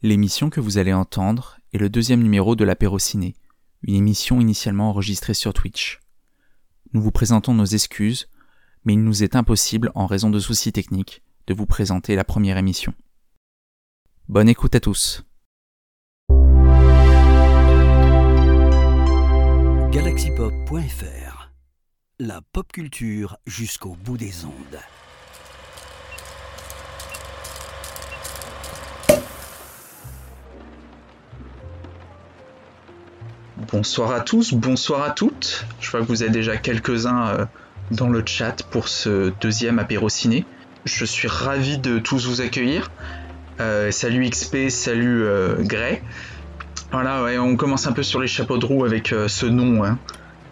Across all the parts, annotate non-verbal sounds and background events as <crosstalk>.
L'émission que vous allez entendre est le deuxième numéro de l'apéro ciné, une émission initialement enregistrée sur Twitch. Nous vous présentons nos excuses, mais il nous est impossible, en raison de soucis techniques, de vous présenter la première émission. Bonne écoute à tous. galaxypop.fr La pop culture jusqu'au bout des ondes. Bonsoir à tous, bonsoir à toutes. Je vois que vous êtes déjà quelques-uns euh, dans le chat pour ce deuxième apéro ciné. Je suis ravi de tous vous accueillir. Euh, salut XP, salut euh, Gray. Voilà, on commence un peu sur les chapeaux de roue avec euh, ce nom. Hein.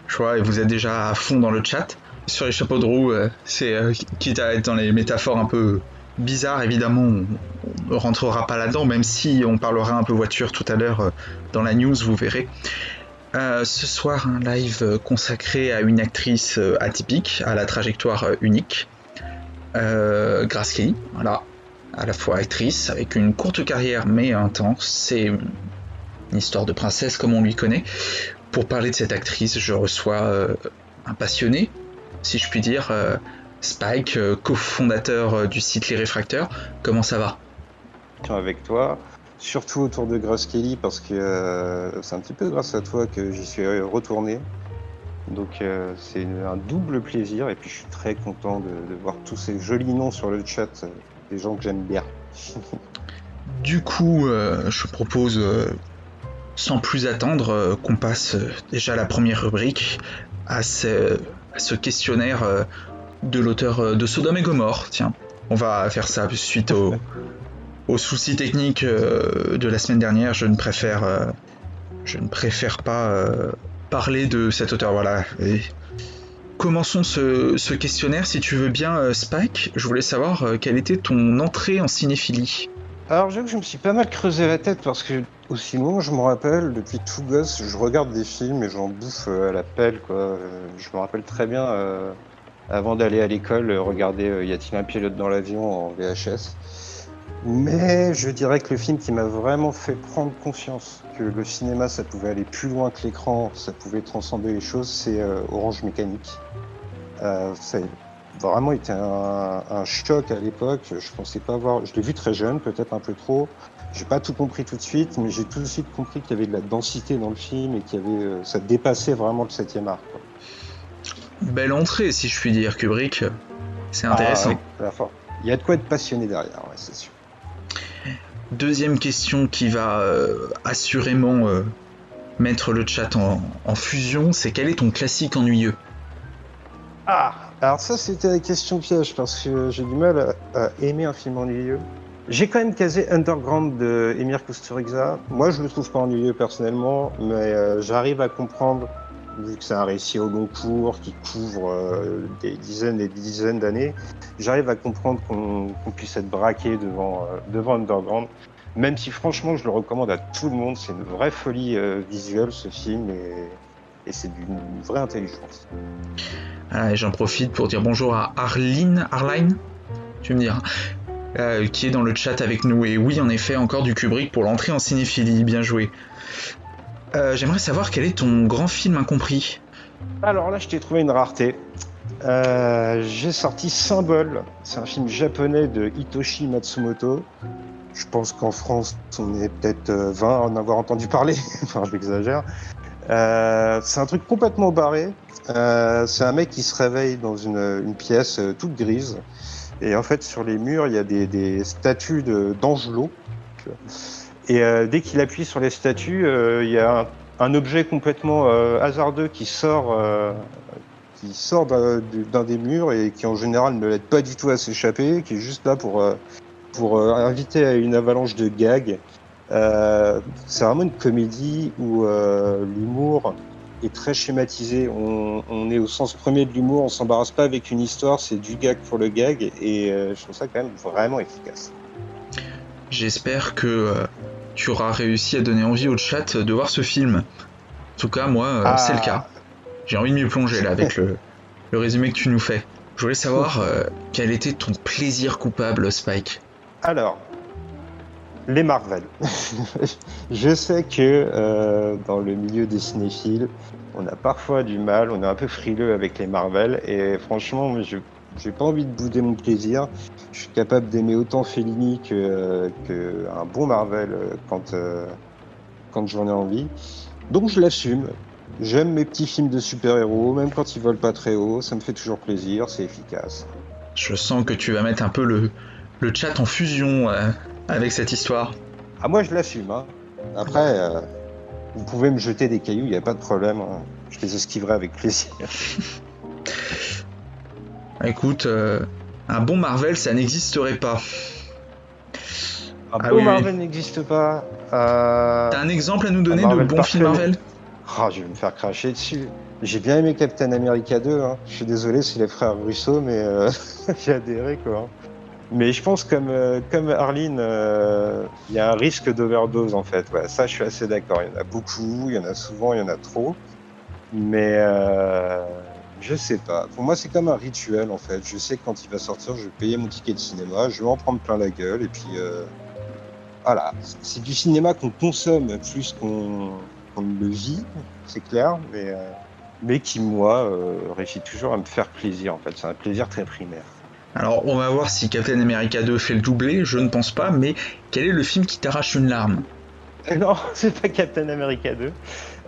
Je vois, et vous êtes déjà à fond dans le chat. Sur les chapeaux de roue, c'est quitte à être dans les métaphores un peu bizarres, évidemment, on ne rentrera pas là-dedans, même si on parlera un peu voiture tout à l'heure dans la news, vous verrez. Euh, ce soir, un live consacré à une actrice euh, atypique, à la trajectoire euh, unique. Euh, Grace Kelly, voilà, à la fois actrice, avec une courte carrière mais intense. C'est une histoire de princesse comme on lui connaît. Pour parler de cette actrice, je reçois un passionné, si je puis dire, Spike, cofondateur du site Les Réfracteurs. Comment ça va? Avec toi, surtout autour de Grace Kelly parce que euh, c'est un petit peu grâce à toi que j'y suis retourné. Donc euh, c'est un double plaisir et puis je suis très content de, de voir tous ces jolis noms sur le chat, euh, des gens que j'aime bien. <laughs> Du coup, je propose, sans plus attendre, qu'on passe déjà à la première rubrique, à ce, à ce questionnaire de l'auteur de Sodome et Gomorre. Tiens, on va faire ça suite au- <laughs> aux soucis techniques euh, de la semaine dernière. Je ne préfère, euh, je ne pas euh, parler de cet auteur. Voilà. Commençons ce, questionnaire, si tu veux bien, Spike. Je voulais savoir quelle était ton entrée en cinéphilie. Alors je me suis pas mal creusé la tête parce que aussi loin je me rappelle, depuis tout gosse, je regarde des films et j'en bouffe à la pelle quoi. Je me rappelle très bien avant d'aller à l'école regarder Y a-t-il un pilote dans l'avion en VHS. Mais je dirais que le film qui m'a vraiment fait prendre conscience que le cinéma ça pouvait aller plus loin que l'écran, ça pouvait transcender les choses, c'est euh, Orange Mécanique. Euh, ça a vraiment été un, un choc à l'époque. Je pensais pas voir. Je l'ai vu très jeune, peut-être un peu trop. J'ai pas tout compris tout de suite, mais j'ai tout de suite compris qu'il y avait de la densité dans le film et qu'il y avait, euh, ça dépassait vraiment le septième art. quoi. Belle entrée, si je puis dire, Kubrick. C'est intéressant. Ah, ouais. Il y a de quoi être passionné derrière, ouais, c'est sûr. Deuxième question qui va euh, assurément euh, mettre le chat en, fusion, c'est quel est ton classique ennuyeux? Ah, alors ça c'était la question piège parce que j'ai du mal à, à aimer un film ennuyeux. J'ai quand même casé Underground de Emir Kusturica. Moi je le trouve pas ennuyeux personnellement, mais euh, j'arrive à comprendre, vu que c'est un récit au long cours qui couvre euh, des dizaines et des dizaines d'années, j'arrive à comprendre qu'on puisse être braqué devant, euh, devant Underground. Même si franchement je le recommande à tout le monde, c'est une vraie folie euh, visuelle ce film et, c'est d'une vraie intelligence. J'en profite pour dire bonjour à Arline, Arline, tu me diras, qui est dans le chat avec nous. Et oui, en effet, encore du Kubrick pour l'entrée en cinéphilie, bien joué. Euh, J'aimerais savoir quel est ton grand film incompris. Alors là, je t'ai trouvé une rareté. Euh, J'ai sorti Symbole. C'est un film japonais de Hitoshi Matsumoto. Je pense qu'en France, on est peut-être euh, 20 à en avoir entendu parler. <laughs> enfin, j'exagère. Euh, c'est un truc complètement barré. Euh, c'est un mec qui se réveille dans une, une pièce euh, toute grise. Et en fait, sur les murs, il y a des, des statues de- d'angelots. Et euh, dès qu'il appuie sur les statues, euh, il y a un, un objet complètement euh, hasardeux qui sort, qui sort d'un du- d'un des murs et qui en général ne l'aide pas du tout à s'échapper, qui est juste là pour, pour inviter à une avalanche de gags. Euh, c'est vraiment une comédie où euh, l'humour est très schématisé. On, on est au sens premier de l'humour, on s'embarrasse pas avec une histoire, c'est du gag pour le gag et euh, je trouve ça quand même vraiment efficace. J'espère que tu auras réussi à donner envie au chat de voir ce film. En tout cas, moi, euh, Ah. c'est le cas. J'ai envie de m'y plonger là avec le, <laughs> le résumé que tu nous fais. Je voulais savoir euh, quel était ton plaisir coupable, Spike? Alors, Les Marvel. <laughs> je sais que euh, dans le milieu des cinéphiles, on a parfois du mal, on est un peu frileux avec les Marvel, et franchement, je j'ai pas envie de bouder mon plaisir. Je suis capable d'aimer autant Fellini que, que un bon Marvel euh, quand, euh, quand j'en ai envie. Donc je l'assume. J'aime mes petits films de super-héros, même quand ils volent pas très haut, ça me fait toujours plaisir, c'est efficace. Je sens que tu vas mettre un peu le, le chat en fusion euh, avec cette histoire. Ah moi je l'assume. Hein. Après, euh, vous pouvez me jeter des cailloux, il n'y a pas de problème. hein. Je les esquiverai avec plaisir. <laughs> Écoute, euh, un bon Marvel, ça n'existerait pas. Un Ah bon oui, Marvel n'existe pas. Euh... T'as un exemple à nous donner de films parfait. Marvel? Ah, je vais me faire cracher dessus. J'ai bien aimé Captain America 2. Hein. Je suis désolé, c'est les frères Russo, mais euh, <laughs> j'ai adhéré quoi. Mais je pense comme euh, comme Arline, il y a un risque d'overdose en fait. Ouais, ça, je suis assez d'accord. Il y en a beaucoup, il y en a souvent, il y en a trop. Mais euh, je sais pas. Pour moi, c'est comme un rituel en fait. Je sais que quand il va sortir, je vais payer mon ticket de cinéma, je vais en prendre plein la gueule et puis euh, voilà. C'est du cinéma qu'on consomme plus qu'on ne le vit, c'est clair, mais euh, mais qui moi euh, réussit toujours à me faire plaisir en fait. C'est un plaisir très primaire. Alors, on va voir si Captain America 2 fait le doublé, je ne pense pas, mais quel est le film qui t'arrache une larme? Non, <laughs> c'est pas Captain America 2.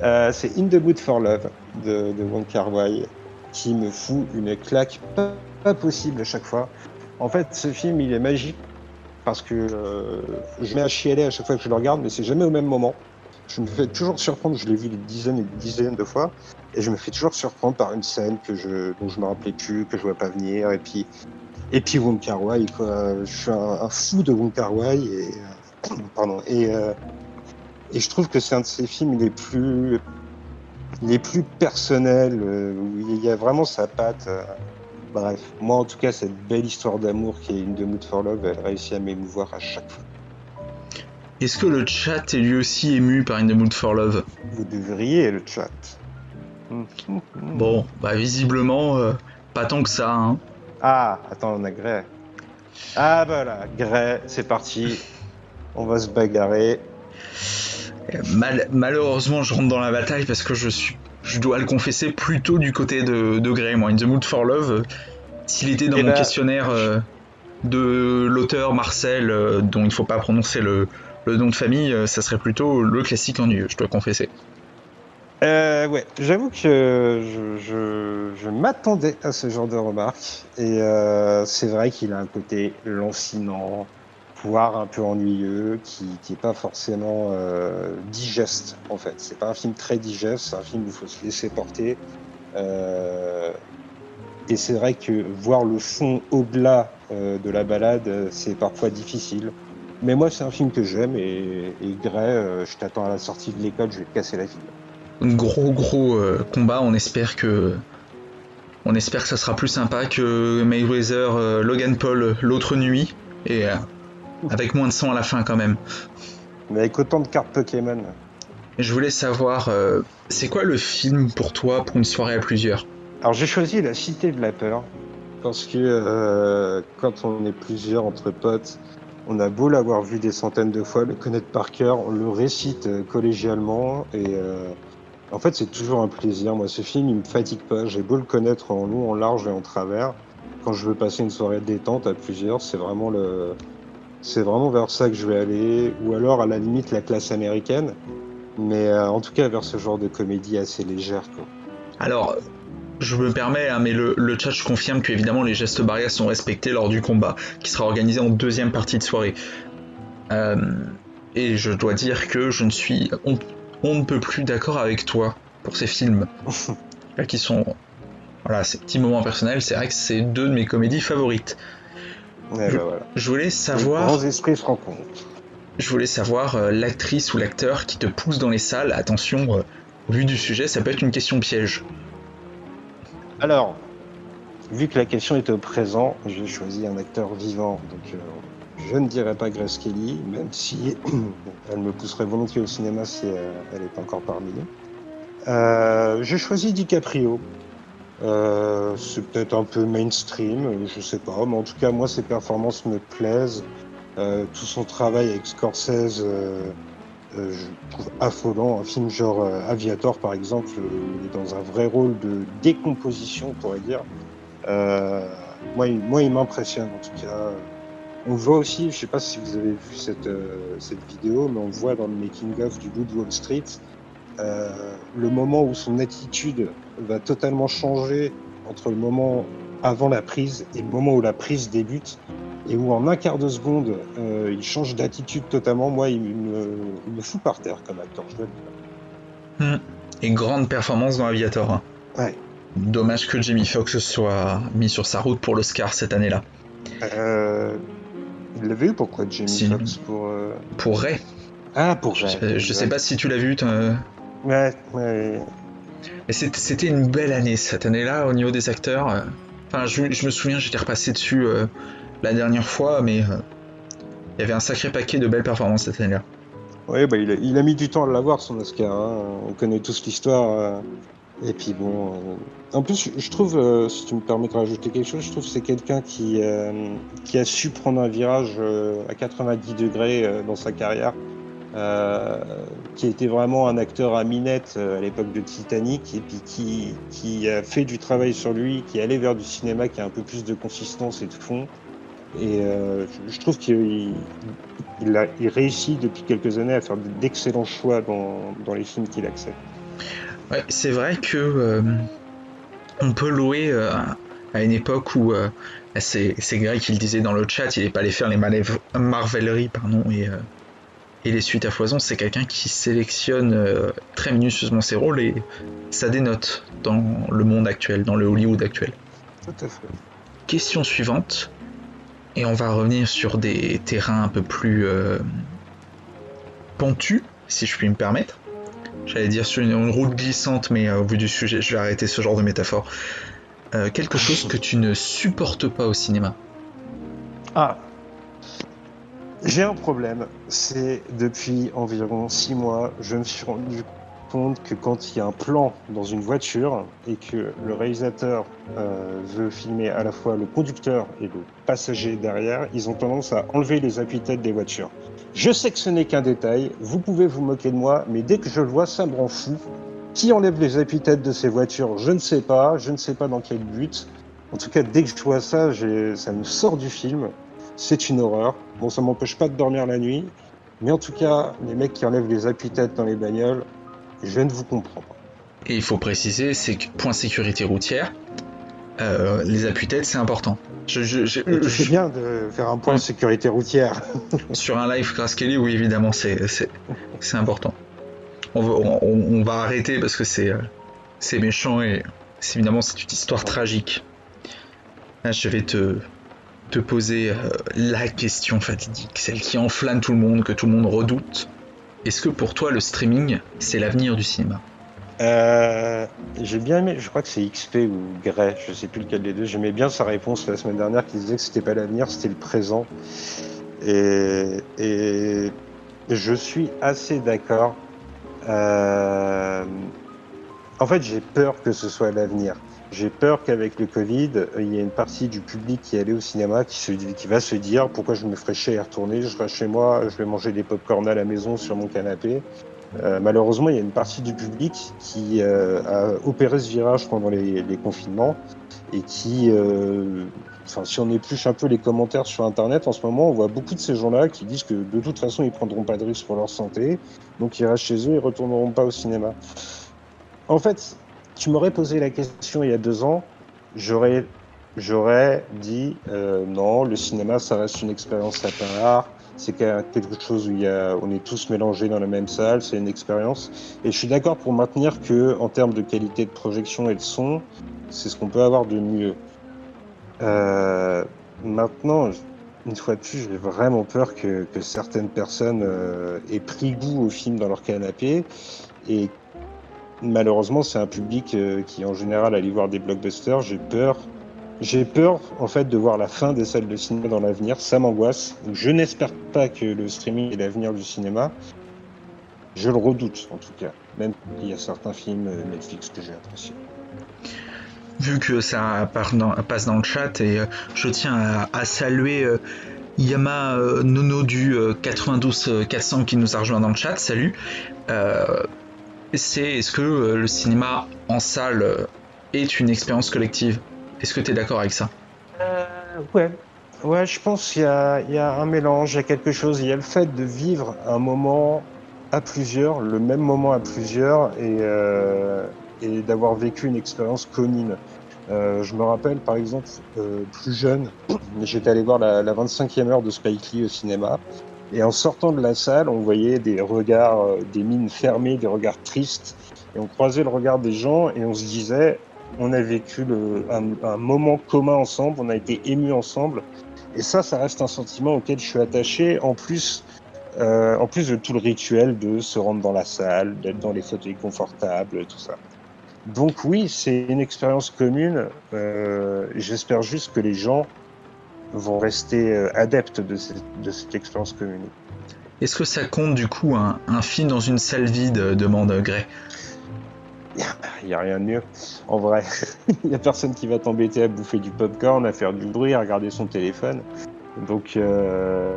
Euh, c'est In the Mood for Love de, de Wong Kar Wai qui me fout une claque pas, possible à chaque fois. En fait, ce film, il est magique parce que euh, je mets à chialer à chaque fois que je le regarde, mais c'est jamais au même moment. Je me fais toujours surprendre. Je l'ai vu des dizaines et des dizaines de fois, et je me fais toujours surprendre par une scène que je, dont je me rappelais plus, que je vois pas venir, et puis et puis Wong Kar Wai, quoi. Je suis un, un fou de Wong Kar Wai et euh, <coughs> pardon et euh, et je trouve que c'est un de ses films les plus les plus personnels euh, où il y a vraiment sa patte. euh. bref, moi en tout cas cette belle histoire d'amour qui est une de Mood for Love, elle réussit à m'émouvoir à chaque fois. Est-ce que le chat est lui aussi ému par In the Mood for Love? Vous devriez le chat. <laughs> Bon, bah visiblement, euh, pas tant que ça. Hein. Ah, attends, on a Gray. Ah voilà, Gray, c'est parti. <laughs> On va se bagarrer. Mal- malheureusement, je rentre dans la bataille parce que je suis, je dois le confesser, plutôt du côté de, de Grey. Moi, In the Mood for Love, s'il était dans Eh mon ben, questionnaire euh, de l'auteur Marcel, euh, dont il ne faut pas prononcer le, le nom de famille, euh, ça serait plutôt le classique ennuyeux, je dois confesser. Euh, ouais, j'avoue que je, je, je m'attendais à ce genre de remarques. Et euh, c'est vrai qu'il a un côté lancinant, voire un peu ennuyeux, qui qui est pas forcément euh, digeste, en fait. C'est pas un film très digeste, c'est un film où il faut se laisser porter. Euh, et c'est vrai que voir le fond au-delà euh, de la balade, c'est parfois difficile. Mais moi, c'est un film que j'aime et, et Gray, je t'attends à la sortie de l'école, je vais te casser la figure. Un gros gros combat, on espère que. On espère que ça sera plus sympa que Mayweather Logan Paul l'autre nuit, et avec moins de sang à la fin quand même. Mais avec autant de cartes Pokémon. Je voulais savoir, euh, c'est quoi le film pour toi pour une soirée à plusieurs? Alors j'ai choisi La Cité de la Peur parce que euh, quand on est plusieurs entre potes, on a beau l'avoir vu des centaines de fois, le connaître par cœur, on le récite euh, collégialement et euh, en fait c'est toujours un plaisir. Moi ce film il me fatigue pas, j'ai beau le connaître en long, en large et en travers. Quand je veux passer une soirée détente à plusieurs, c'est vraiment le c'est vraiment vers ça que je vais aller, ou alors à la limite la classe américaine, mais euh, en tout cas vers ce genre de comédie assez légère. Quoi. Alors, je me permets, hein, mais le, le chat, je confirme que évidemment les gestes barrières sont respectés lors du combat, qui sera organisé en deuxième partie de soirée. Euh, et je dois dire que je ne suis, on, on ne peut plus d'accord avec toi pour ces films, là <laughs> qui sont, voilà, ces petits moments personnels. C'est vrai que c'est deux de mes comédies favorites. Je- bah, voilà. Je voulais Les savoir. grands esprits se rencontrent. Je voulais savoir euh, l'actrice ou l'acteur qui te pousse dans les salles. Attention, euh, au vu du sujet, ça peut être une question piège. Alors, vu que la question était au présent, j'ai choisi un acteur vivant. Donc, euh, je ne dirais pas Grace Kelly, même si <clears throat> elle me pousserait volontiers au cinéma si elle est encore parmi nous. J'ai choisi DiCaprio. Euh, c'est peut-être un peu mainstream, euh, je sais pas, mais en tout cas, moi, ses performances me plaisent. Euh, tout son travail avec Scorsese, euh, euh, je trouve affolant. Un film genre Aviator, par exemple, il est dans un vrai rôle de décomposition, on pourrait dire. moi, il, moi, il m'impressionne en tout cas. On voit aussi, je sais pas si vous avez vu cette, cette vidéo, mais on voit dans le making-of du Good Wall Street le moment où son attitude va totalement changer entre le moment avant la prise et le moment où la prise débute et où en un quart de seconde, euh, il change d'attitude totalement, moi, il me, fout par terre comme acteur, je dois le dire. Hmm. Et grande performance dans Aviator. Hein. Ouais. Dommage que Jamie Foxx soit mis sur sa route pour l'Oscar cette année-là. Euh, il l'avait eu pourquoi Jamie Foxx pour, euh... pour Ray. Ah, pour Ray. Je, je sais pas si tu l'as vu. Ouais, ouais. Mais c'était une belle année cette année-là au niveau des acteurs. Enfin, je, me souviens, j'étais repassé dessus euh, la dernière fois, mais euh, il y avait un sacré paquet de belles performances cette année-là. Oui, bah, il, a, mis du temps à l'avoir son Oscar. Hein. On connaît tous l'histoire. Euh. Et puis bon, en plus, je trouve, si tu me permets de rajouter quelque chose, je trouve que c'est quelqu'un qui, qui a su prendre un virage à 90 degrés dans sa carrière. Euh, qui était vraiment un acteur à minette euh, à l'époque de Titanic et puis qui, qui a fait du travail sur lui, qui allait vers du cinéma qui a un peu plus de consistance et de fond. Et euh, je trouve qu'il il, il réussit depuis quelques années à faire d'excellents choix dans, dans, les films qu'il accepte. Ouais, c'est vrai que on peut louer à une époque où c'est Greg qui le disait dans le chat, il n'est pas allé faire les marveleries pardon, et et les suites à foison, c'est quelqu'un qui sélectionne euh, très minutieusement ses rôles et ça dénote dans le monde actuel, dans le Hollywood actuel. Tout à fait. Question suivante, et on va revenir sur des terrains un peu plus euh, pentus, si je puis me permettre. J'allais dire sur une, route glissante, mais euh, au bout du sujet, je vais arrêter ce genre de métaphore. quelque chose que tu ne supportes pas au cinéma. Ah, j'ai un problème, c'est depuis environ six mois, je me suis rendu compte que quand il y a un plan dans une voiture et que le réalisateur euh, veut filmer à la fois le conducteur et le passager derrière, ils ont tendance à enlever les appuis-têtes des voitures. Je sais que ce n'est qu'un détail, vous pouvez vous moquer de moi, mais dès que je le vois, ça me rend fou. Qui enlève les appuis-têtes de ces voitures Je ne sais pas, je ne sais pas dans quel but. En tout cas, dès que je vois ça, ça me sort du film. C'est une horreur. Bon, ça m'empêche pas de dormir la nuit, mais en tout cas, les mecs qui enlèvent les appuis-têtes dans les bagnoles, je ne vous comprends pas. Et il faut préciser, c'est que point sécurité routière, euh, les appuis-têtes, c'est important. Je, je, bien de faire un point de sécurité routière. <laughs> Sur un live Grace Kelly, oui, évidemment, c'est important. On va, on, va, arrêter parce que c'est c'est méchant et évidemment c'est une histoire tragique. Là, je vais te, te poser euh, la question fatidique, celle qui enflamme tout le monde, que tout le monde redoute. Est-ce que pour toi le streaming, c'est l'avenir du cinéma? Euh, J'ai bien aimé, je crois que c'est XP ou Grey, je sais plus lequel des deux. J'aimais bien sa réponse la semaine dernière qui disait que c'était pas l'avenir, c'était le présent. Et, et, je suis assez d'accord. Euh, en fait, j'ai peur que ce soit l'avenir. J'ai peur qu'avec le Covid, euh, il y ait une partie du public qui allait au cinéma qui, se, qui va se dire pourquoi je me ferais chier à retourner, je serai chez moi, je vais manger des pop-corn à la maison sur mon canapé. Euh, malheureusement, il y a une partie du public qui euh, a opéré ce virage pendant les, confinements et qui, euh, enfin, si on épluche un peu les commentaires sur Internet en ce moment, on voit beaucoup de ces gens-là qui disent que de toute façon, ils prendront pas de risques pour leur santé, donc ils restent chez eux et retourneront pas au cinéma. En fait, tu m'aurais posé la question il y a deux ans, j'aurais dit euh, non, le cinéma ça reste une expérience à part, c'est quelque chose où on est tous mélangés dans la même salle, c'est une expérience. Et je suis d'accord pour maintenir que en termes de qualité de projection et de son, c'est ce qu'on peut avoir de mieux. Euh, maintenant, une fois de plus, j'ai vraiment peur que, que certaines personnes euh, aient pris goût au film dans leur canapé et malheureusement, c'est un public euh, qui, en général, allait voir des blockbusters. J'ai peur. J'ai peur, en fait, de voir la fin des salles de cinéma dans l'avenir. Ça m'angoisse. Je n'espère pas que le streaming est l'avenir du cinéma. Je le redoute, en tout cas. Même s'il y a certains films euh, Netflix que j'ai appréciés. Vu que ça passe dans le chat, et euh, je tiens à, saluer Yama Nono du 92 400 qui nous a rejoint dans le chat, salut. C'est est-ce que le cinéma en salle est une expérience collective? Est-ce que tu es d'accord avec ça? Ouais, Ouais, je pense qu'il y, y, a un mélange, il y a quelque chose. Il y a le fait de vivre un moment à plusieurs, le même moment à plusieurs, et, euh, et d'avoir vécu une expérience commune. Euh, je me rappelle, par exemple, euh, plus jeune, j'étais allé voir la, la, 25e heure de Spike Lee au cinéma, et en sortant de la salle, on voyait des regards, euh, des mines fermées, des regards tristes, et on croisait le regard des gens, et on se disait, on a vécu le, un, un moment commun ensemble, on a été émus ensemble, et ça, ça reste un sentiment auquel je suis attaché, en plus, euh, en plus de tout le rituel de se rendre dans la salle, d'être dans les fauteuils confortables, tout ça. Donc oui, c'est une expérience commune. Euh, J'espère juste que les gens vont rester euh, adeptes de cette, de cette expérience commune. Est-ce que ça compte du coup un, un film dans une salle vide demande Gray <laughs> il n'y a rien de mieux. En vrai, <laughs> il n'y a personne qui va t'embêter à bouffer du popcorn, à faire du bruit, à regarder son téléphone. Donc, euh,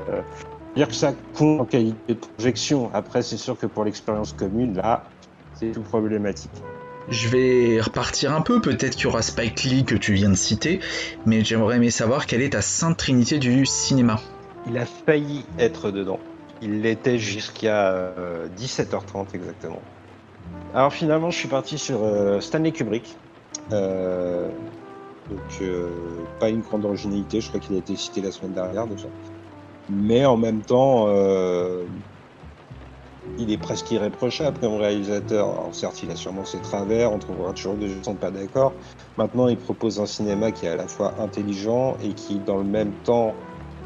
dire que ça compte en qualité de projection. Après, c'est sûr que pour l'expérience commune, là, c'est tout problématique. Je vais repartir un peu, peut-être qu'il y aura Spike Lee que tu viens de citer, mais j'aimerais aimer savoir quelle est ta sainte trinité du cinéma. Il a failli être dedans. Il l'était jusqu'à 17h30 exactement. Alors finalement, je suis parti sur euh, Stanley Kubrick. Euh, donc euh, pas une grande originalité, je crois qu'il a été cité la semaine dernière déjà. Mais en même temps, euh, il est presque irréprochable comme réalisateur. Alors certes, il a sûrement ses travers, on trouvera toujours des gens qui sont pas d'accord. Maintenant, il propose un cinéma qui est à la fois intelligent et qui, dans le même temps,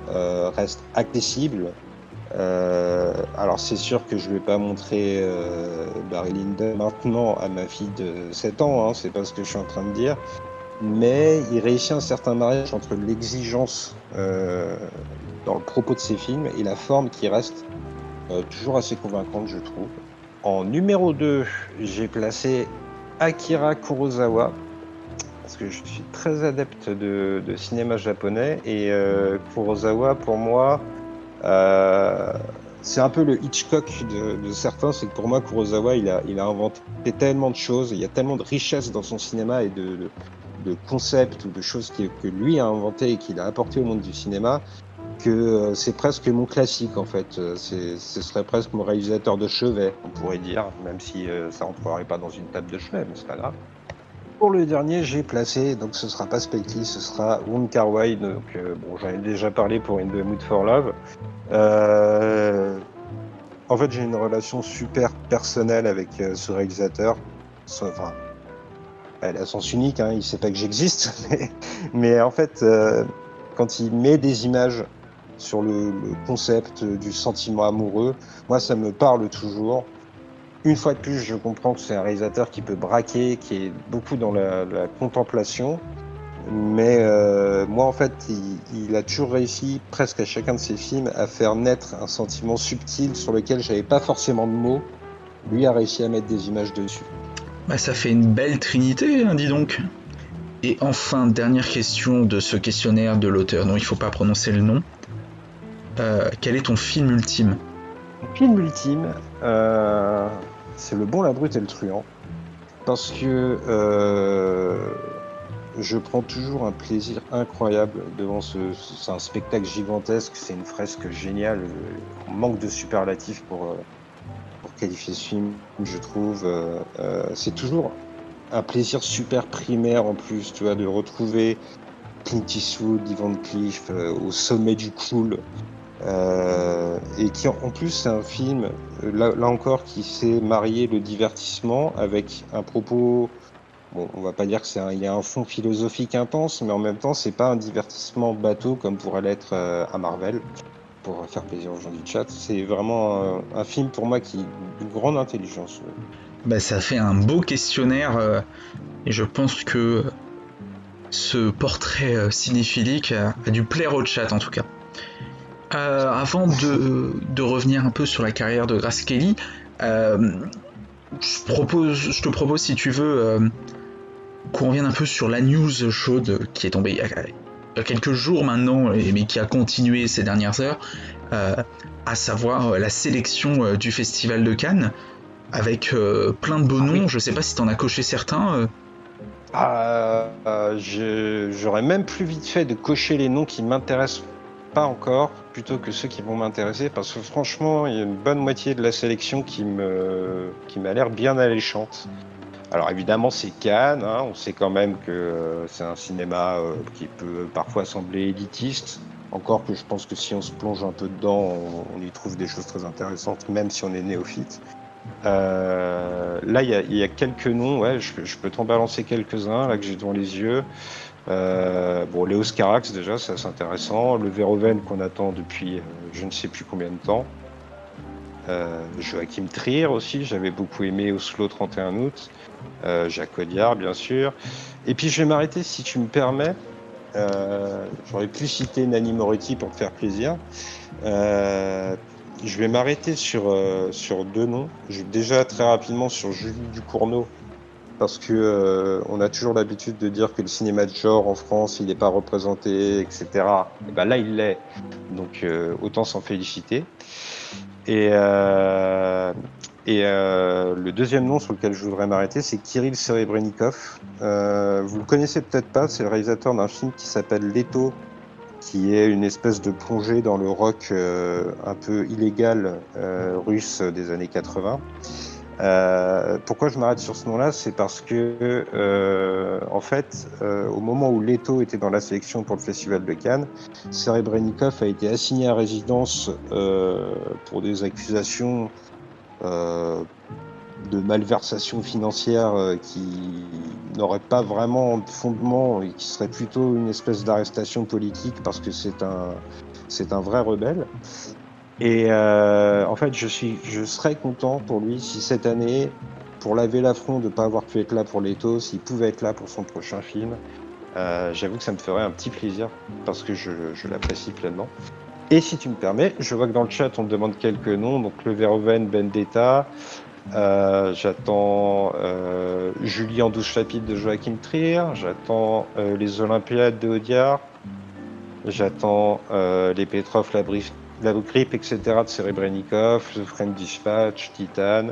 euh, reste accessible euh, alors c'est sûr que je vais pas montrer euh, Barry Lyndon maintenant à ma fille de 7 ans, hein, c'est pas ce que je suis en train de dire, mais il réussit un certain mariage entre l'exigence dans le propos de ses films et la forme qui reste euh, toujours assez convaincante je trouve. En numéro 2, j'ai placé Akira Kurosawa, parce que je suis très adepte de, de cinéma japonais et euh, Kurosawa pour moi euh, c'est un peu le Hitchcock de, de certains, c'est que pour moi Kurosawa il a, il a inventé tellement de choses, il y a tellement de richesse dans son cinéma et de, de, de concepts ou de choses que lui a inventé et qu'il a apporté au monde du cinéma que euh, c'est presque mon classique en fait. Ce serait presque mon réalisateur de chevet, on pourrait dire, même si euh, ça rentrerait pas dans une table de chevet, mais c'est pas grave. Pour le dernier, j'ai placé, donc ce sera pas Spike ce sera Wong Kar. Donc euh, bon, j'en ai déjà parlé pour In the Mood for Love. Euh, en fait, j'ai une relation super personnelle avec euh, ce réalisateur. Enfin, elle a sens unique, hein, il sait pas que j'existe, <laughs> mais, en fait, euh, quand il met des images sur le, concept du sentiment amoureux, moi, ça me parle toujours. Une fois de plus, je comprends que c'est un réalisateur qui peut braquer, qui est beaucoup dans la, la contemplation, mais euh, moi, en fait, il, a toujours réussi, presque à chacun de ses films, à faire naître un sentiment subtil sur lequel j'avais pas forcément de mots. Lui a réussi à mettre des images dessus. Bah, ça fait une belle trinité, hein, dis donc. Et enfin, dernière question de ce questionnaire de l'auteur dont il faut pas prononcer le nom. Euh, quel est ton film ultime film ultime, euh, c'est Le Bon, la Brute et le Truand. Parce que euh, je prends toujours un plaisir incroyable devant ce. C'est un spectacle gigantesque, c'est une fresque géniale. On manque de superlatifs pour, qualifier ce film, je trouve. C'est toujours un plaisir super primaire en plus, tu vois, de retrouver Clint Eastwood, Ivan Cliff au sommet du cool. Euh, et qui en plus c'est un film là, là encore qui sait marier le divertissement avec un propos Bon, on va pas dire que c'est il y a un fond philosophique intense, mais en même temps, c'est pas un divertissement bateau comme pourrait l'être euh, à Marvel, pour faire plaisir aux gens du chat. C'est vraiment euh, un film pour moi qui d'une grande intelligence. Bah, ça fait un beau questionnaire, euh, et je pense que ce portrait euh, cinéphilique a, a, dû plaire au chat en tout cas. Euh, avant de, de, revenir un peu sur la carrière de Grace Kelly, je, propose, je te propose si tu veux qu'on revienne un peu sur la news chaude qui est tombée il y a quelques jours maintenant, mais qui a continué ces dernières heures, à savoir la sélection du Festival de Cannes, avec plein de beaux ah noms. Je sais pas si tu en as coché certains. Ah, j'aurais même plus vite fait de cocher les noms qui m'intéressent pas encore, plutôt que ceux qui vont m'intéresser, parce que franchement, il y a une bonne moitié de la sélection qui me qui m'a l'air bien alléchante. Alors évidemment, c'est Cannes. Hein. on sait quand même que euh, c'est un cinéma euh, qui peut parfois sembler élitiste. Encore que je pense que si on se plonge un peu dedans, on, y trouve des choses très intéressantes, même si on est néophyte. Euh, là, il y, a quelques noms, ouais, je, peux t'en balancer quelques-uns là que j'ai devant les yeux. Bon, Léo Carax déjà, c'est intéressant. Le Verhoeven qu'on attend depuis je ne sais plus combien de temps. Joachim Trier aussi, j'avais beaucoup aimé Oslo 31 août. Euh, Jacques Audiard, bien sûr. Et puis je vais m'arrêter, si tu me permets. Euh, j'aurais pu citer Nani Moretti pour te faire plaisir. Euh, je vais m'arrêter sur, sur deux noms. Déjà très rapidement sur Julie Ducournau, parce que on a toujours l'habitude de dire que le cinéma de genre en France, il n'est pas représenté, etc. Et ben là, il l'est. Donc autant s'en féliciter. Et, et euh, le deuxième nom sur lequel je voudrais m'arrêter, c'est Kirill Serebrennikov. Euh, vous le connaissez peut-être pas, c'est le réalisateur d'un film qui s'appelle Leto, qui est une espèce de plongée dans le rock euh, un peu illégal euh, russe des années 80. Euh, pourquoi je m'arrête sur ce nom-là? C'est parce que, euh, en fait, euh, au moment où Leto était dans la sélection pour le Festival de Cannes, Serebrennikov a été assigné à résidence pour des accusations euh, de malversation financière euh, qui n'aurait pas vraiment de fondement et qui serait plutôt une espèce d'arrestation politique parce que c'est un, c'est un vrai rebelle. Et euh, en fait, je, suis, je serais content pour lui si cette année, pour laver l'affront de ne pas avoir pu être là pour l'étau, s'il pouvait être là pour son prochain film, j'avoue que ça me ferait un petit plaisir parce que je, je l'apprécie pleinement. Et si tu me permets, je vois que dans le chat on me demande quelques noms, donc le Verhoeven Bendetta, euh, j'attends euh, Julie en 12 chapitres de Joachim Trier, j'attends euh, les Olympiades de Audiard, j'attends euh, les Petrov, la, la Grip, etc. de Serebrennikov, The Friend Dispatch, Titan,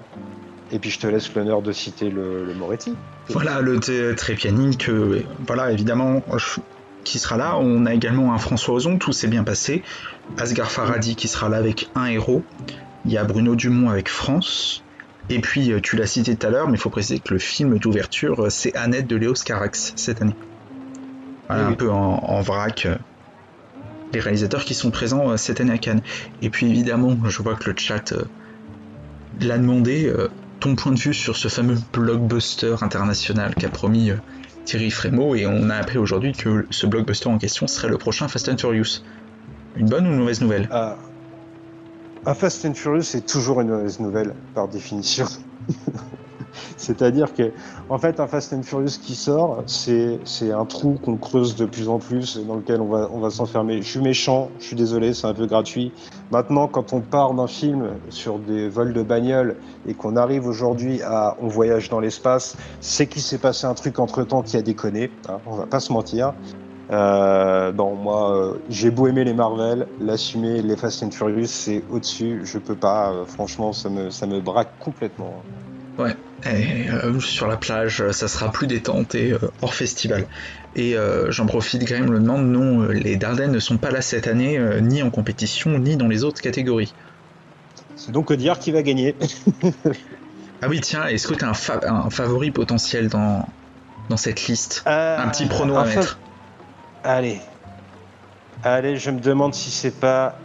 et puis je te laisse l'honneur de citer le, le Moretti. Voilà, le Trépianique, voilà, évidemment, qui sera là. On a également un François Ozon, tout s'est bien passé. Asghar Faradi qui sera là avec un héros. Il y a Bruno Dumont avec France. Et puis, euh, tu l'as cité tout à l'heure, mais il faut préciser que le film d'ouverture, euh, c'est Annette de Léos Carax cette année. Voilà, un peu en, vrac. Euh, les réalisateurs qui sont présents cette année à Cannes. Et puis évidemment, je vois que le chat l'a demandé, ton point de vue sur ce fameux blockbuster international qu'a promis Thierry Frémaux, et on a appris aujourd'hui que ce blockbuster en question serait le prochain Fast and Furious. Une bonne ou une mauvaise nouvelle? Ah. Un Fast and Furious, c'est toujours une mauvaise nouvelle, par définition. <laughs> <laughs> C'est-à-dire que, en fait, un Fast and Furious qui sort, c'est, un trou qu'on creuse de plus en plus, dans lequel on va, on va s'enfermer. Je suis méchant, je suis désolé, c'est un peu gratuit. Maintenant, quand on part d'un film sur des vols de bagnole et qu'on arrive aujourd'hui à On voyage dans l'espace, c'est qu'il s'est passé un truc entre temps qui a déconné, hein, on va pas se mentir. Euh, moi, euh, j'ai beau aimer les Marvel, l'assumer, les Fast and Furious, c'est au-dessus. Je peux pas. Euh, franchement, ça me, ça me braque complètement. Ouais. Et, euh, sur la plage, ça sera plus détente et hors festival. Et j'en profite, Graham le demande, non, les Dardennes ne sont pas là cette année, ni en compétition, ni dans les autres catégories. C'est donc dire qui va gagner. <laughs> ah oui, tiens, est-ce que tu as un, favori potentiel dans, dans cette liste? Un petit prono à mettre Allez. Allez, je me demande si c'est pas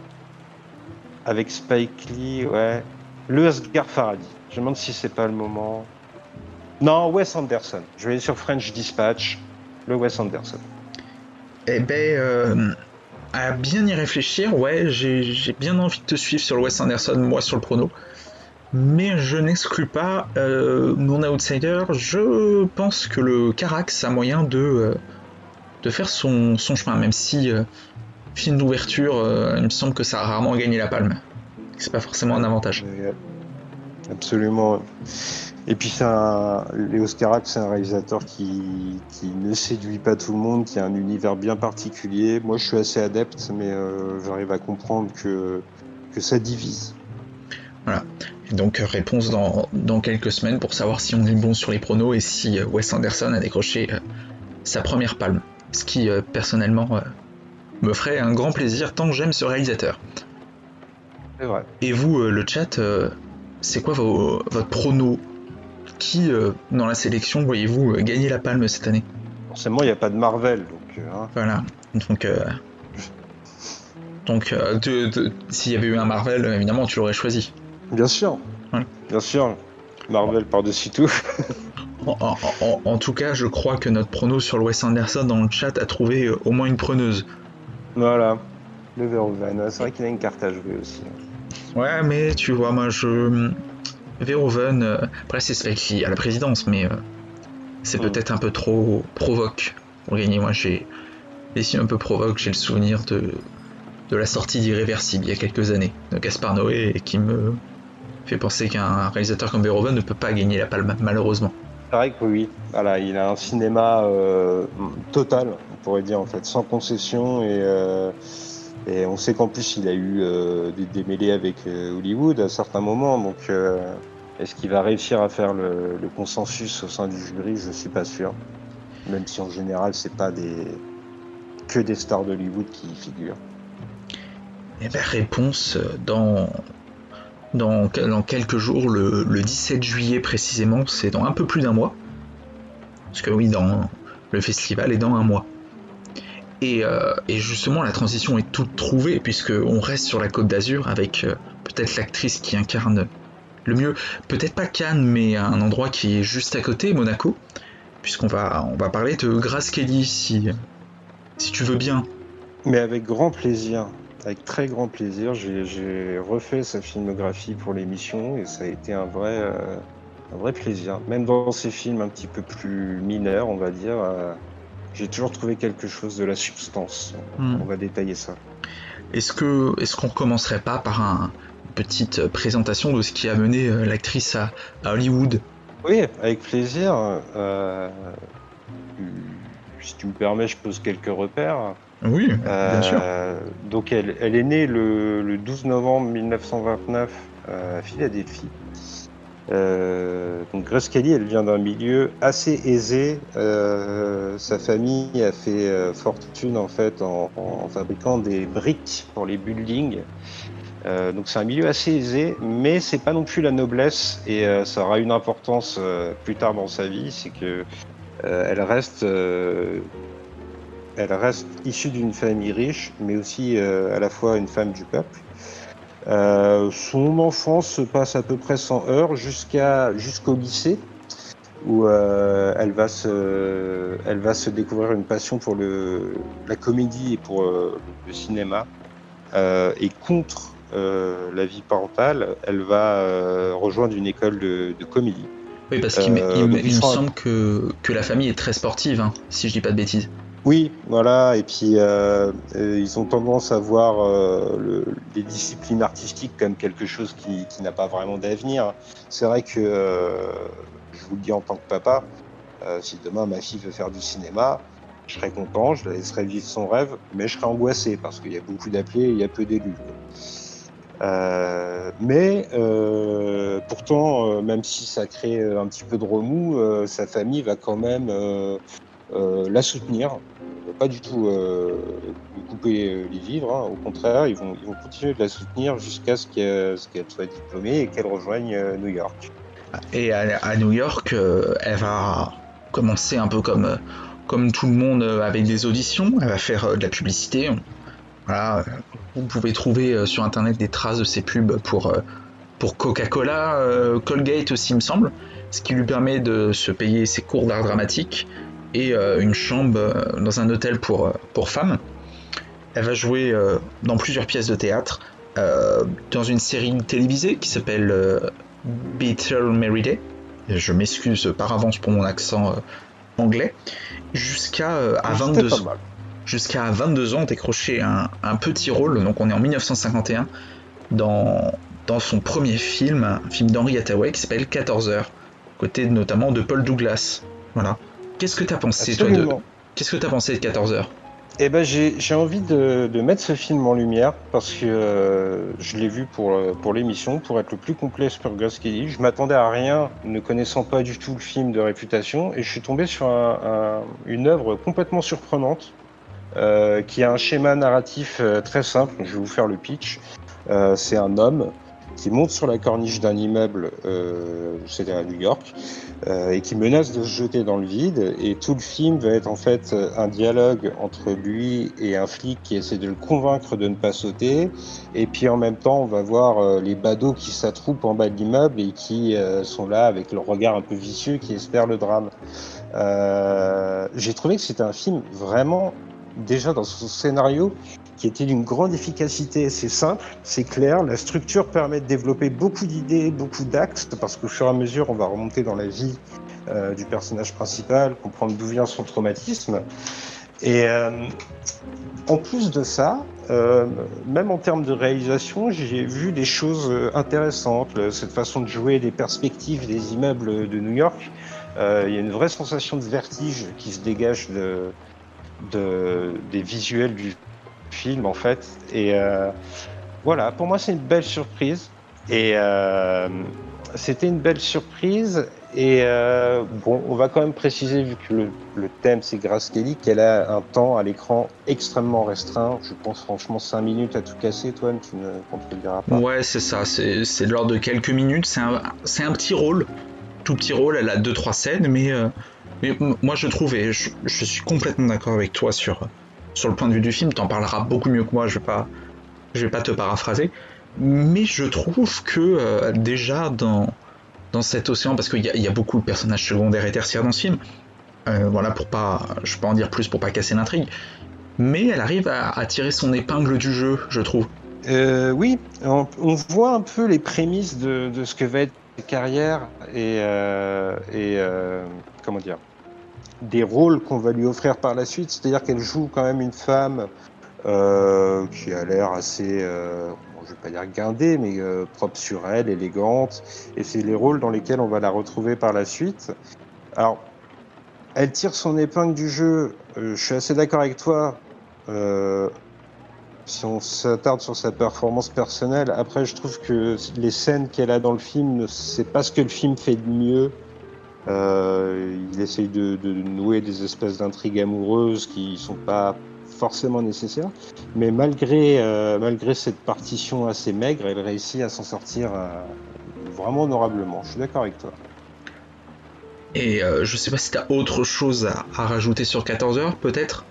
avec Spike Lee, ouais. Le Asghar Faradi. Je me demande si c'est pas le moment. Non, Wes Anderson. Je vais aller sur French Dispatch. Le Wes Anderson. Eh ben, euh, à bien y réfléchir, ouais, j'ai bien envie de te suivre sur le Wes Anderson, moi sur le prono. Mais je n'exclus pas euh, mon outsider. Je pense que le Carax a moyen de. Euh, de faire son, chemin, même si film d'ouverture, il me semble que ça a rarement gagné la palme. C'est pas forcément un avantage. Absolument. Et puis c'est un, Léo Scarac, c'est un réalisateur qui, qui ne séduit pas tout le monde, qui a un univers bien particulier. Moi, je suis assez adepte, mais euh, j'arrive à comprendre que, que ça divise. Voilà. Et donc réponse dans, dans, quelques semaines pour savoir si on est bon sur les pronos et si euh, Wes Anderson a décroché euh, sa première palme. Ce qui personnellement me ferait un grand plaisir tant que j'aime ce réalisateur. C'est vrai. Et vous, le chat, c'est quoi vos, votre prono qui, euh, dans la sélection, voyez-vous euh, gagner la palme cette année Forcément, il n'y a pas de Marvel. Donc, euh, hein. Voilà. Donc, donc s'il y avait eu un Marvel, évidemment, tu l'aurais choisi. Bien sûr. Bien sûr. Marvel par-dessus tout. <laughs> en, tout cas, je crois que notre prono sur le Wes Anderson dans le chat a trouvé au moins une preneuse. Voilà. Le Verhoeven. C'est vrai qu'il a une carte à jouer aussi. Ouais, mais tu vois, moi, je, Verhoeven, euh, après c'est Spike à la présidence, mais euh, c'est mm. peut-être un peu trop provoque pour gagner. Moi j'ai des un peu provoque, j'ai le souvenir de, de la sortie d'Irréversible il y a quelques années de Gaspard Noé et qui me fait penser qu'un réalisateur comme Verhoeven ne peut pas gagner la palme, malheureusement. C'est vrai que oui, voilà, il a un cinéma euh, total, on pourrait dire en fait, sans concession et, et on sait qu'en plus il a eu des démêlés avec Hollywood à certains moments, donc est-ce qu'il va réussir à faire le, consensus au sein du jury? Je suis pas sûr. Même si en général, c'est pas des que des stars d'Hollywood qui y figurent. Eh bien, réponse dans, dans, quelques jours, le, 17 juillet précisément, c'est dans un peu plus d'un mois. Parce que oui, dans le festival est dans un mois. Et, euh, et, justement, la transition est toute trouvée, puisqu'on reste sur la côte d'Azur avec euh, peut-être l'actrice qui incarne le mieux, peut-être pas Cannes, mais un endroit qui est juste à côté, Monaco, puisqu'on va, on va parler de Grace Kelly, si, si tu veux bien. Mais avec grand plaisir, avec très grand plaisir. J'ai refait sa filmographie pour l'émission et ça a été un vrai, euh, un vrai plaisir. Même dans ces films un petit peu plus mineurs, on va dire, j'ai toujours trouvé quelque chose de la substance. Hmm. On va détailler ça. Est-ce que est-ce qu'on commencerait pas par un, petite présentation de ce qui a mené euh, l'actrice à, Hollywood? Oui, avec plaisir. Euh, si tu me permets, je pose quelques repères. Oui, bien euh, sûr. Donc, elle, est née le, 12 novembre 1929 à Philadelphie. Donc Grace Kelly, elle vient d'un milieu assez aisé. sa famille a fait fortune en fait en, fabriquant des briques pour les buildings. Euh, donc c'est un milieu assez aisé, mais c'est pas non plus la noblesse et euh, ça aura une importance euh, plus tard dans sa vie, c'est que elle reste, elle reste issue d'une famille riche, mais aussi à la fois une femme du peuple. Son enfance se passe à peu près sans jusqu'à jusqu'au lycée où elle va se elle va se découvrir une passion pour le la comédie et pour le cinéma et contre euh, la vie parentale, elle va euh, rejoindre une école de, comédie. Oui, parce qu'il euh, me semble que, que, la famille est très sportive, hein, si je dis pas de bêtises. Oui, voilà, et puis ils ont tendance à voir les disciplines artistiques comme quelque chose qui, n'a pas vraiment d'avenir. C'est vrai que, je vous le dis en tant que papa, si demain ma fille veut faire du cinéma, je serais content, je la laisserai vivre son rêve, mais je serais angoissé parce qu'il y a beaucoup d'appelés et il y a peu d'élus. Euh, mais euh, pourtant, euh, même si ça crée un petit peu de remous, sa famille va quand même la soutenir. Pas du tout lui couper les vivres, hein. au contraire, ils vont, ils vont continuer de la soutenir jusqu'à ce qu'elle soit diplômée et qu'elle rejoigne New York. Et à, New York, elle va commencer un peu comme, comme tout le monde avec des auditions, elle va faire de la publicité. Voilà, vous pouvez trouver euh, sur internet des traces de ses pubs pour, euh, pour Coca-Cola, euh, Colgate aussi, il me semble, ce qui lui permet de se payer ses cours d'art dramatique et une chambre dans un hôtel pour, pour femmes. Elle va jouer dans plusieurs pièces de théâtre, dans une série télévisée qui s'appelle Beetle Mary Day. Je m'excuse par avance pour mon accent anglais. Jusqu'à à 22 ans jusqu'à 22 ans décrocher un, un, petit rôle, donc on est en 1951, dans, dans son premier film, un film d'Henri Hathaway qui s'appelle 14 heures, côté notamment de Paul Douglas. Voilà. Qu'est-ce que t'as pensé toi de. Qu'est-ce que t'as pensé de 14 heures? Eh ben, j'ai j'ai envie de, de mettre ce film en lumière parce que euh, je l'ai vu pour, euh, pour l'émission, pour être le plus complet sur Gus Kelly. Je m'attendais à rien, ne connaissant pas du tout le film de réputation, et je suis tombé sur un- un- une œuvre complètement surprenante euh, qui a un schéma narratif euh, très simple. Je vais vous faire le pitch. C'est un homme qui monte sur la corniche d'un immeuble, euh, c'était à New York, euh, et qui menace de se jeter dans le vide. Et tout le film va être en fait un dialogue entre lui et un flic qui essaie de le convaincre de ne pas sauter. Et puis en même temps, on va voir euh, les badauds qui s'attroupent en bas de l'immeuble et qui euh, sont là avec leur regard un peu vicieux qui espèrent le drame. J'ai trouvé que c'était un film vraiment, déjà dans son scénario, qui était d'une grande efficacité. C'est simple, c'est clair. La structure permet de développer beaucoup d'idées, beaucoup d'axes, parce qu'au fur et à mesure, on va remonter dans la vie euh, du personnage principal, comprendre d'où vient son traumatisme. Et euh, en plus de ça, euh, même en termes de réalisation, j'ai vu des choses intéressantes. Cette façon de jouer des perspectives des immeubles de New York, il y a une vraie sensation de vertige qui se dégage de, de- des visuels du film en fait. Et euh, voilà, pour moi c'est une belle surprise. Et euh, c'était une belle surprise. Et euh, bon, on va quand même préciser, vu que le, thème c'est Grace Kelly, qu'elle a un temps à l'écran extrêmement restreint. Je pense franchement 5 minutes à tout casser, toi, tu ne contrediras pas. Ouais, c'est ça, c'est de l'ordre de quelques minutes, c'est un, un petit rôle, tout petit rôle, elle a deux trois scènes, mais, moi je trouve, et je suis complètement d'accord avec toi sur, sur le point de vue du film, t'en parleras beaucoup mieux que moi, je vais pas, je vais pas te paraphraser, mais je trouve que euh, déjà dans, dans cet océan, parce qu'il y, a- beaucoup de personnages secondaires et tertiaires dans ce film, euh, voilà, pour pas, je peux en dire plus pour pas casser l'intrigue, mais elle arrive à, tirer son épingle du jeu, je trouve. Euh, oui, on, voit un peu les prémices de, de ce que va être carrière et, euh, et comment dire des rôles qu'on va lui offrir par la suite. C'est-à-dire qu'elle joue quand même une femme euh, qui a l'air assez, euh, bon, je vais pas dire guindée, mais euh, propre sur elle, élégante. Et c'est les rôles dans lesquels on va la retrouver par la suite. Alors, elle tire son épingle du jeu. Euh, je suis assez d'accord avec toi. Euh, si on s'attarde sur sa performance personnelle, après je trouve que les scènes qu'elle a dans le film, c'est pas ce que le film fait de mieux. Euh, il essaye de, de nouer des espèces d'intrigues amoureuses qui sont pas forcément nécessaires, mais malgré euh, malgré cette partition assez maigre, elle réussit à s'en sortir euh, vraiment honorablement. Je suis d'accord avec toi. Et euh, je sais pas si t'as autre chose à, à rajouter sur 14 heures, peut-être?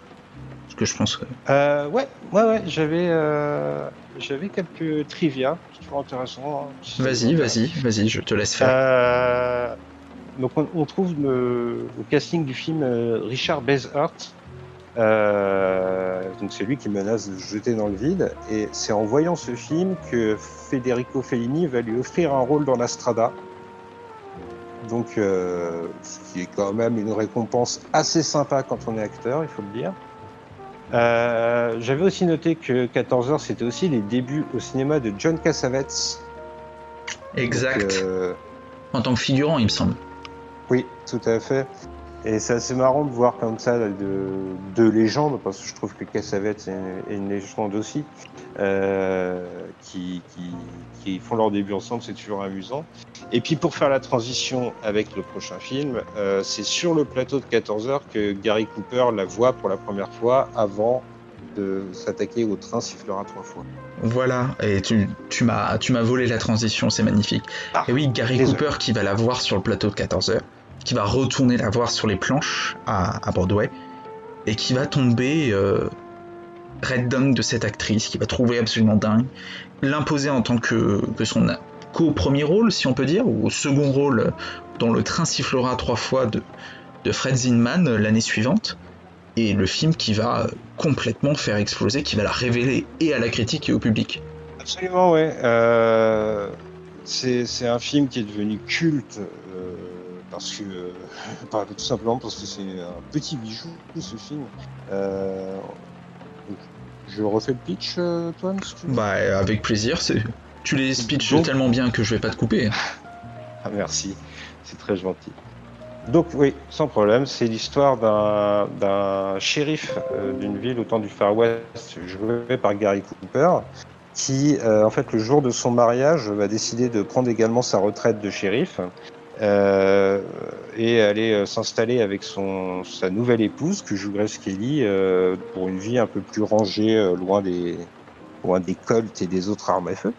Parce que je pense que. Euh, ouais, ouais, ouais, j'avais euh, j'avais quelques trivia, c'est toujours intéressant. hein, si Vas-y, vas-y, vas-y, je te laisse faire. Donc on, on trouve le, au casting du film euh, Richard Bezhart. Euh, donc c'est lui qui menace de se jeter dans le vide. Et c'est en voyant ce film que Federico Fellini va lui offrir un rôle dans la Strada. Donc euh, ce qui est quand même une récompense assez sympa quand on est acteur, il faut le dire. Euh, J'avais aussi noté que 14 heures, c'était aussi les débuts au cinéma de John Cassavetes. exact. Donc, euh, En tant que figurant, il me semble. Oui, tout à fait. Et c'est assez marrant de voir comme ça de deux légendes, parce que je trouve que Cassavetes est, est une légende aussi, euh, qui, qui, qui font leur début ensemble, c'est toujours amusant. Et puis pour faire la transition avec le prochain film, euh, c'est sur le plateau de 14 heures que Gary Cooper la voit pour la première fois avant de s'attaquer au train sifflera trois fois. Voilà, et tu, tu m'as tu m'as volé la transition, c'est magnifique. Ah, et oui, Gary désolé. Cooper qui va la voir sur le plateau de 14 heures, qui va retourner la voir sur les planches à, Broadway, et qui va tomber euh, red dingue de cette actrice, qui va trouver absolument dingue, l'imposer en tant que, son co-premier rôle, si on peut dire, ou second rôle dans Le train sifflera trois fois de, Fred Zinman euh, l'année suivante, et le film qui va euh, complètement faire exploser, qui va la révéler et à la critique et au public. Absolument, ouais. Euh, c'est un film qui est devenu culte parce que, euh, <laughs> tout simplement parce que c'est un petit bijou, ce film. Euh, je refais le pitch, euh, si veux Bah, avec plaisir, Tu les Donc- tellement bien que je vais pas te couper. <laughs> Ah, merci, c'est très gentil. Donc oui, sans problème, c'est l'histoire d'un- d'un shérif euh, d'une ville au temps du Far West, joué par Gary Cooper, qui, euh, en fait, le jour de son mariage, va décider de prendre également sa retraite de shérif euh, et aller euh, s'installer avec son sa nouvelle épouse, que joue Grace Kelly, euh, pour une vie un peu plus rangée, euh, loin des loin des et des autres armes à feu.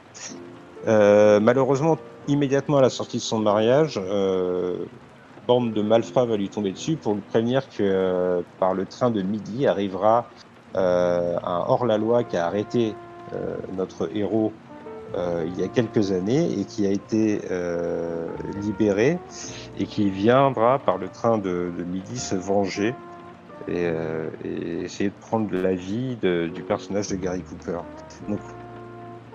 Malheureusement, immédiatement à la sortie de son mariage, euh, bande de malfrats va lui tomber dessus pour lui prévenir que par le train de midi arrivera un hors-la-loi qui a arrêté notre héros euh, il y a quelques années et qui a été euh, libéré et qui viendra par le train de, midi se venger et, euh, et essayer de prendre la vie du personnage de Gary Cooper. Donc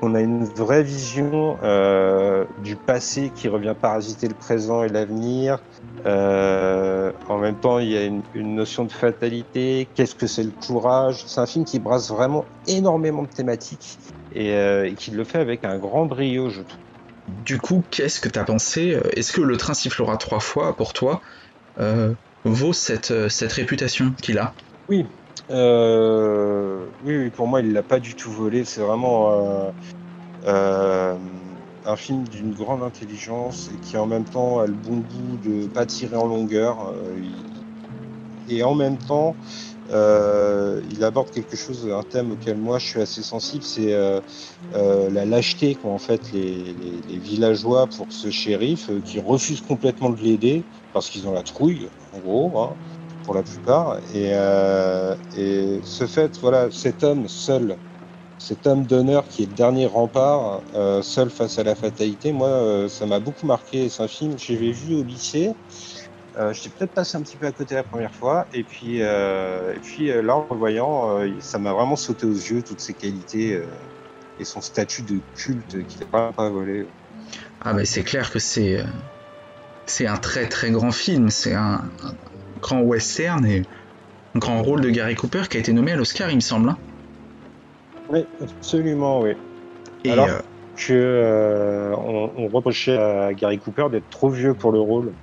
on a une vraie vision du passé qui revient parasiter le présent et l'avenir. En même temps, il y a une notion de fatalité. Qu'est-ce que c'est le courage? C'est un film qui brasse vraiment énormément de thématiques et, euh, et qui le fait avec un grand brio, je trouve. Du coup, qu'est-ce que t'as pensé Est-ce que le train sifflera trois fois pour toi euh, vaut cette, euh, cette réputation qu'il a? Oui. Euh, oui, oui, pour moi, il l'a pas du tout volé. C'est vraiment euh, euh, un film d'une grande intelligence et qui en même temps a le bon goût de pas tirer en longueur. Euh, Et en même temps, euh, il aborde quelque chose, un thème auquel moi je suis assez sensible, c'est euh, euh, la lâcheté qu'ont en fait les, les- les villageois pour ce shérif euh, qui refuse complètement de l'aider parce qu'ils ont la trouille, en gros. Hein pour la plupart. Et, euh, et ce fait, voilà, cet homme seul, cet homme d'honneur qui est le dernier rempart, euh, seul face à la fatalité, moi, euh, ça m'a beaucoup marqué. C'est un film que j'avais vu au lycée. Euh, J'étais peut-être passé un petit peu à côté la première fois, et puis, euh, et puis euh, là, en le voyant, euh, ça m'a vraiment sauté aux yeux toutes ses qualités et son statut de culte qu'il n'a pas, pas volé. Ah bah c'est clair que c'est c'est un très très grand film, c'est un, un grand western et un grand rôle de Gary Cooper qui a été nommé à l'Oscar, il me semble. hein. Oui, absolument, oui. Et Alors que on, on reprochait à Gary Cooper d'être trop vieux pour le rôle.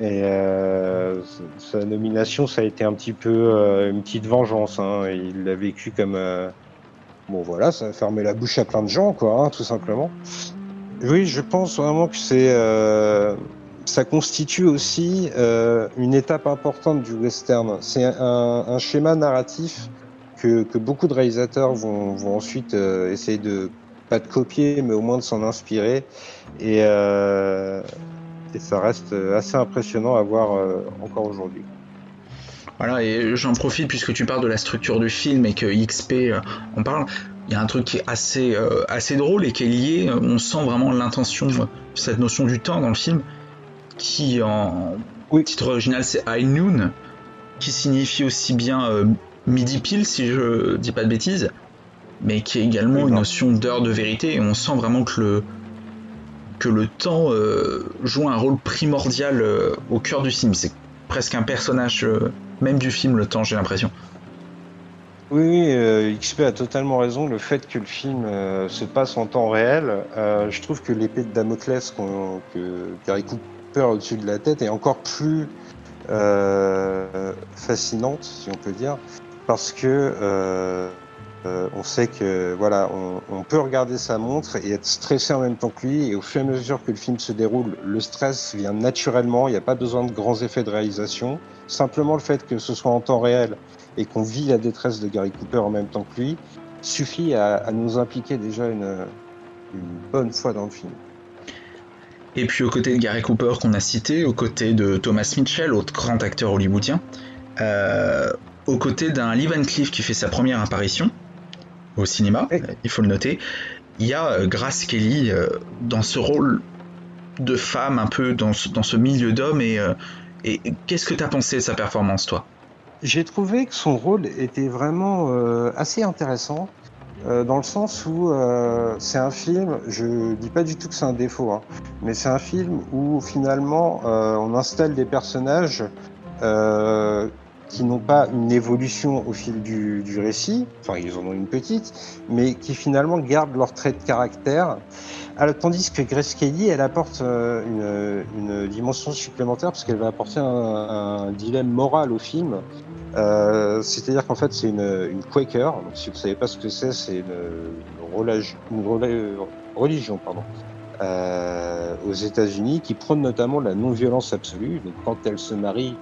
Et euh, sa nomination, ça a été un petit peu euh, une petite vengeance. Hein. Il l'a vécu comme euh, bon, voilà, ça a fermé la bouche à plein de gens, quoi, hein, tout simplement. Oui, je pense vraiment que c'est euh, ça constitue aussi euh, une étape importante du western. C'est un, un schéma narratif que, que beaucoup de réalisateurs vont, vont ensuite euh, essayer de pas de copier, mais au moins de s'en inspirer. Et, et ça reste assez impressionnant à voir euh, encore aujourd'hui. Voilà, et j'en profite puisque tu parles de la structure du film et que XP euh, en parle. Il y a un truc qui est assez, euh, assez drôle et qui est lié. euh, On sent vraiment l'intention, euh, cette notion du temps dans le film, qui en Oui. titre original c'est High Noon, qui signifie aussi bien euh, midi pile si je dis pas de bêtises, mais qui est également Oui, une notion d'heure de vérité. Et on sent vraiment que le que le temps euh, joue un rôle primordial euh, au cœur du film. C'est presque un personnage euh, même du film, le temps, j'ai l'impression. Oui, XP a totalement raison. Le fait que le film se passe en temps réel, je trouve que l'épée de Damoclès qu'on- que Gary Cooper au-dessus de la tête est encore plus fascinante, si on peut dire, parce que euh, on sait que voilà, on, peut regarder sa montre et être stressé en même temps que lui, et au fur et à mesure que le film se déroule, le stress vient naturellement. Il n'y a pas besoin de grands effets de réalisation. Simplement le fait que ce soit en temps réel et qu'on vit la détresse de Gary Cooper en même temps que lui suffit à, nous impliquer déjà une, une bonne fois dans le film. Et puis aux côtés de Gary Cooper qu'on a cité, aux côtés de Thomas Mitchell, autre grand acteur hollywoodien, euh, aux côtés d'un Lee Van Cleef qui fait sa première apparition au cinéma, Oui. il faut le noter, il y a euh, Grace Kelly euh, dans ce rôle de femme un peu dans ce, dans ce milieu d'hommes et, euh, et qu'est-ce que tu as pensé de sa performance toi? J'ai trouvé que son rôle était vraiment euh, assez intéressant, euh, dans le sens où euh, c'est un film, je dis pas du tout que c'est un défaut, hein, mais c'est un film où finalement on installe des personnages qui n'ont pas une évolution au fil du, récit, enfin ils en ont une petite, mais qui finalement gardent leur trait de caractère, alors, tandis que Grace Kelly, elle apporte une, une dimension supplémentaire parce qu'elle va apporter un, dilemme moral au film. Euh, C'est-à-dire qu'en fait c'est une, Quaker, donc si vous savez pas ce que c'est, c'est une, une, religion, pardon, euh, aux États-Unis qui prône notamment la non-violence absolue. Donc, quand elle se marie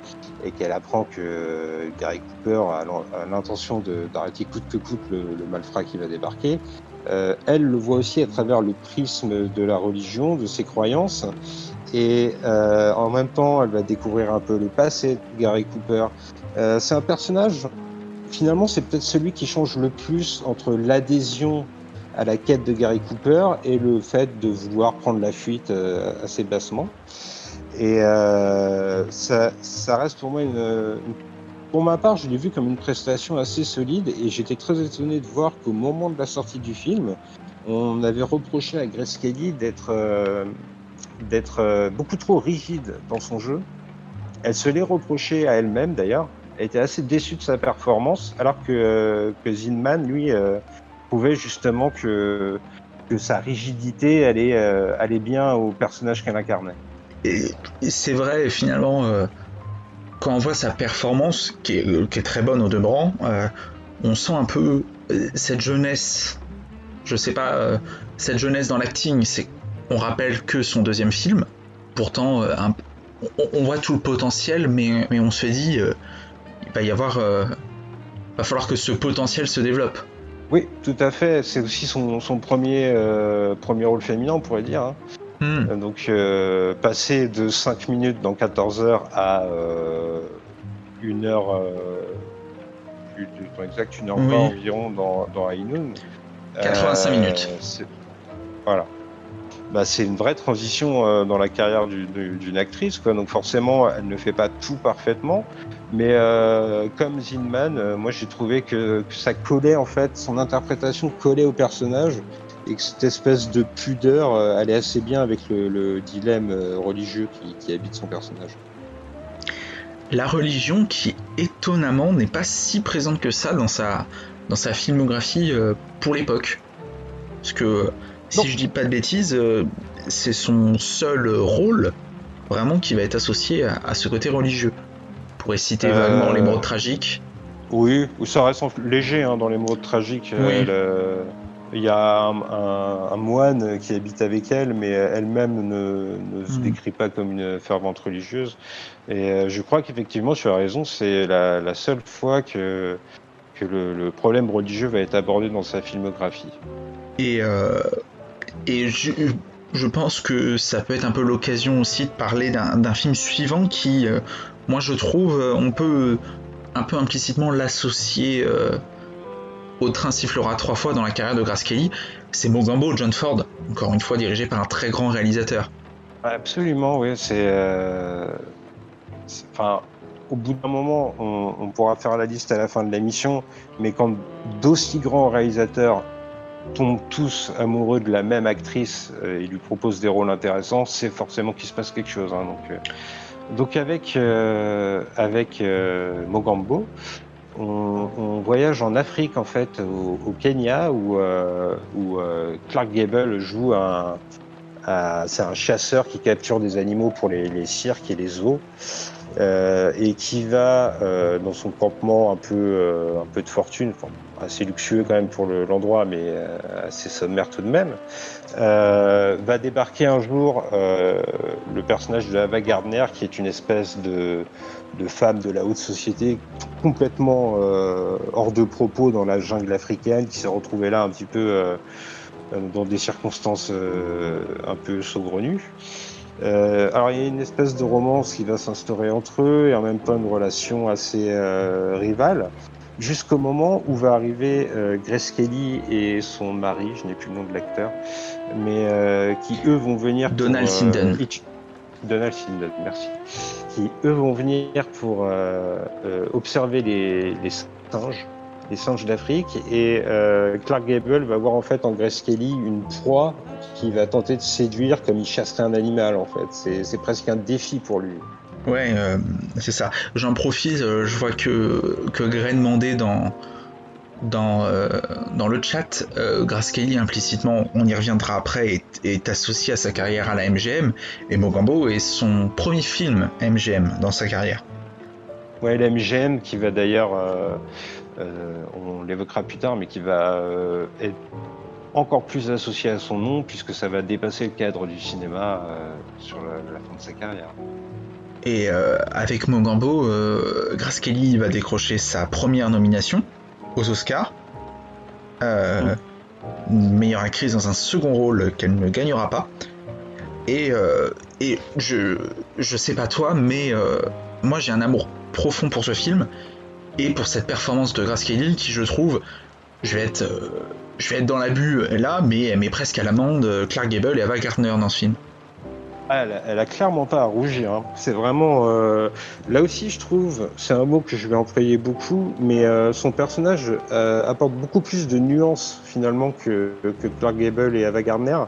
et qu'elle apprend que Gary Cooper a l'intention d'arrêter coûte que coûte le, le malfrat qui va débarquer, euh, elle le voit aussi à travers le prisme de la religion, de ses croyances. Et euh, en même temps, elle va découvrir un peu le passé de Gary Cooper. Euh, c'est un personnage, finalement, c'est peut-être celui qui change le plus entre l'adhésion à la quête de Gary Cooper et le fait de vouloir prendre la fuite euh, assez bassement. Et euh, ça, ça, reste pour moi une, une, Pour ma part, je l'ai vu comme une prestation assez solide et j'étais très étonné de voir qu'au moment de la sortie du film, on avait reproché à Grace Kelly d'être euh, d'être euh, beaucoup trop rigide dans son jeu. Elle se l'est reproché à elle-même d'ailleurs. Elle était assez déçue de sa performance, alors que, que Zinman, lui, euh, trouvait justement que, que sa rigidité allait, euh, allait bien au personnage qu'elle incarnait. Et, c'est vrai, finalement, euh, quand on voit sa performance, qui est, qui est très bonne au demeurant, euh, on sent un peu cette jeunesse. Je sais pas, cette jeunesse dans l'acting, on rappelle que son deuxième film. Pourtant, on, voit tout le potentiel, mais, mais on se dit, il va y avoir, va falloir que ce potentiel se développe. Oui, tout à fait. C'est aussi son, son premier, euh, premier rôle féminin, on pourrait dire. Hein. Mm. Donc, euh, passer de 5 minutes dans 14 heures à euh, une heure, plus du temps exact, une heure Oui. environ dans, dans Noon. 85 minutes. Voilà. Bah, c'est une vraie transition euh, dans la carrière du- du- d'une actrice. Quoi. Donc forcément, elle ne fait pas tout parfaitement. Mais euh, comme Zinman, euh, moi j'ai trouvé que, que ça collait en fait, son interprétation collait au personnage et que cette espèce de pudeur euh, allait assez bien avec le, le dilemme religieux qui, qui habite son personnage. La religion qui étonnamment n'est pas si présente que ça dans sa, dans sa filmographie pour l'époque. Parce que si Non. je dis pas de bêtises, c'est son seul rôle vraiment qui va être associé à, à ce côté religieux. Pourrait citer Euh, vaguement les mots tragiques. Oui, ou ça reste léger hein, dans les mots tragiques. Oui. Euh, Il y a un, un- un moine qui habite avec elle, mais elle-même ne, ne se Hmm. décrit pas comme une fervente religieuse. Et euh, je crois qu'effectivement, tu as raison, c'est la, la seule fois que, que le, le problème religieux va être abordé dans sa filmographie. Et, euh, et je, je pense que ça peut être un peu l'occasion aussi de parler d'un film suivant qui, euh, moi je trouve, euh, on peut un peu implicitement l'associer euh, au train sifflera trois fois dans la carrière de Grace Kelly. C'est Mogambo John Ford, encore une fois dirigé par un très grand réalisateur. Absolument, oui. C'est, euh, au bout d'un moment, on, pourra faire la liste à la fin de l'émission, mais quand d'aussi grands réalisateurs tombent tous amoureux de la même actrice et lui proposent des rôles intéressants, c'est forcément qu'il se passe quelque chose. hein. Donc avec euh, avec euh, Mogambo, on, on voyage en Afrique en fait, au, au Kenya, où euh, où euh, Clark Gable joue un euh, c'est un chasseur qui capture des animaux pour les, les cirques et les zoos euh, et qui va euh, dans son campement un peu un peu de fortune, enfin, assez luxueux quand même pour le- l'endroit, mais euh, assez sommaire tout de même. Euh, va débarquer un jour euh, le personnage de Ava Gardner, qui est une espèce de de femme de la haute société complètement euh, hors de propos dans la jungle africaine, qui s'est retrouvée là un petit peu dans des circonstances euh, un peu saugrenues. Euh, alors il y a une espèce de romance qui va s'instaurer entre eux et en même temps une relation assez euh, rivale, jusqu'au moment où va arriver euh, Grace Kelly et son mari, je n'ai plus le nom de l'acteur, mais euh, qui eux vont venir pour, Donald Sinden. étu- Donald Sinden, merci. Qui eux vont venir pour euh, euh, observer les, les singes les singes d'Afrique et euh, Clark Gable va voir en fait en Grace Kelly une proie qui va tenter de séduire comme il chasserait un animal en fait. C'est presque un défi pour lui. Ouais, euh, c'est ça. J'en profite, euh, je vois que, que Gray demandait dans, dans, euh, dans le chat, Grace Kelly implicitement, on y reviendra après, est, est, associé à sa carrière à la MGM, et Mogambo est son premier film MGM dans sa carrière. Ouais, la MGM qui va d'ailleurs, on l'évoquera plus tard, mais qui va être encore plus associé à son nom, puisque ça va dépasser le cadre du cinéma sur la fin de sa carrière. Et euh, avec Mogambo, euh, Grace Kelly va décrocher sa première nomination aux Oscars. Euh, meilleure actrice dans un second rôle qu'elle ne gagnera pas. Et, et je, je sais pas toi, mais moi j'ai un amour profond pour ce film et pour cette performance de Grace Kelly qui je trouve, je vais être, je vais être dans l'abus là, mais elle met presque à l'amende Clark Gable et Ava Gardner dans ce film. Ah, elle, a, clairement pas à rougir. Hein. C'est vraiment. Euh, là aussi, je trouve, c'est un mot que je vais employer beaucoup, mais euh, son personnage euh, apporte beaucoup plus de nuances finalement que, que Clark Gable et Ava Gardner.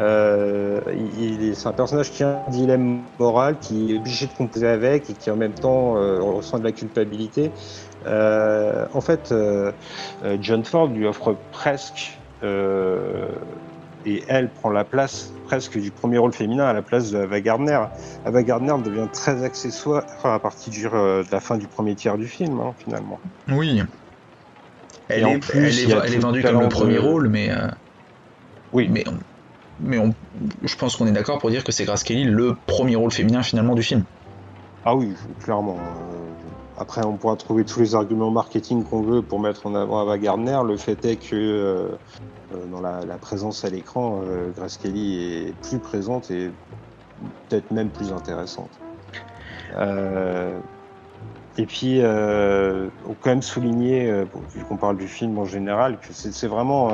il, c'est un personnage qui a un dilemme moral, qui est obligé de composer avec et qui en même temps ressent de la culpabilité. en fait, John Ford lui offre presque et elle prend la place presque du premier rôle féminin à la place de Ava Gardner. Ava Gardner devient très accessoire à partir euh, de la fin du premier tiers du film, hein, finalement. Oui. Elle, est, elle, est, vendue comme le premier rôle, mais. Euh, oui. Mais, mais on, je pense qu'on est d'accord pour dire que c'est Grace Kelly le premier rôle féminin finalement du film. Ah oui, clairement. Euh, après, on pourra trouver tous les arguments marketing qu'on veut pour mettre en avant Ava Gardner. Le fait est que dans la, présence à l'écran, euh, Grace Kelly est plus présente et peut-être même plus intéressante. Euh, et puis, euh, on quand même souligner, vu qu'on parle du film en général, que c'est vraiment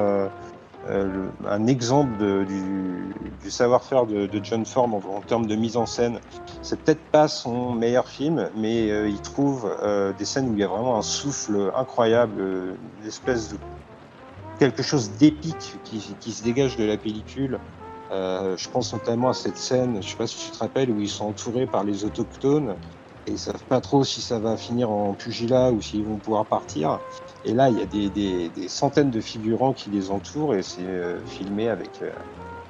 un exemple du, savoir-faire de, John Ford en, termes de mise en scène. C'est peut-être pas son meilleur film, mais il trouve des scènes où il y a vraiment un souffle incroyable, une espèce de quelque chose d'épique qui, se dégage de la pellicule. Euh, je pense notamment à cette scène, je sais pas si tu te rappelles, où ils sont entourés par les autochtones et ils savent pas trop si ça va finir en pugilat ou s'ils vont pouvoir partir. Et là, il y a des, centaines de figurants qui les entourent et c'est euh, filmé avec, euh,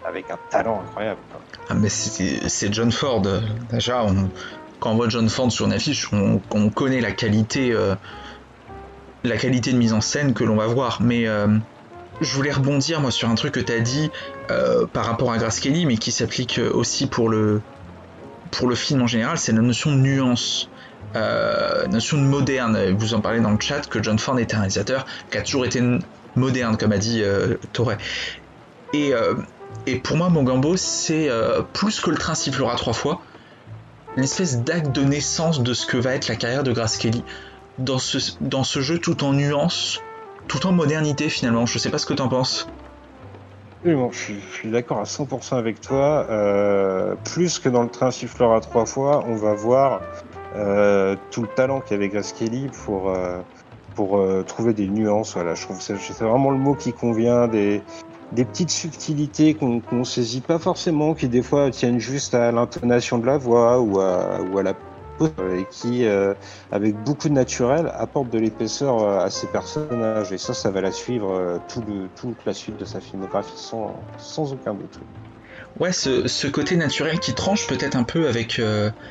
avec un talent incroyable. Ah, mais c'est John Ford. Déjà, quand on voit John Ford sur une affiche, on, on connaît la qualité, la qualité de mise en scène que l'on va voir. Mais je voulais rebondir moi sur un truc que tu as dit euh, par rapport à Grace Kelly, mais qui s'applique euh, aussi pour le, pour le film en général, c'est la notion de nuance. Euh, notion de moderne. Vous en parlez dans le chat que John Ford était un réalisateur qui a toujours été moderne, comme a dit euh. Et, et, pour moi, Mogambo, c'est plus que le train sifflera trois fois, une espèce d'acte de naissance de ce que va être la carrière de Grace Kelly dans ce, dans ce jeu tout en nuance, tout en modernité finalement. Je sais pas ce que tu en penses. Bon, je suis, d'accord à 100% avec toi. Euh, plus que dans le train sifflera trois fois, on va voir euh, tout le talent qu'avait Grace Kelly pour, euh, pour trouver des nuances. Voilà, je trouve que c'est vraiment le mot qui convient, des, des petites subtilités qu'on ne saisit pas forcément, qui des fois tiennent juste à l'intonation de la voix ou à, ou à la et qui, euh, avec beaucoup de naturel, apporte de l'épaisseur euh, à ses personnages. Et ça, ça va la suivre toute la suite de sa filmographie sans, aucun doute. Ouais, ce, côté naturel qui tranche peut-être un peu avec,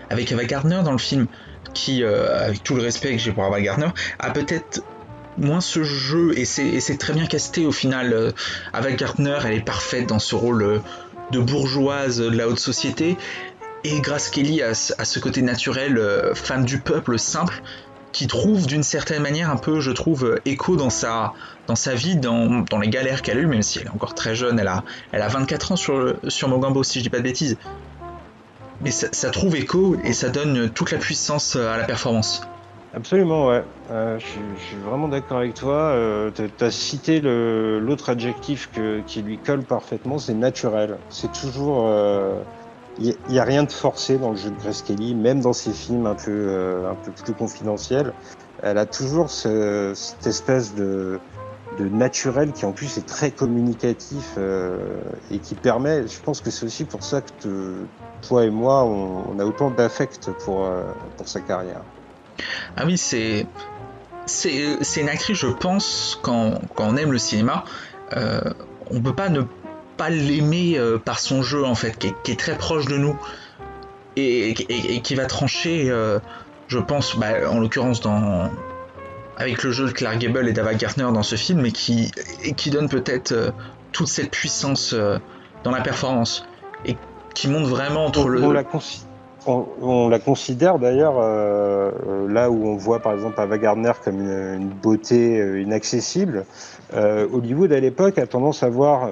avec Ava Gardner dans le film, qui, avec tout le respect que j'ai pour Ava Gardner, a peut-être moins ce jeu, et c'est très bien casté au final. Ava Gardner, elle est parfaite dans ce rôle de bourgeoise de la haute société, et Grace Kelly a, ce côté naturel, euh, femme du peuple, simple, qui trouve d'une certaine manière un peu, je trouve, euh, écho dans sa, dans sa vie, dans, les galères qu'elle a eues, même si elle est encore très jeune, elle a, elle a 24 ans sur, sur Mogambo, si je dis pas de bêtises. Mais ça, trouve écho et ça donne toute la puissance euh, à la performance. Absolument, ouais. je, suis vraiment d'accord avec toi. tu as cité l'autre adjectif qui lui colle parfaitement, c'est naturel. C'est toujours il n'y a rien de forcé dans le jeu de Grace Kelly, même dans ses films un peu, euh, un peu plus confidentiels. Elle a toujours cette espèce de, naturel qui en plus est très communicatif et qui permet, je pense que c'est aussi pour ça que toi et moi, on, a autant d'affect pour, pour sa carrière. Ah oui, c'est c'est une actrice, je pense, quand, quand, on aime le cinéma, euh, on peut pas ne pas l'aimer euh, par son jeu, en fait, qui est, très proche de nous et, qui va trancher, euh, je pense, bah, en l'occurrence, dans avec le jeu de Clark Gable et d'Ava Gardner dans ce film, et qui, donne peut-être euh, toute cette puissance dans la performance et qui montre vraiment entre le. On, la considère d'ailleurs là où on voit par exemple Ava Gardner comme une, beauté inaccessible. Euh, Hollywood à l'époque a tendance à voir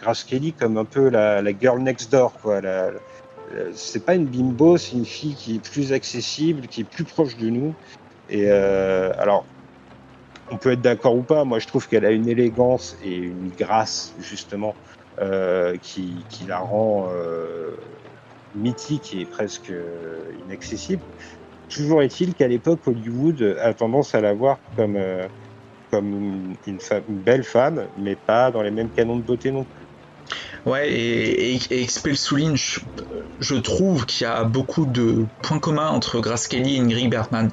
Grace Kelly comme un peu la, girl next door. Quoi. c'est pas une bimbo, c'est une fille qui est plus accessible, qui est plus proche de nous. Et alors, on peut être d'accord ou pas. Moi, je trouve qu'elle a une élégance et une grâce justement qui, qui, la rend mythique et presque euh, inaccessible. Toujours est-il qu'à l'époque, Hollywood a tendance à la voir comme, euh, comme une, belle femme, mais pas dans les mêmes canons de beauté non plus. Ouais, et, et, et souligne, je, trouve qu'il y a beaucoup de points communs entre Grace Kelly et Ingrid Bergman.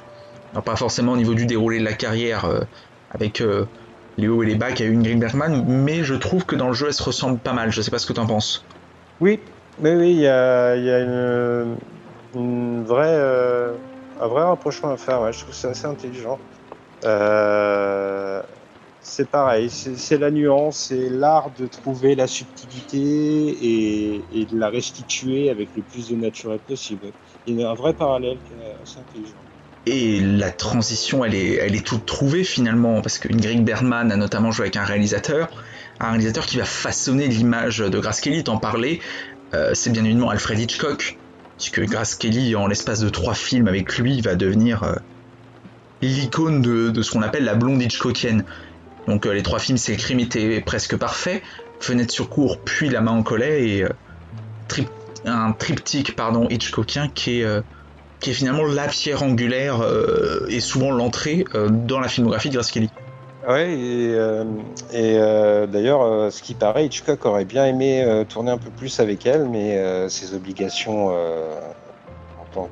Alors, pas forcément au niveau du déroulé de la carrière, euh, avec les hauts et les bas qu'a eu Ingrid Bergman, mais je trouve que dans le jeu, elle se ressemble pas mal. Je sais pas ce que tu en penses. Oui, mais oui, il y a, y a une, une, vraie, euh, un vrai rapprochement à faire. Ouais. Je trouve c'est assez intelligent. Euh, c'est pareil, c'est la nuance, c'est l'art de trouver la subtilité et, de la restituer avec le plus de naturel possible. Il y a un vrai parallèle qui est assez intelligent. Et la transition, elle est, elle est toute trouvée finalement, parce qu'Ingrid Bergman a notamment joué avec un réalisateur, un réalisateur qui va façonner l'image de Grace Kelly, t'en parlais, euh, c'est bien évidemment Alfred Hitchcock, puisque Grace Kelly, en l'espace de trois films avec lui, va devenir euh, l'icône de, ce qu'on appelle la blonde Hitchcockienne. Donc euh, les trois films, c'est Crime était presque parfait, Fenêtre sur cour, puis La main en collet, et un triptyque pardon, Hitchcockien qui est, qui est finalement la pierre angulaire et souvent l'entrée dans la filmographie de Grace Kelly. Ouais, et, euh, euh, d'ailleurs, euh, ce qui paraît, Hitchcock aurait bien aimé tourner un peu plus avec elle, mais ses obligations en tant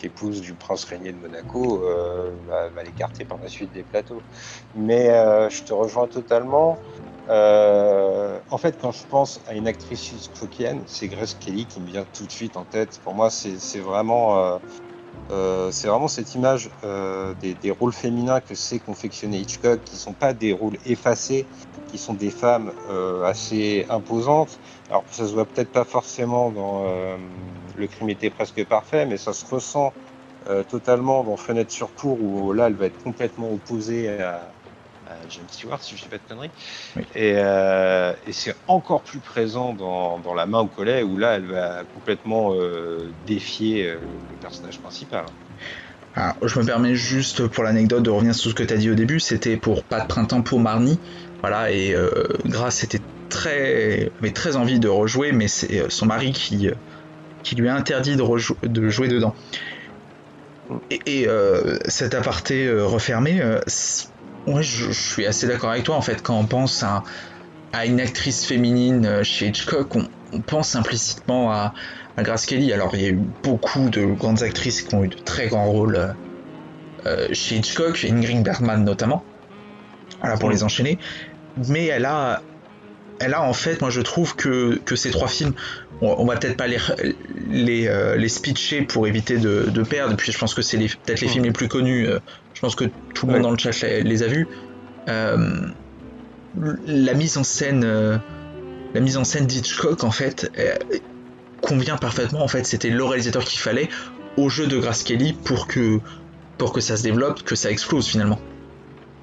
qu'épouse du prince régnier de Monaco va, l'écarter par la suite des plateaux. Mais je te rejoins totalement. en fait, quand je pense à une actrice hitchcockienne, c'est Grace Kelly qui me vient tout de suite en tête. Pour moi, c'est vraiment euh, c'est vraiment cette image euh, des, rôles féminins que sait confectionner Hitchcock, qui ne sont pas des rôles effacés, qui sont des femmes euh, assez imposantes. Alors ça se voit peut-être pas forcément dans Le crime était presque parfait, mais ça se ressent totalement dans Fenêtre sur cour, où là elle va être complètement opposée à, James Stewart, si je ne dis pas de conneries. Euh, et, c'est encore plus présent dans, La main au collet, où là, elle va complètement euh, défier euh, le personnage principal. je me permets juste pour l'anecdote de revenir sur ce que tu as dit au début, c'était pour Pas de printemps pour Marnie. Voilà, et Grace était très, avait très envie de rejouer, mais c'est son mari qui, qui lui a interdit de, de jouer dedans. Et, cet aparté refermé, Ouais, je, suis assez d'accord avec toi. En fait, quand on pense à, une actrice féminine euh, chez Hitchcock, on, pense implicitement à, Grace Kelly. Alors, il y a eu beaucoup de grandes actrices qui ont eu de très grands rôles euh, euh, chez Hitchcock, Ingrid Bergman notamment. Voilà, pour les enchaîner. Mais elle a, elle a en fait, moi je trouve que, ces trois films, on, va peut-être pas les, les, les, speecher pour éviter de, perdre, puis je pense que c'est peut-être les films les plus connus je pense que tout le monde dans le chat les, a vus. Euh, la mise en scène, euh, la mise en scène d'Hitchcock en fait euh, convient parfaitement. En fait, c'était le réalisateur qu'il fallait au jeu de Grace Kelly pour que pour que ça se développe, que ça explose finalement.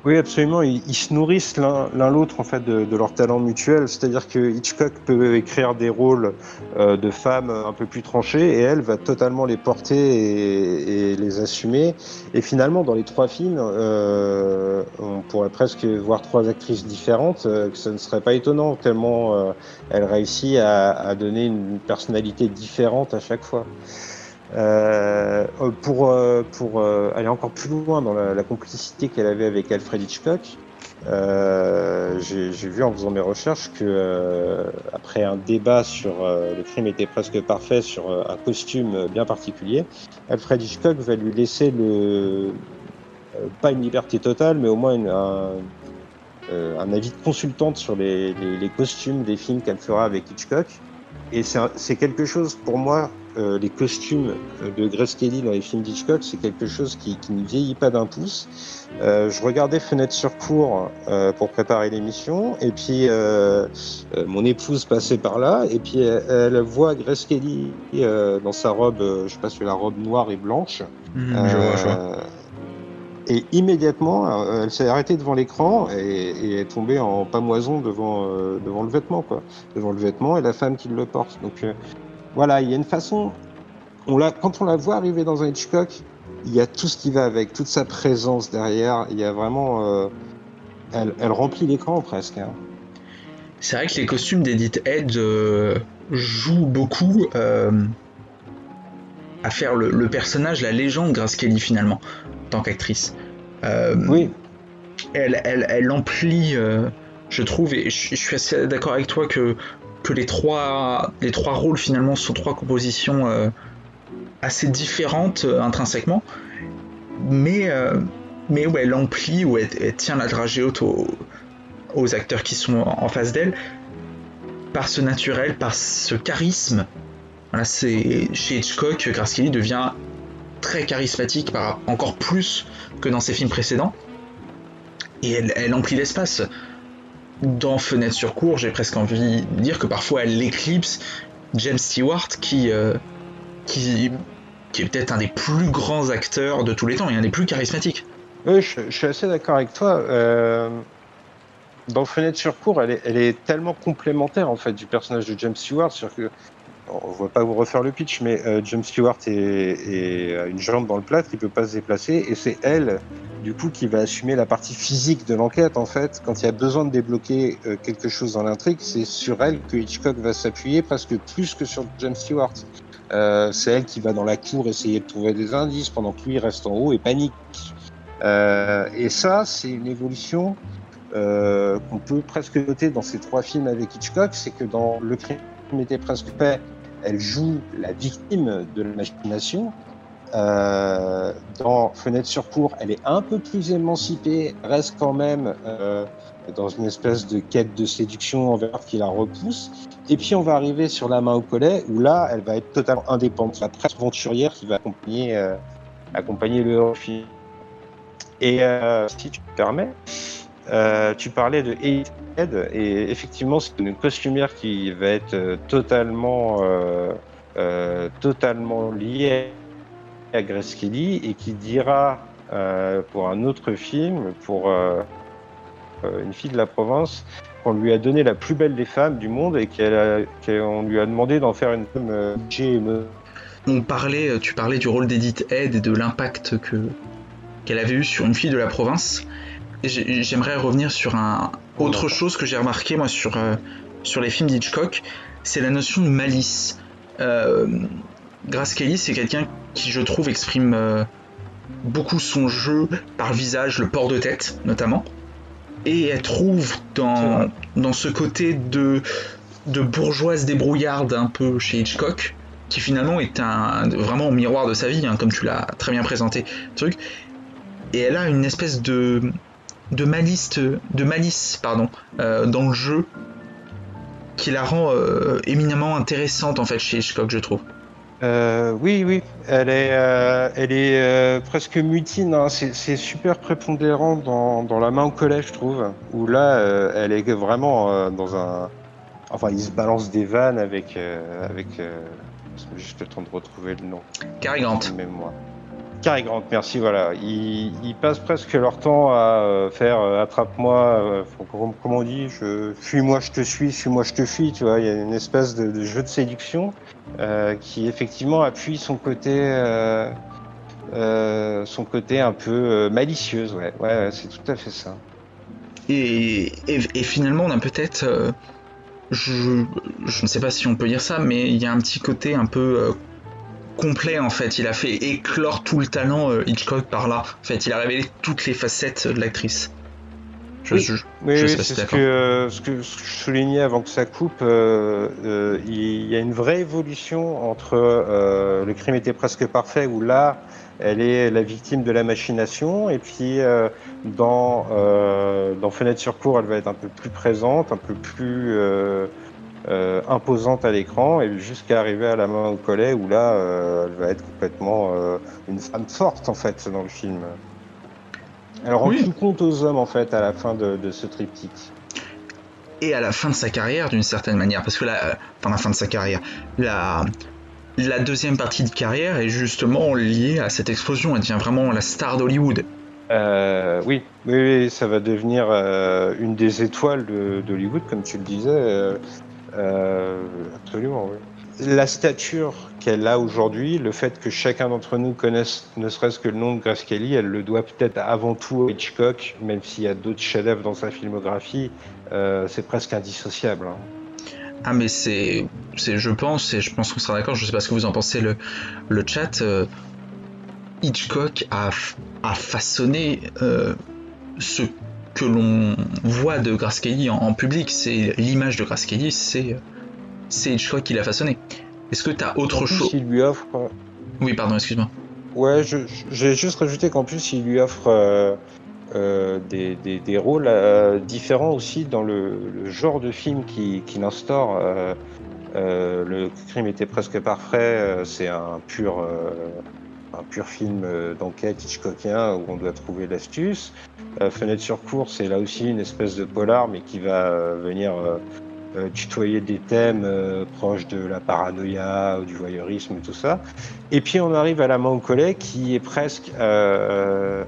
Oui, absolument. Ils, se nourrissent l'un l'autre en fait de, leur talent mutuel. C'est-à-dire que Hitchcock peut écrire des rôles euh, de femmes un peu plus tranchés et elle va totalement les porter et, les assumer. Et finalement, dans les trois films, euh, on pourrait presque voir trois actrices différentes. Euh, ce ne serait pas étonnant tellement elle réussit à, à donner une personnalité différente à chaque fois. Euh, pour, euh, pour euh, aller encore plus loin dans la, complicité qu'elle avait avec Alfred Hitchcock, Euh, j'ai vu en faisant mes recherches que euh, après un débat sur euh, le crime était presque parfait sur un costume bien particulier, Alfred Hitchcock va lui laisser le pas une liberté totale, mais au moins un, un, avis de consultante sur les, les, les costumes des films qu'elle fera avec Hitchcock. Et c'est quelque chose pour moi euh, les costumes de Grace Kelly dans les films d'Hitchcock, c'est quelque chose qui, qui, ne vieillit pas d'un pouce. Euh, je regardais Fenêtre sur cours euh, pour préparer l'émission, et puis mon épouse passait par là, et puis elle, elle voit Grace Kelly dans sa robe, je sais pas si la robe noire et blanche. Mmh, je vois, je vois. Et immédiatement, elle s'est arrêtée devant l'écran et, et, est tombée en pamoison devant devant le vêtement, quoi, devant le vêtement et la femme qui le porte. Donc voilà, il y a une façon. On la, quand on la voit arriver dans un Hitchcock, il y a tout ce qui va avec, toute sa présence derrière. Il y a vraiment. Euh, elle, elle, remplit l'écran presque. Hein. C'est vrai que les costumes d'Edith Head euh, jouent beaucoup euh, à faire le, le, personnage, la légende Grace Kelly finalement, en tant qu'actrice. Oui. Elle, elle, elle emplit, je trouve, et je, je suis assez d'accord avec toi que que les trois, les trois rôles finalement sont trois compositions euh, assez différentes euh, intrinsèquement, mais, euh, mais elle emplit, où elle, tient la dragée haute aux, aux, acteurs qui sont en face d'elle, par ce naturel, par ce charisme. Voilà, c'est chez Hitchcock, Kelly devient très charismatique, par, encore plus que dans ses films précédents, et elle, elle emplit l'espace dans Fenêtre sur cours, j'ai presque envie de dire que parfois elle éclipse James Stewart qui, euh, qui, est peut-être un des plus grands acteurs de tous les temps et un des plus charismatiques. Oui, je, suis assez d'accord avec toi. Euh, dans Fenêtre sur cours, elle est, elle est, tellement complémentaire en fait du personnage de James Stewart, on va pas vous refaire le pitch, mais euh, James Stewart est, est, a une jambe dans le plâtre, il peut pas se déplacer, et c'est elle, du coup, qui va assumer la partie physique de l'enquête. En fait, quand il y a besoin de débloquer euh, quelque chose dans l'intrigue, c'est sur elle que Hitchcock va s'appuyer, presque plus que sur James Stewart. Euh, c'est elle qui va dans la cour essayer de trouver des indices, pendant que lui reste en haut et panique. Euh, et ça, c'est une évolution qu'on peut presque noter dans ces trois films avec Hitchcock, c'est que dans Le crime était presque fait elle joue la victime de la machination. Euh, dans Fenêtre sur cour, elle est un peu plus émancipée, reste quand même euh, dans une espèce de quête de séduction envers qui la repousse. Et puis on va arriver sur La main au collet, où là, elle va être totalement indépendante. La presse aventurière qui va accompagner, euh, le film. Et si tu me permets, tu parlais de Ed et effectivement c'est une costumière qui va être euh, totalement euh, euh, totalement liée à Grace Kelly et qui dira pour un autre film pour une fille de la province qu'on lui a donné la plus belle des femmes du monde et qu'on qu lui a demandé d'en faire une femme GME. On parlait, tu parlais du rôle d'Edith Head et de l'impact que qu'elle avait eu sur une fille de la province j'aimerais revenir sur un autre chose que j'ai remarqué moi sur euh, sur les films d'Hitchcock, c'est la notion de malice. Euh, Grace Kelly, c'est quelqu'un qui je trouve exprime euh, beaucoup son jeu par le visage, le port de tête notamment, et elle trouve dans dans ce côté de de bourgeoise débrouillarde un peu chez Hitchcock, qui finalement est un vraiment au miroir de sa vie, hein, comme tu l'as très bien présenté, truc. Et elle a une espèce de de malice, de malice pardon, euh, dans le jeu qui la rend euh, éminemment intéressante en fait chez Hitchcock, je trouve. Euh, oui, oui, elle est, euh, elle est euh, presque mutine. Hein. C'est super prépondérant dans, dans, la main au collège, je trouve. Où là, euh, elle est vraiment dans un. Enfin, il se balance des vannes avec, avec. juste le temps de retrouver le nom. Grant. Moi. Cary Grant, merci. Voilà, ils, passent presque leur temps à euh, faire euh, attrape-moi, euh, comment on dit, je fuis-moi, je te suis, suis-moi, je te fuis. Tu vois, il y a une espèce de, jeu de séduction euh, qui effectivement appuie son côté, euh, euh, son côté un peu malicieuse. Ouais, ouais, c'est tout à fait ça. Et finalement, on a peut-être, je, je ne sais pas si on peut dire ça, mais il y a un petit côté un peu complet en fait. Il a fait éclore tout le talent euh, Hitchcock par là. En fait, il a révélé toutes les facettes de l'actrice. Je, Oui. je- Oui, Je c'est ce euh, ce que ce que je soulignais avant que ça coupe. euh, il y a une vraie évolution entre le crime était presque parfait, où là, elle est la victime de la machination, et puis dans, dans Fenêtre sur cour, elle va être un peu plus présente, un peu plus euh, imposante à l'écran, et jusqu'à arriver à la main au collet, où là, euh, elle va être complètement euh, une femme forte, en fait, dans le film. Elle rend Oui. tout compte aux hommes, en fait, à la fin de, de ce triptyque. et à la fin de sa carrière d'une certaine manière parce que là enfin la fin de sa carrière la la deuxième partie de carrière est justement liée à cette explosion elle devient vraiment la star d'Hollywood Euh, oui, oui, oui, ça va devenir euh, une des étoiles de- d'Hollywood, comme tu le disais. euh, euh, absolument, oui. La stature qu'elle a aujourd'hui, le fait que chacun d'entre nous connaisse ne serait-ce que le nom de Grace Kelly, elle le doit peut-être avant tout à Hitchcock, même s'il y a d'autres chefs-d'œuvre dans sa filmographie, euh, c'est presque indissociable. hein. ah mais c'est c'est je pense et je pense qu'on sera d'accord je sais pas ce que vous en pensez le le chat euh, Hitchcock a a façonné euh, ce que l'on voit de Grace Kelly en, en public c'est l'image de Grace Kelly c'est c'est Hitchcock qui l'a façonné est-ce que t'as En autre chose il lui offre. oui pardon excuse-moi Ouais, je- j'ai juste rajouté qu'en plus, il lui offre euh, euh, des, des- des rôles euh, différents aussi dans le, le genre de film qui- qu'il instaure. Euh, euh, le crime était presque parfait, euh, c'est un pur, euh, un pur film euh, d'enquête Hitchcockien où on doit trouver l'astuce. Euh, Fenêtre sur cour, c'est là aussi une espèce de polar, mais qui va euh, venir euh, tutoyer des thèmes proches de la paranoïa, du voyeurisme tout ça. Et puis on arrive à La main qui est presque un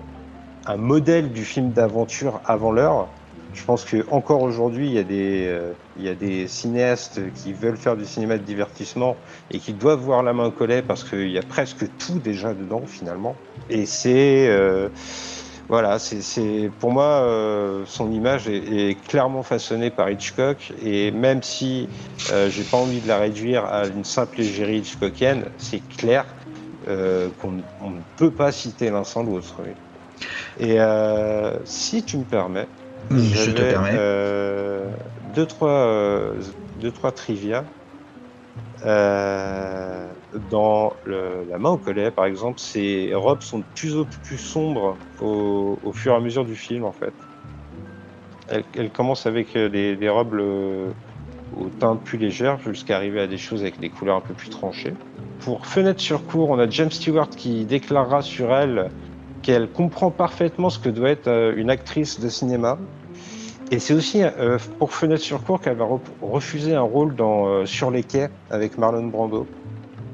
modèle du film d'aventure avant l'heure. Je pense que encore aujourd'hui, il y a des il y a des cinéastes qui veulent faire du cinéma de divertissement et qui doivent voir La main au collet parce qu'il y a presque tout déjà dedans finalement. Et c'est euh, voilà, c'est pour moi euh, son image est, est clairement façonnée par Hitchcock et même si euh, j'ai pas envie de la réduire à une simple égérie Hitchcockienne, c'est clair euh, qu'on on ne peut pas citer l'un sans l'autre. oui. Et si tu me permets, je te permets deux trois euh, deux trois trivia. Euh, dans le- la main au collet, par exemple, ces robes sont de plus en plus sombres au, au fur et à mesure du film, en fait. Elles commencent avec euh, des, robes euh, aux teintes plus légères jusqu'à arriver à des choses avec des couleurs un peu plus tranchées. Pour Fenêtre sur cour, on a James Stewart qui déclarera sur elle qu'elle comprend parfaitement ce que doit être une actrice de cinéma. Et c'est aussi euh, pour Fenêtre sur cour qu'elle va re- refuser un rôle dans euh, Sur les quais avec Marlon Brando.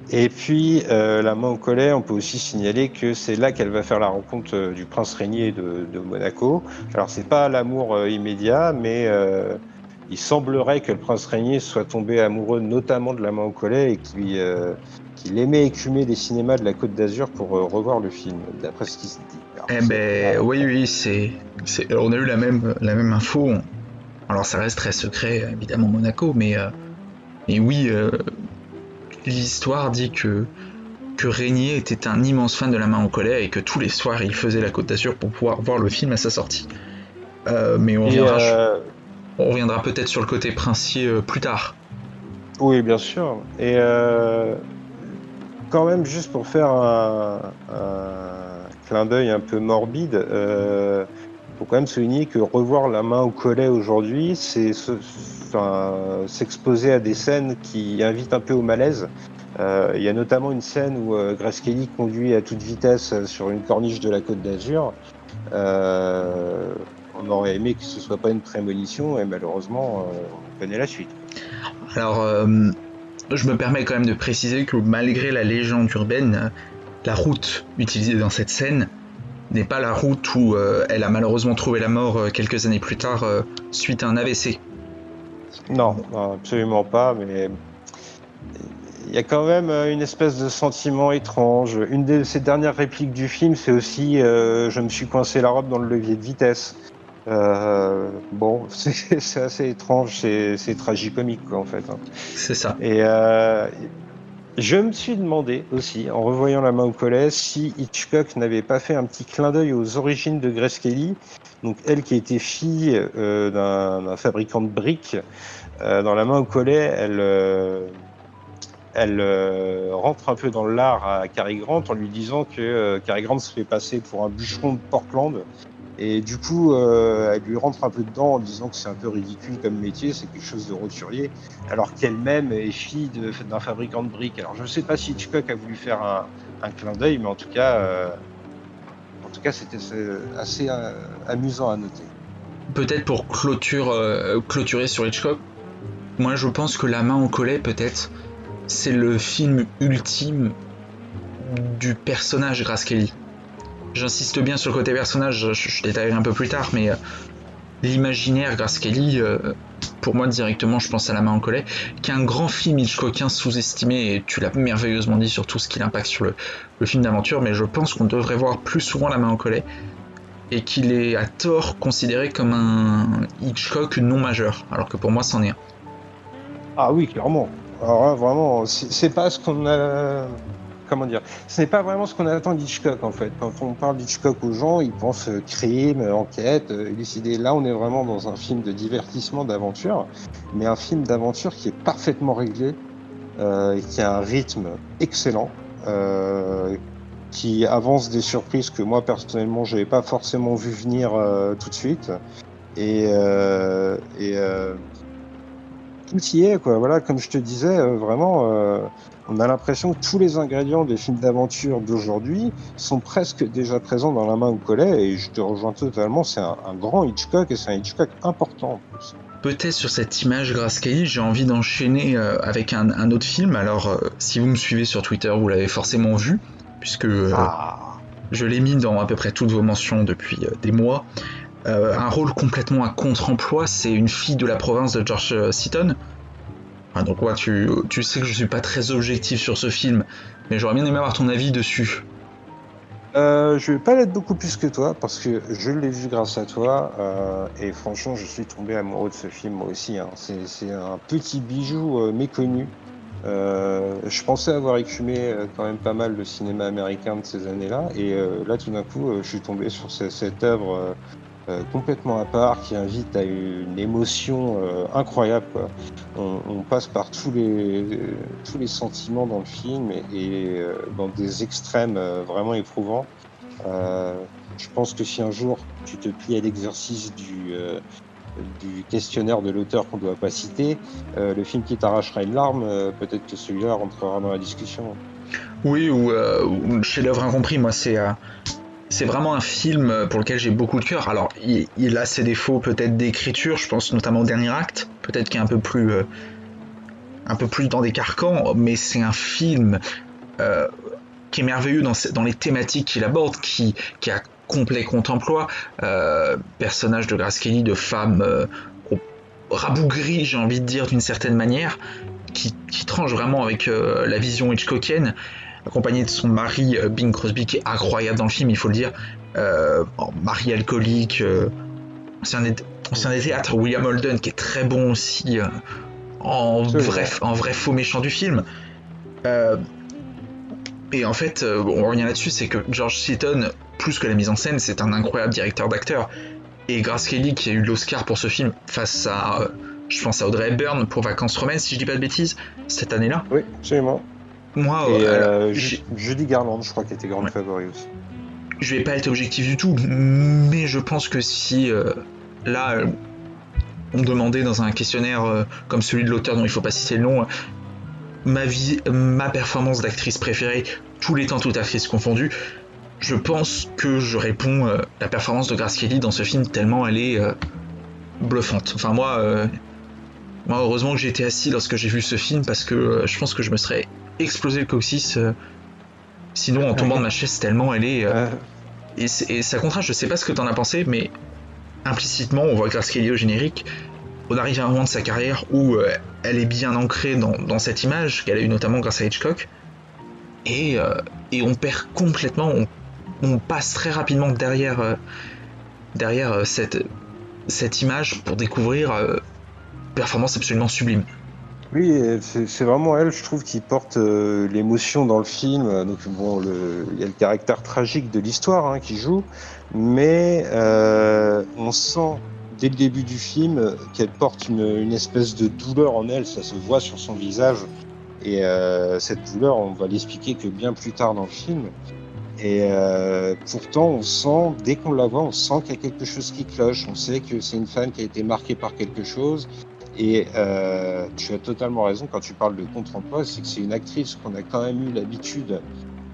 Et puis, euh, la main au collet, on peut aussi signaler que c'est là qu'elle va faire la rencontre euh, du prince régnier de, de Monaco. Alors, c'est pas l'amour euh, immédiat, mais euh, il semblerait que le prince régnier soit tombé amoureux notamment de la main au collet et qu'il qu'il aimait écumer les cinémas de la Côte d'Azur pour revoir le film, d'après ce qui se dit. Eh ben oui, oui, c'est, c'est, on a eu la même, la même info. Alors ça reste très secret, évidemment Monaco, mais, euh, mais oui, euh, l'histoire dit que que Régnier était un immense fan de La Main au collet et que tous les soirs il faisait la Côte d'Azur pour pouvoir voir le film à sa sortie. Euh, mais on reviendra, euh, on reviendra peut-être sur le côté princier euh, plus tard. Oui, bien sûr. Et quand même, juste pour faire un, un clin d'œil un peu morbide, euh, faut quand même souligner que revoir la main au collet aujourd'hui, c'est s'exposer à des scènes qui invitent un peu au malaise. Euh, Il y a notamment une scène où euh, Grace Kelly conduit à toute vitesse sur une corniche de la Côte d'Azur. Euh, on aurait aimé que ce soit pas une prémonition et malheureusement, euh, on connaît la suite. Alors, je me permets quand même de préciser que malgré la légende urbaine, la route utilisée dans cette scène n'est pas la route où euh, elle a malheureusement trouvé la mort euh, quelques années plus tard euh, suite à un AVC. Non, non, absolument pas, mais il y a quand même une espèce de sentiment étrange. Une de ces dernières répliques du film, c'est aussi Je me suis coincé la robe dans le levier de vitesse. Bon, <laughs> c'est assez étrange, c'est tragicomique, quoi, en fait. hein. C'est ça. Et, Je me suis demandé aussi, en revoyant La main au collet, si Hitchcock n'avait pas fait un petit clin d'œil aux origines de Grace Kelly, donc elle qui était fille euh, d'un fabricant de briques. Euh, dans La main au collet, elle, euh, elle rentre un peu dans l'art à Cary Grant en lui disant que Cary Grant se fait passer pour un bûcheron de Portland et du coup, euh, elle lui rentre un peu dedans en disant que c'est un peu ridicule comme métier, c'est quelque chose de roturier, alors qu'elle-même est fille d'un fabricant de briques. Alors je ne sais pas si Hitchcock a voulu faire un, clin d'œil, mais en tout cas, euh, en tout cas, c'était assez euh, amusant à noter. Peut-être pour clôture, clôturer sur Hitchcock, moi je pense que La main au collet, peut-être, c'est le film ultime du personnage Grace Kelly. J'insiste bien sur le côté personnage, je, détaillerai un peu plus tard, mais euh, l'imaginaire Grace Kelly, euh, pour moi directement, je pense à La main en collet, qui est un grand film Hitchcockien sous-estimé, et tu l'as merveilleusement dit sur tout ce qu'il impacte sur le, film d'aventure, mais je pense qu'on devrait voir plus souvent La main en collet, et qu'il est à tort considéré comme un Hitchcock non majeur, alors que pour moi c'en est un. Ah oui, clairement. Alors vraiment, c'est pas ce qu'on a comment dire, ce n'est pas vraiment ce qu'on attend d'Hitchcock en fait. Quand on parle d'Hitchcock aux gens, ils pensent euh, crime, euh, enquête, euh, élucider. Là, on est vraiment dans un film de divertissement, d'aventure, mais un film d'aventure qui est parfaitement réglé, et qui a un rythme excellent, qui avance des surprises que moi personnellement, j'avais pas forcément vu venir tout de suite, et, et tout y est quoi. Voilà, comme je te disais, vraiment on a l'impression que tous les ingrédients des films d'aventure d'aujourd'hui sont presque déjà présents dans la main au collet, et je te rejoins totalement, c'est un, grand Hitchcock, et c'est un Hitchcock important en plus. Peut-être sur cette image Grace Kelly, j'ai envie d'enchaîner euh, avec un, autre film. Alors, euh, si vous me suivez sur Twitter, vous l'avez forcément vu, puisque euh, ah. je l'ai mis dans à peu près toutes vos mentions depuis des mois. un rôle complètement à contre-emploi, c'est une fille de la province de George Seaton, donc ouais, tu, tu sais que je suis pas très objectif sur ce film, mais j'aurais bien aimé avoir ton avis dessus. Euh, je vais pas l'être beaucoup plus que toi parce que je l'ai vu grâce à toi euh, et franchement je suis tombé amoureux de ce film moi aussi. Hein. C'est un petit bijou euh, méconnu. Euh, je pensais avoir écumé quand même pas mal le cinéma américain de ces années-là et là tout d'un coup je suis tombé sur cette œuvre euh, complètement à part, qui invite à une émotion euh, incroyable. On, passe par tous les, tous les sentiments dans le film et, euh, dans des extrêmes vraiment éprouvants. je pense que si un jour tu te plies à l'exercice du, du questionnaire de l'auteur qu'on ne doit pas citer, le film qui t'arrachera une larme, peut-être que celui-là rentrera dans la discussion. Oui, ou, chez l'œuvre incompris, moi c'est c'est vraiment un film pour lequel j'ai beaucoup de cœur. Alors, il, a ses défauts peut-être d'écriture, je pense notamment au dernier acte, peut-être qu'il est un peu plus, euh, un peu plus dans des carcans, mais c'est un film euh, qui est merveilleux dans, les thématiques qu'il aborde, qui, a complet contre-emploi, euh, personnage de Grace Kelly, de femme rabougrie, j'ai envie de dire d'une certaine manière, qui, qui tranche vraiment avec la vision Hitchcockienne accompagné de son mari euh, Bing Crosby qui est incroyable dans le film, il faut le dire. Euh, mari alcoolique, euh, c'est un, des théâtres, William Holden qui est très bon aussi, en, vrai, en vrai faux méchant du film. et en fait, on revient là-dessus, c'est que George Seaton, plus que la mise en scène, c'est un incroyable directeur d'acteurs. Et Grace Kelly, qui a eu l'Oscar pour ce film, face à, je pense à Audrey Hepburn pour Vacances romaines, si je dis pas de bêtises, cette année-là. Oui, absolument. Moi, et, euh, Judy Garland, je crois, qui était grande favori aussi. Je vais pas être objectif du tout, mais je pense que si euh, là on me demandait dans un questionnaire euh, comme celui de l'auteur dont il faut pas citer le nom, ma vie, ma performance d'actrice préférée, tous les temps, toutes actrices confondues, je pense que je réponds la performance de Grace Kelly dans ce film tellement elle est bluffante. Enfin moi, moi heureusement que j'étais assis lorsque j'ai vu ce film parce que je pense que je me serais exploser le coccyx. Euh, sinon, en tombant de ma chaise, tellement elle est. Euh, et, ça contraste, je sais pas ce que t'en as pensé, mais implicitement, on voit Grace Kelly au générique. On arrive à un moment de sa carrière où euh, elle est bien ancrée dans, cette image qu'elle a eu notamment grâce à Hitchcock. Et, et on perd complètement, on, passe très rapidement derrière, derrière cette, cette image pour découvrir performance absolument sublime. Oui, c'est vraiment elle, je trouve, qui porte euh, l'émotion dans le film. Donc bon, il y a le caractère tragique de l'histoire hein, qui joue, mais euh, on sent dès le début du film qu'elle porte une, une, espèce de douleur en elle, ça se voit sur son visage. Et euh, cette douleur, on va l'expliquer que bien plus tard dans le film. Et euh, pourtant, on sent, dès qu'on la voit, on sent qu'il y a quelque chose qui cloche. On sait que c'est une femme qui a été marquée par quelque chose. Et euh, tu as totalement raison quand tu parles de contre-emploi, c'est que c'est une actrice qu'on a quand même eu l'habitude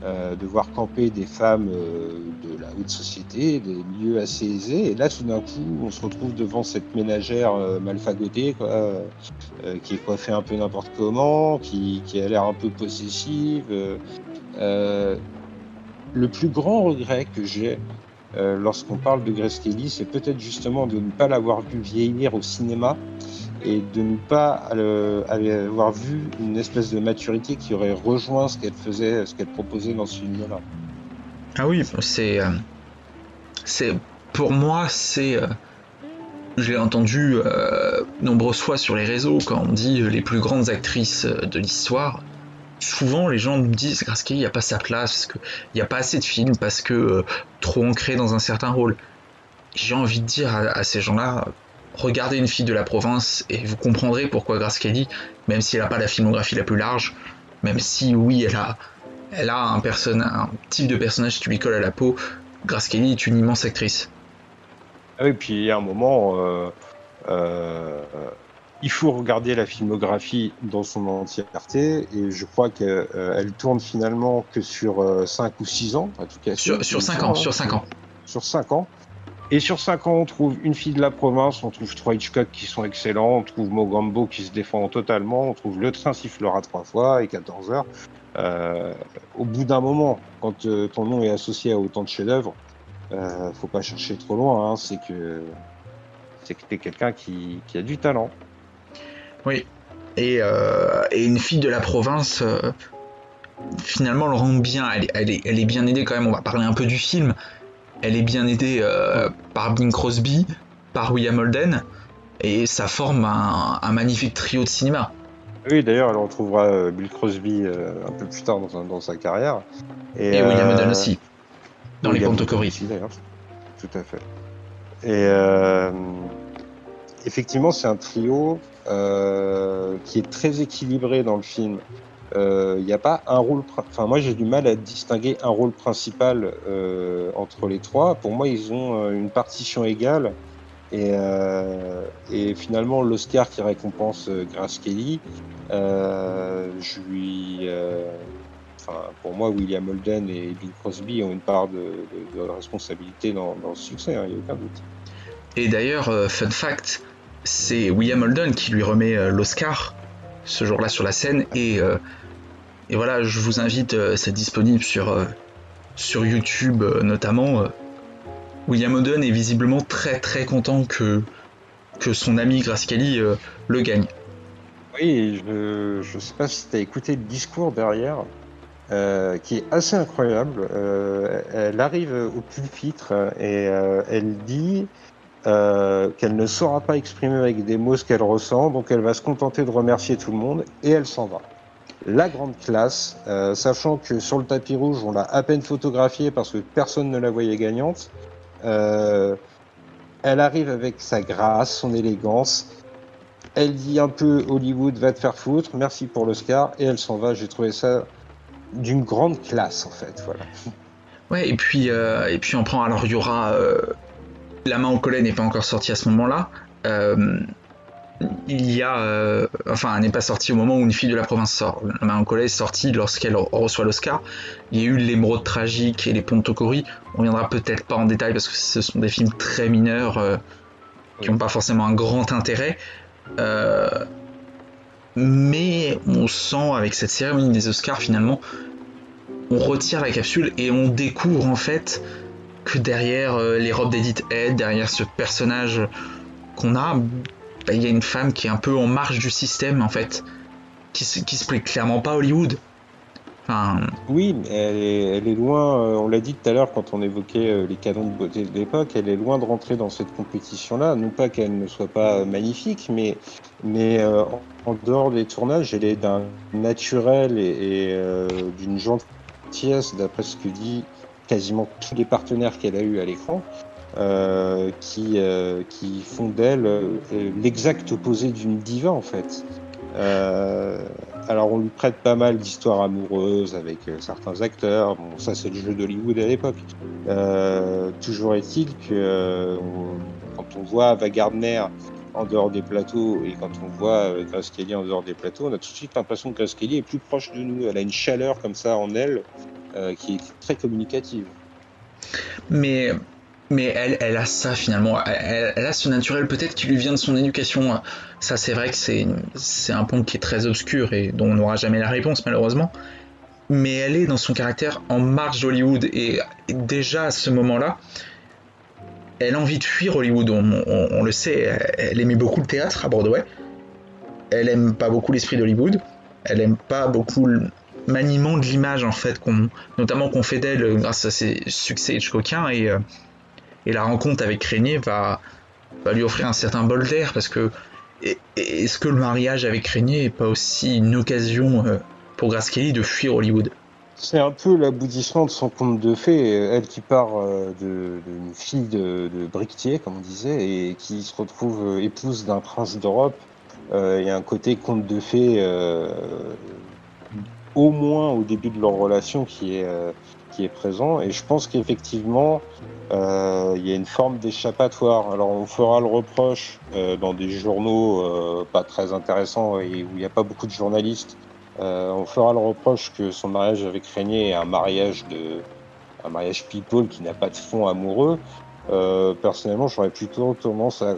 euh, de voir camper des femmes euh, de la haute société, des milieux assez aisés. Et là, tout d'un coup, on se retrouve devant cette ménagère euh, mal fagotée, quoi, euh, qui est coiffée un peu n'importe comment, qui, qui a l'air un peu possessive. le plus grand regret que j'ai lorsqu'on parle de Grace Kelly, c'est peut-être justement de ne pas l'avoir vu vieillir au cinéma et de ne pas avoir vu une espèce de maturité qui aurait rejoint ce qu'elle faisait, ce qu'elle proposait dans ce film-là. Ah oui, c'est, euh, c'est pour moi, c'est, euh, je l'ai entendu euh, nombreuses fois sur les réseaux quand on dit les plus grandes actrices de l'histoire. Souvent, les gens me disent Grace Kelly, il n'y a pas sa place, parce qu'il n'y a pas assez de films, parce que trop ancré dans un certain rôle. J'ai envie de dire à, à ces gens-là, regardez une fille de la province et vous comprendrez pourquoi Grace Kelly, même si elle n'a pas la filmographie la plus large, même si oui elle a, elle a un, un type de personnage qui lui colle à la peau, Grace Kelly est une immense actrice. Ah oui, puis il y a un moment, euh, euh, il faut regarder la filmographie dans son entièreté, et je crois qu'elle euh, tourne finalement que sur 5 ou 6 ans, en tout cas. Sur, sur 5 ans, sur 5 ans. Sur 5 ans. Et sur 5 ans, on trouve Une fille de la province, on trouve trois Hitchcock qui sont excellents, on trouve Mogambo qui se défend totalement, on trouve Le train sifflera trois fois et 14 heures. Euh, au bout d'un moment, quand euh, ton nom est associé à autant de chefs-d'œuvre, euh, faut pas chercher trop loin, hein, c'est que c'est que t'es quelqu'un qui, qui, a du talent. Oui, et, euh, et une fille de la province, finalement, le rend bien. Elle, elle, est, elle est bien aidée quand même. On va parler un peu du film elle est bien aidée euh, par Bing Crosby, par William Holden, et ça forme un, un magnifique trio de cinéma. Oui, d'ailleurs, elle retrouvera euh, Bill Crosby euh, un peu plus tard dans, dans sa carrière. Et, et William Holden aussi, dans William les Ponts d'ailleurs, tout à fait. Et effectivement, c'est un trio qui est très équilibré dans le film il euh, n'y a pas un rôle. Enfin, moi, j'ai du mal à distinguer un rôle principal euh, entre les trois. Pour moi, ils ont euh, une partition égale. Et, finalement, l'Oscar qui récompense Grace Kelly, je lui. Enfin, pour moi, William Holden et Bill Crosby ont une part de responsabilité dans, dans, le succès, il hein, n'y a aucun doute. Et d'ailleurs, fun fact, c'est William Holden qui lui remet l'Oscar ce jour-là sur la scène et et voilà, je vous invite, euh, c'est disponible sur, euh, sur YouTube euh, notamment. William Oden est visiblement très très content que, que son ami Kelly le gagne. Oui, je ne sais pas si tu as écouté le discours derrière, qui est assez incroyable. Elle arrive au pupitre et elle dit qu'elle ne saura pas exprimer avec des mots ce qu'elle ressent, donc elle va se contenter de remercier tout le monde et elle s'en va la grande classe, euh, sachant que sur le tapis rouge, on l'a à peine photographiée parce que personne ne la voyait gagnante. Euh, elle arrive avec sa grâce, son élégance. Elle dit un peu Hollywood va te faire foutre, merci pour l'Oscar, et elle s'en va. J'ai trouvé ça d'une grande classe en fait. Voilà. Ouais, et puis, euh, et puis on prend. Alors il y aura. Euh, la main au collet n'est pas encore sortie à ce moment-là. Il y a, euh, enfin, n'est pas sortie au moment où une fille de la province sort. La collet est sortie lorsqu'elle reçoit l'Oscar. Il y a eu l'émeraude tragique et les ponts de Tokori. On viendra peut-être pas en détail parce que ce sont des films très mineurs euh, qui n'ont pas forcément un grand intérêt. Euh, mais on sent avec cette cérémonie des Oscars finalement, on retire la capsule et on découvre en fait que derrière euh, les robes d'Edith Head, derrière ce personnage qu'on a, il y a une femme qui est un peu en marge du système en fait, qui, se plaît clairement pas à Hollywood. Oui, elle est, loin, euh, on l'a dit tout à l'heure quand on évoquait euh, les canons de beauté de l'époque, elle est loin de rentrer dans cette compétition-là. Non pas qu'elle ne soit pas magnifique, mais, euh, en, dehors des tournages, elle est d'un naturel et, d'une gentillesse, d'après ce que dit quasiment tous les partenaires qu'elle a eu à l'écran. Qui, qui font d'elle l'exact opposé d'une diva en fait. Euh, alors on lui prête pas mal d'histoires amoureuses avec euh, certains acteurs. Bon, ça c'est le jeu d'Hollywood à l'époque. Euh, toujours est-il que euh, quand on voit Ava en dehors des plateaux et quand on voit Grace en dehors des plateaux, on a tout de suite l'impression que Grace est plus proche de nous. Elle a une chaleur comme ça en elle qui est très communicative. Mais mais elle, elle a ça finalement. Elle, a ce naturel peut-être qui lui vient de son éducation. Ça, c'est vrai que c'est, c'est un point qui est très obscur et dont on n'aura jamais la réponse malheureusement. Mais elle est dans son caractère en marge d'Hollywood et déjà à ce moment-là, elle a envie de fuir Hollywood. On, le sait, elle aimait beaucoup le théâtre à Broadway. Elle aime pas beaucoup l'esprit d'Hollywood. Elle aime pas beaucoup le maniement de l'image en fait, notamment qu'on fait d'elle grâce à ses succès Hitchcockiens et euh, et la rencontre avec Régnier va, lui offrir un certain bol d'air parce que est-ce que le mariage avec Régnier n'est pas aussi une occasion euh, pour Grace Kelly de fuir Hollywood? C'est un peu l'aboutissement de son conte de fées, elle qui part euh, d'une fille de, de, briquetier, comme on disait, et qui se retrouve euh, épouse d'un prince d'Europe. Il y a un côté conte de fées, au moins au début de leur relation, qui est, présent. Et je pense qu'effectivement, il y a une forme d'échappatoire. Alors on fera le reproche euh, dans des journaux euh, pas très intéressants et où il n'y a pas beaucoup de journalistes. on fera le reproche que son mariage avec Régnier est un mariage de un mariage people qui n'a pas de fond amoureux. personnellement, j'aurais plutôt tendance à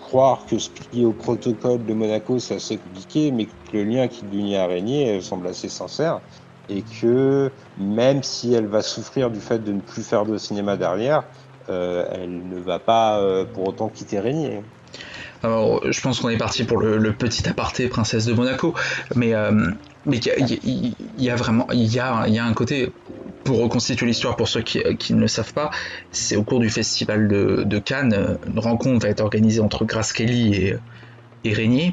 croire que qui est au protocole de Monaco, c'est assez compliqué, mais que le lien qui l'unit à Régnier semble assez sincère et que même si elle va souffrir du fait de ne plus faire de cinéma derrière, euh, elle ne va pas euh, pour autant quitter Régnier. Alors, je pense qu'on est parti pour le, petit aparté princesse de Monaco, mais euh, mais il y, a vraiment il y a, y a un côté pour reconstituer l'histoire pour ceux qui, qui, ne le savent pas, c'est au cours du festival de, de, Cannes, une rencontre va être organisée entre Grace Kelly et, et Régnier.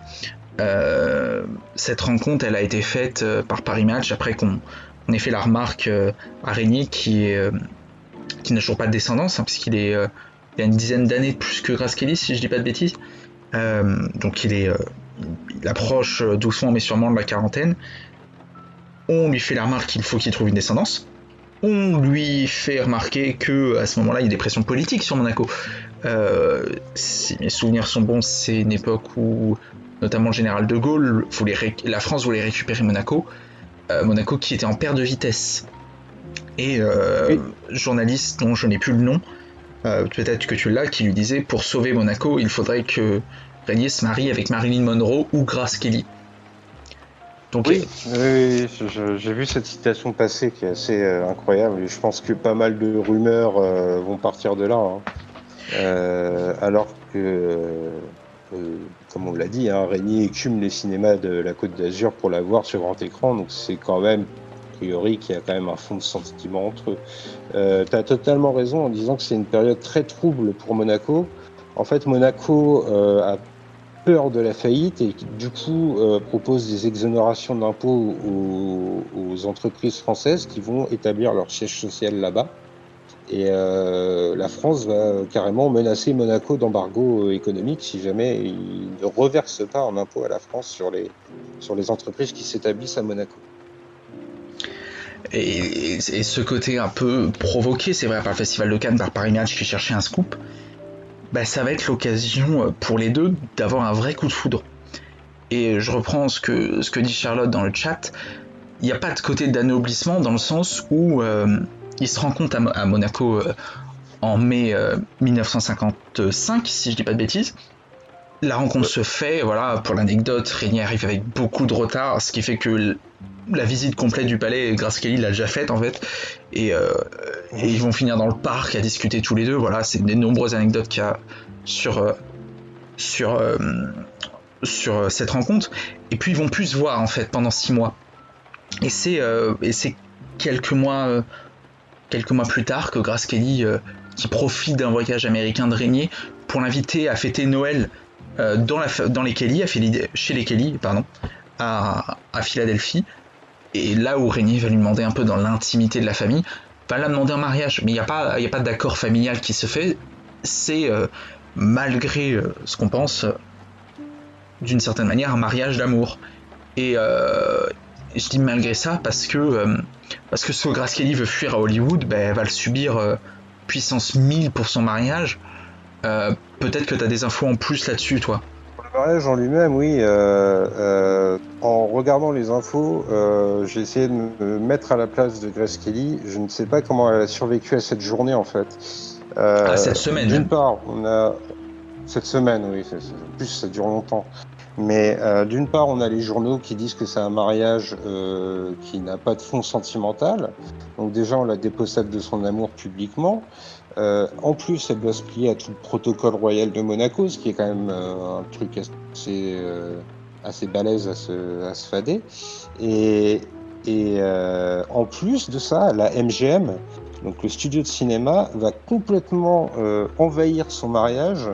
Euh, cette rencontre, elle a été faite euh, par Paris Match après qu'on ait fait la remarque euh, à Régnier qui qui n'a toujours pas de descendance, hein, puisqu'il est il a une dizaine d'années de plus que Grace Kelly, si je dis pas de bêtises. donc il est il approche doucement mais sûrement de la quarantaine. On lui fait la remarque qu'il faut qu'il trouve une descendance. On lui fait remarquer que à ce moment-là, il y a des pressions politiques sur Monaco. si mes souvenirs sont bons, c'est une époque où notamment le général de Gaulle, la France voulait récupérer Monaco, euh, Monaco qui était en perte de vitesse. Et euh, journaliste dont je n'ai plus le nom, euh, peut-être que tu l'as, qui lui disait pour sauver Monaco, il faudrait que Régnier se marie avec Marilyn Monroe ou Grace Kelly. Donc, oui, j'ai vu cette citation passer qui est assez incroyable et je pense que pas mal de rumeurs vont partir de là. Hein. alors que comme on l'a dit, hein, Régnier écume les cinémas de la Côte d'Azur pour la voir sur grand écran, donc c'est quand même, a priori, qu'il y a quand même un fond de sentiment entre eux. Euh, tu as totalement raison en disant que c'est une période très trouble pour Monaco. En fait, Monaco euh, a peur de la faillite et du coup euh, propose des exonérations d'impôts aux, entreprises françaises qui vont établir leur siège social là-bas. Et euh, la France va carrément menacer Monaco d'embargo économique si jamais il ne reverse pas en impôt à la France sur les, sur les entreprises qui s'établissent à Monaco. Et, ce côté un peu provoqué, c'est vrai, par le Festival de Cannes, par Paris Match qui cherchait un scoop, bah, ça va être l'occasion pour les deux d'avoir un vrai coup de foudre. Et je reprends ce que, ce que dit Charlotte dans le chat, il n'y a pas de côté d'anoblissement dans le sens où... Euh, il se rend compte à, Monaco euh, en mai 1955, euh, si je dis pas de bêtises. La rencontre se fait, voilà, pour l'anecdote, Régnier arrive avec beaucoup de retard, ce qui fait que la visite complète du palais, Grace Kelly l'a déjà faite en fait, et, euh, ils vont finir dans le parc à discuter tous les deux. Voilà, c'est des nombreuses anecdotes qu'il y a sur sur sur cette rencontre. Et puis ils vont plus se voir en fait pendant six mois. et c'est quelques mois quelques mois plus tard que Grace Kelly qui profite d'un voyage américain de Régnier pour l'inviter à fêter Noël la, dans les Kelly, chez les Kelly, pardon, à, Philadelphie. Et là où Régnier va lui demander un peu dans l'intimité de la famille, va la demander un mariage. Mais il n'y a pas, a pas d'accord familial qui se fait. C'est, euh, malgré euh, ce qu'on pense, euh, d'une certaine manière, un mariage d'amour. Et je dis malgré ça parce que, parce que ce que Grace Kelly veut fuir à Hollywood, ben, elle va le subir puissance 1000 pour son mariage. Peut-être que tu as des infos en plus là-dessus, toi mariage en lui-même, oui. Euh, euh, en regardant les infos, euh, j'ai essayé de me mettre à la place de Grace Kelly. Je ne sais pas comment elle a survécu à cette journée, en fait. à cette semaine D'une part, on a... Cette semaine, oui. En plus, ça dure longtemps. Mais d'une part, on a les journaux qui disent que c'est un mariage qui n'a pas de fond sentimental. Donc déjà, on la dépossède de son amour publiquement. Euh, en plus, elle doit se plier à tout le protocole royal de Monaco, ce qui est quand même euh, un truc assez, euh, assez balèze à se, à se fader. Et, et en plus de ça, la MGM, donc le studio de cinéma, va complètement envahir son mariage.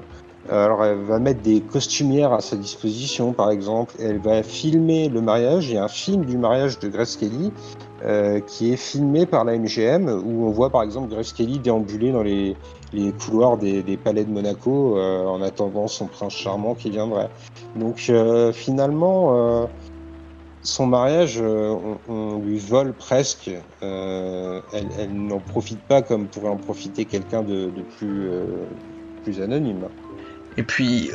Alors, elle va mettre des costumières à sa disposition, par exemple. Elle va filmer le mariage. Il y a un film du mariage de Grace Kelly euh, qui est filmé par la MGM, où on voit par exemple Grace Kelly déambuler dans les, couloirs des, palais de Monaco euh, en attendant son prince charmant qui viendrait. Donc euh, finalement, son mariage, on, lui vole presque. elle, n'en profite pas comme pourrait en profiter quelqu'un de, plus, plus anonyme. Et puis,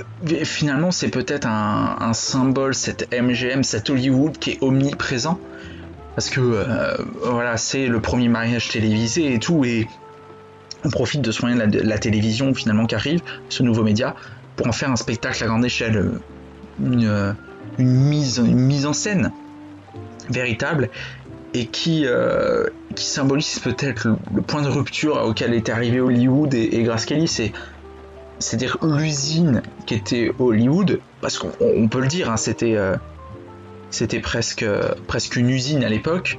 finalement, c'est peut-être un, symbole, cette MGM, cet Hollywood qui est omniprésent. Parce que euh, voilà, c'est le premier mariage télévisé et tout, et on profite de ce moyen de la, télévision finalement qui arrive, ce nouveau média, pour en faire un spectacle à grande échelle, euh, euh, une, mise, une mise en scène véritable et qui, qui symbolise peut-être le, point de rupture auquel est arrivé Hollywood et, et Grace Kelly, c'est c'est-à-dire l'usine qui était Hollywood, parce qu'on peut le dire, hein, c'était c'était presque, presque une usine à l'époque,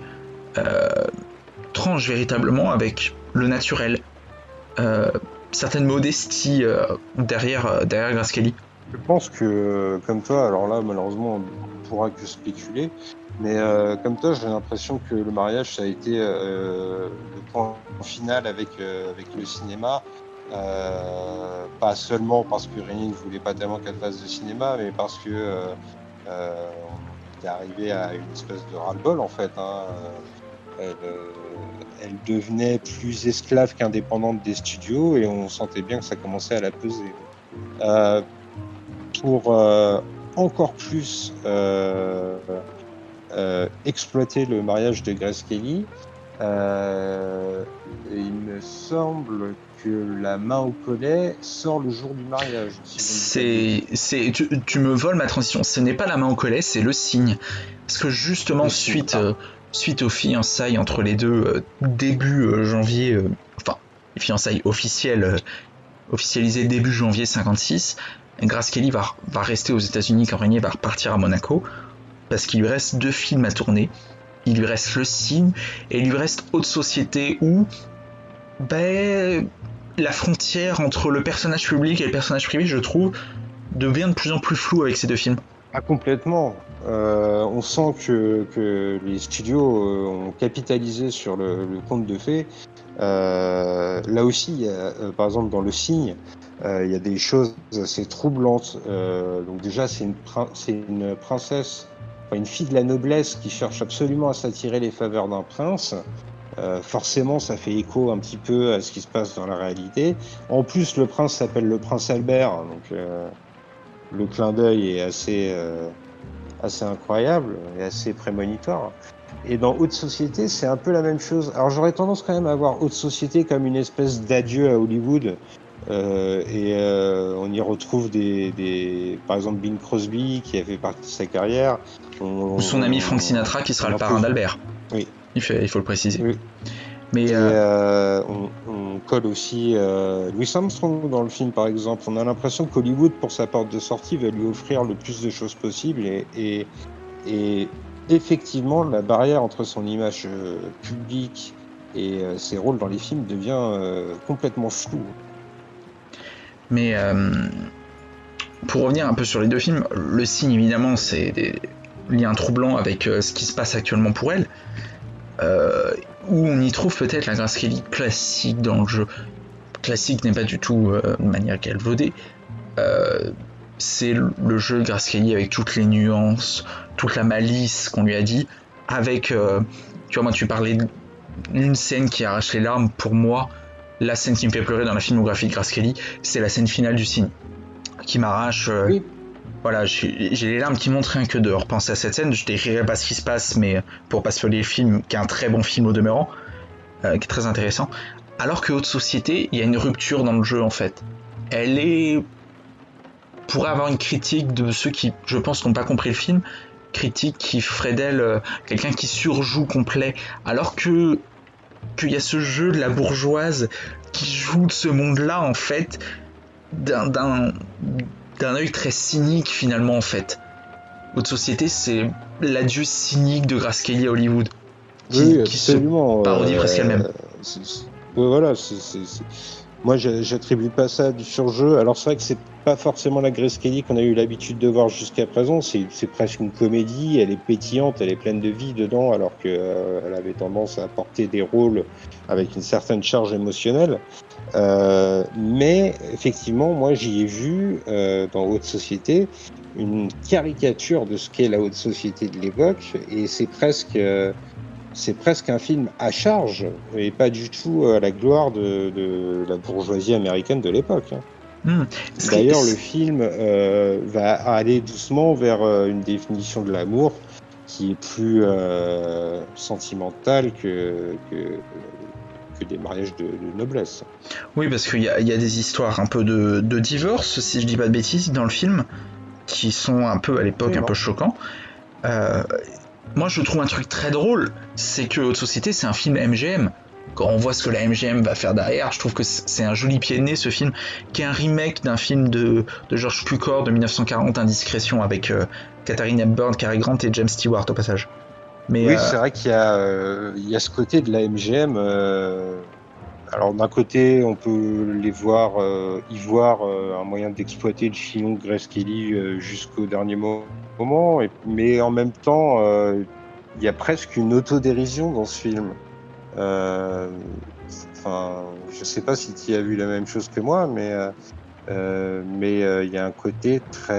euh, tranche véritablement avec le naturel. Euh, certaine modestie euh, derrière, derrière. Je pense que, comme toi, alors là, malheureusement, on pourra que spéculer, mais comme toi, j'ai l'impression que le mariage, ça a été le point final avec, avec le cinéma. Pas seulement parce que Rénie ne voulait pas tellement qu'elle fasse de cinéma, mais parce que arrivé à une espèce de ras-le-bol en fait. Hein. Euh, elle, devenait plus esclave qu'indépendante des studios et on sentait bien que ça commençait à la peser. Euh, pour euh, encore plus exploiter le mariage de Grace Kelly, il me semble la main au collet sort le jour du mariage. c'est, c'est, tu, me voles ma transition. Ce n'est pas la main au collet, c'est le signe. Parce que justement, suite, euh, suite aux fiançailles entre les deux, euh, début euh, janvier, enfin, les fiançailles officielles, officialisées début janvier 56, Grace Kelly va, va rester aux États-Unis quand Régnier va repartir à Monaco. Parce qu'il lui reste deux films à tourner. Il lui reste Le Signe et il lui reste Haute Société où ben, la frontière entre le personnage public et le personnage privé, je trouve, devient de plus en plus floue avec ces deux films. Ah, complètement. Euh, on sent que, les studios euh, ont capitalisé sur le, conte de fées. Euh, là aussi, par exemple, dans Le Signe, il y a des choses assez troublantes. donc déjà, c'est une, une, princesse, une fille de la noblesse qui cherche absolument à s'attirer les faveurs d'un prince. Euh, forcément, ça fait écho un petit peu à ce qui se passe dans la réalité. En plus, le prince s'appelle le prince Albert, donc euh, le clin d'œil est assez, euh, assez incroyable et assez prémonitoire. Et dans Haute Société, c'est un peu la même chose. Alors j'aurais tendance quand même à voir Haute Société comme une espèce d'adieu à Hollywood. et on y retrouve des, des, par exemple Bing Crosby qui a fait partie de sa carrière. Ou son ami Frank Sinatra qui sera le parrain d'Albert. Oui, il, il faut le préciser. Mais euh, on, colle aussi euh, Louis Armstrong dans le film, par exemple. On a l'impression qu'Hollywood, pour sa porte de sortie, va lui offrir le plus de choses possibles et, et, effectivement, la barrière entre son image euh, publique et euh, ses rôles dans les films devient euh, complètement floue. Mais euh, pour revenir un peu sur les deux films, le signe évidemment c'est des liens troublants avec euh, ce qui se passe actuellement pour elle, euh, où on y trouve peut-être la Grace Kelly classique dans le jeu. Classique n'est pas du tout euh, de manière galvaudée. Euh, c'est le jeu Grace Kelly avec toutes les nuances, toute la malice qu'on lui a dit, avec, euh, tu vois, moi tu parlais d'une scène qui arrache les larmes, pour moi, la scène qui me fait pleurer dans la filmographie de Grace Kelly, c'est la scène finale du signe, qui m'arrache. euh. Voilà, j'ai les larmes qui montent rien que de repenser à cette scène. Je décrirai pas ce qui se passe, mais pour pas spoiler le film, qui est un très bon film au demeurant, euh, qui est très intéressant. Alors que Haute Société, il y a une rupture dans le jeu en fait. Elle est pourrait avoir une critique de ceux qui, je pense, n'ont pas compris le film, critique qui ferait d'elle euh, quelqu'un qui surjoue complet, alors que qu'il y a ce jeu de la bourgeoise qui joue de ce monde-là en fait d'un d'un œil très cynique finalement en fait. Haute société, c'est l'adieu cynique de Grace Kelly à Hollywood. Qui, oui, qui se absolument. parodie euh, presque elle-même. voilà, c'est- moi j'a- j'attribue pas ça à du surjeu. Alors c'est vrai que c'est pas forcément la Grace Kelly qu'on a eu l'habitude de voir jusqu'à présent. C'est presque une comédie. Elle est pétillante, elle est pleine de vie dedans, alors que euh, avait tendance à porter des rôles avec une certaine charge émotionnelle. Euh, mais effectivement, moi j'y ai vu euh, dans Haute Société une caricature de ce qu'est la haute société de l'époque, et c'est presque euh, c'est presque un film à charge et pas du tout à la gloire de, de la bourgeoisie américaine de l'époque. hein. Hmm. D'ailleurs, le film va aller doucement vers une définition de l'amour qui est plus sentimentale que, que, que des mariages de, de noblesse. Oui, parce qu'il y, y a des histoires un peu de, de divorce, si je dis pas de bêtises, dans le film, qui sont un peu à l'époque un peu choquants. Euh, moi, je trouve un truc très drôle, c'est que Haute Société, c'est un film MGM. Quand on voit ce que la MGM va faire derrière, je trouve que c'est c'est un joli pied de nez ce film, qui est un remake d'un film de, de George Cukor de 1940, Indiscrétion, avec euh, Katharine Hepburn, Cary Grant et James Stewart au passage. Mais Oui, euh, c'est vrai qu'il y, a, euh, il y a ce côté de la MGM. euh, alors d'un côté, on peut les voir, euh, y voir euh, un moyen d'exploiter le filon de Grace Kelly euh, jusqu'au dernier mo- moment, mais en même temps, euh, il y a presque une autodérision dans ce film. Euh, Enfin, je sais pas si tu as vu la même chose que moi, mais euh, mais euh, il y a un côté très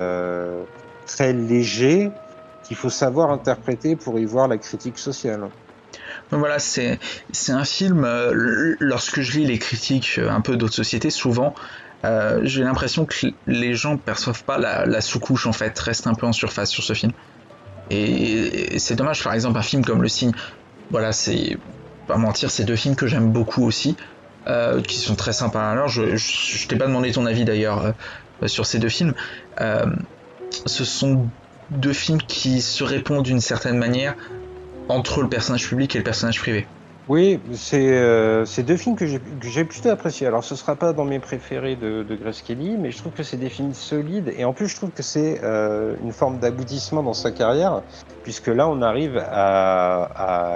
euh, très léger qu'il faut savoir interpréter pour y voir la critique sociale. Voilà, c'est un film. euh, lorsque je lis les critiques euh, un peu d'autres sociétés, souvent, euh, j'ai l'impression que les gens perçoivent pas la, sous-couche en fait, restent un peu en surface sur ce film. Et, c'est dommage, par exemple, un film comme Le Signe. Voilà, c'est pas mentir, c'est deux films que j'aime beaucoup aussi, qui sont très sympas. Alors, je, je, je t'ai pas demandé ton avis d'ailleurs sur ces deux films. Ce sont deux films qui se répondent d'une certaine manière entre le personnage public et le personnage privé. Oui, c'est euh, deux films que j'ai plutôt appréciés. Alors, ce sera pas dans mes préférés de, de Grace Kelly, mais je trouve que c'est des films solides. Et en plus, je trouve que c'est euh, une forme d'aboutissement dans sa carrière, puisque là, on arrive à-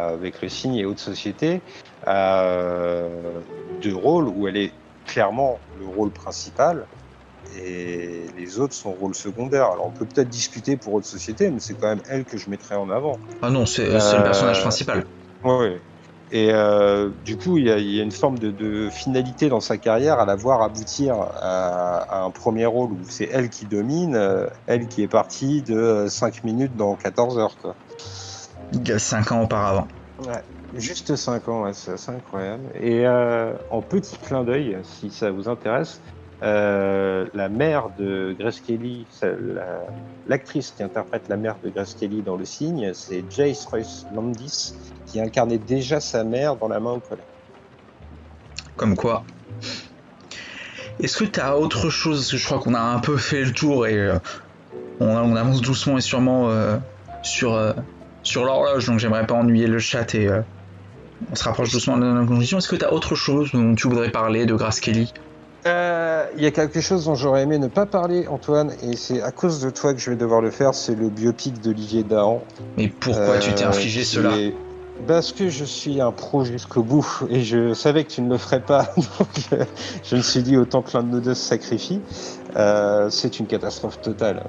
avec le signe et haute société à euh, deux rôles où elle est clairement le rôle principal et les autres sont rôles secondaires. Alors, on peut peut-être discuter pour haute société, mais c'est quand même elle que je mettrais en avant. Ah non, c'est c'est Euh, le personnage principal. Ouais. Et euh, du coup, il y, a, il y a une forme de, de finalité dans sa carrière à la voir aboutir à, à un premier rôle où c'est elle qui domine, euh, elle qui est partie de 5 minutes dans 14 heures. Quoi. Il y a 5 ans auparavant. Ouais. Juste 5 ans, ouais, c'est incroyable. Et euh, en petit clin d'œil, si ça vous intéresse, euh, la mère de Grace Kelly, l'actrice qui interprète la mère de Grace Kelly dans Le Signe, c'est Jace Royce Landis, qui incarnait déjà sa mère dans La main au collet. Comme quoi. Est-ce que tu as autre chose? Je crois qu'on a un peu fait le tour et euh, on, avance doucement et sûrement euh, sur, l'horloge, donc j'aimerais pas ennuyer le chat et on se rapproche doucement de la conclusion. Est-ce que tu as autre chose dont tu voudrais parler de Grace Kelly? Euh, Il y a quelque chose dont j'aurais aimé ne pas parler, Antoine, et c'est à cause de toi que je vais devoir le faire, c'est le biopic d'Olivier Dahan. Mais pourquoi tu t'es Euh, infligé cela est- Parce que je suis un pro jusqu'au bout, et je savais que tu ne le ferais pas, <laughs> donc euh, je me suis dit autant que l'un de nous deux se sacrifie. C'est une catastrophe totale.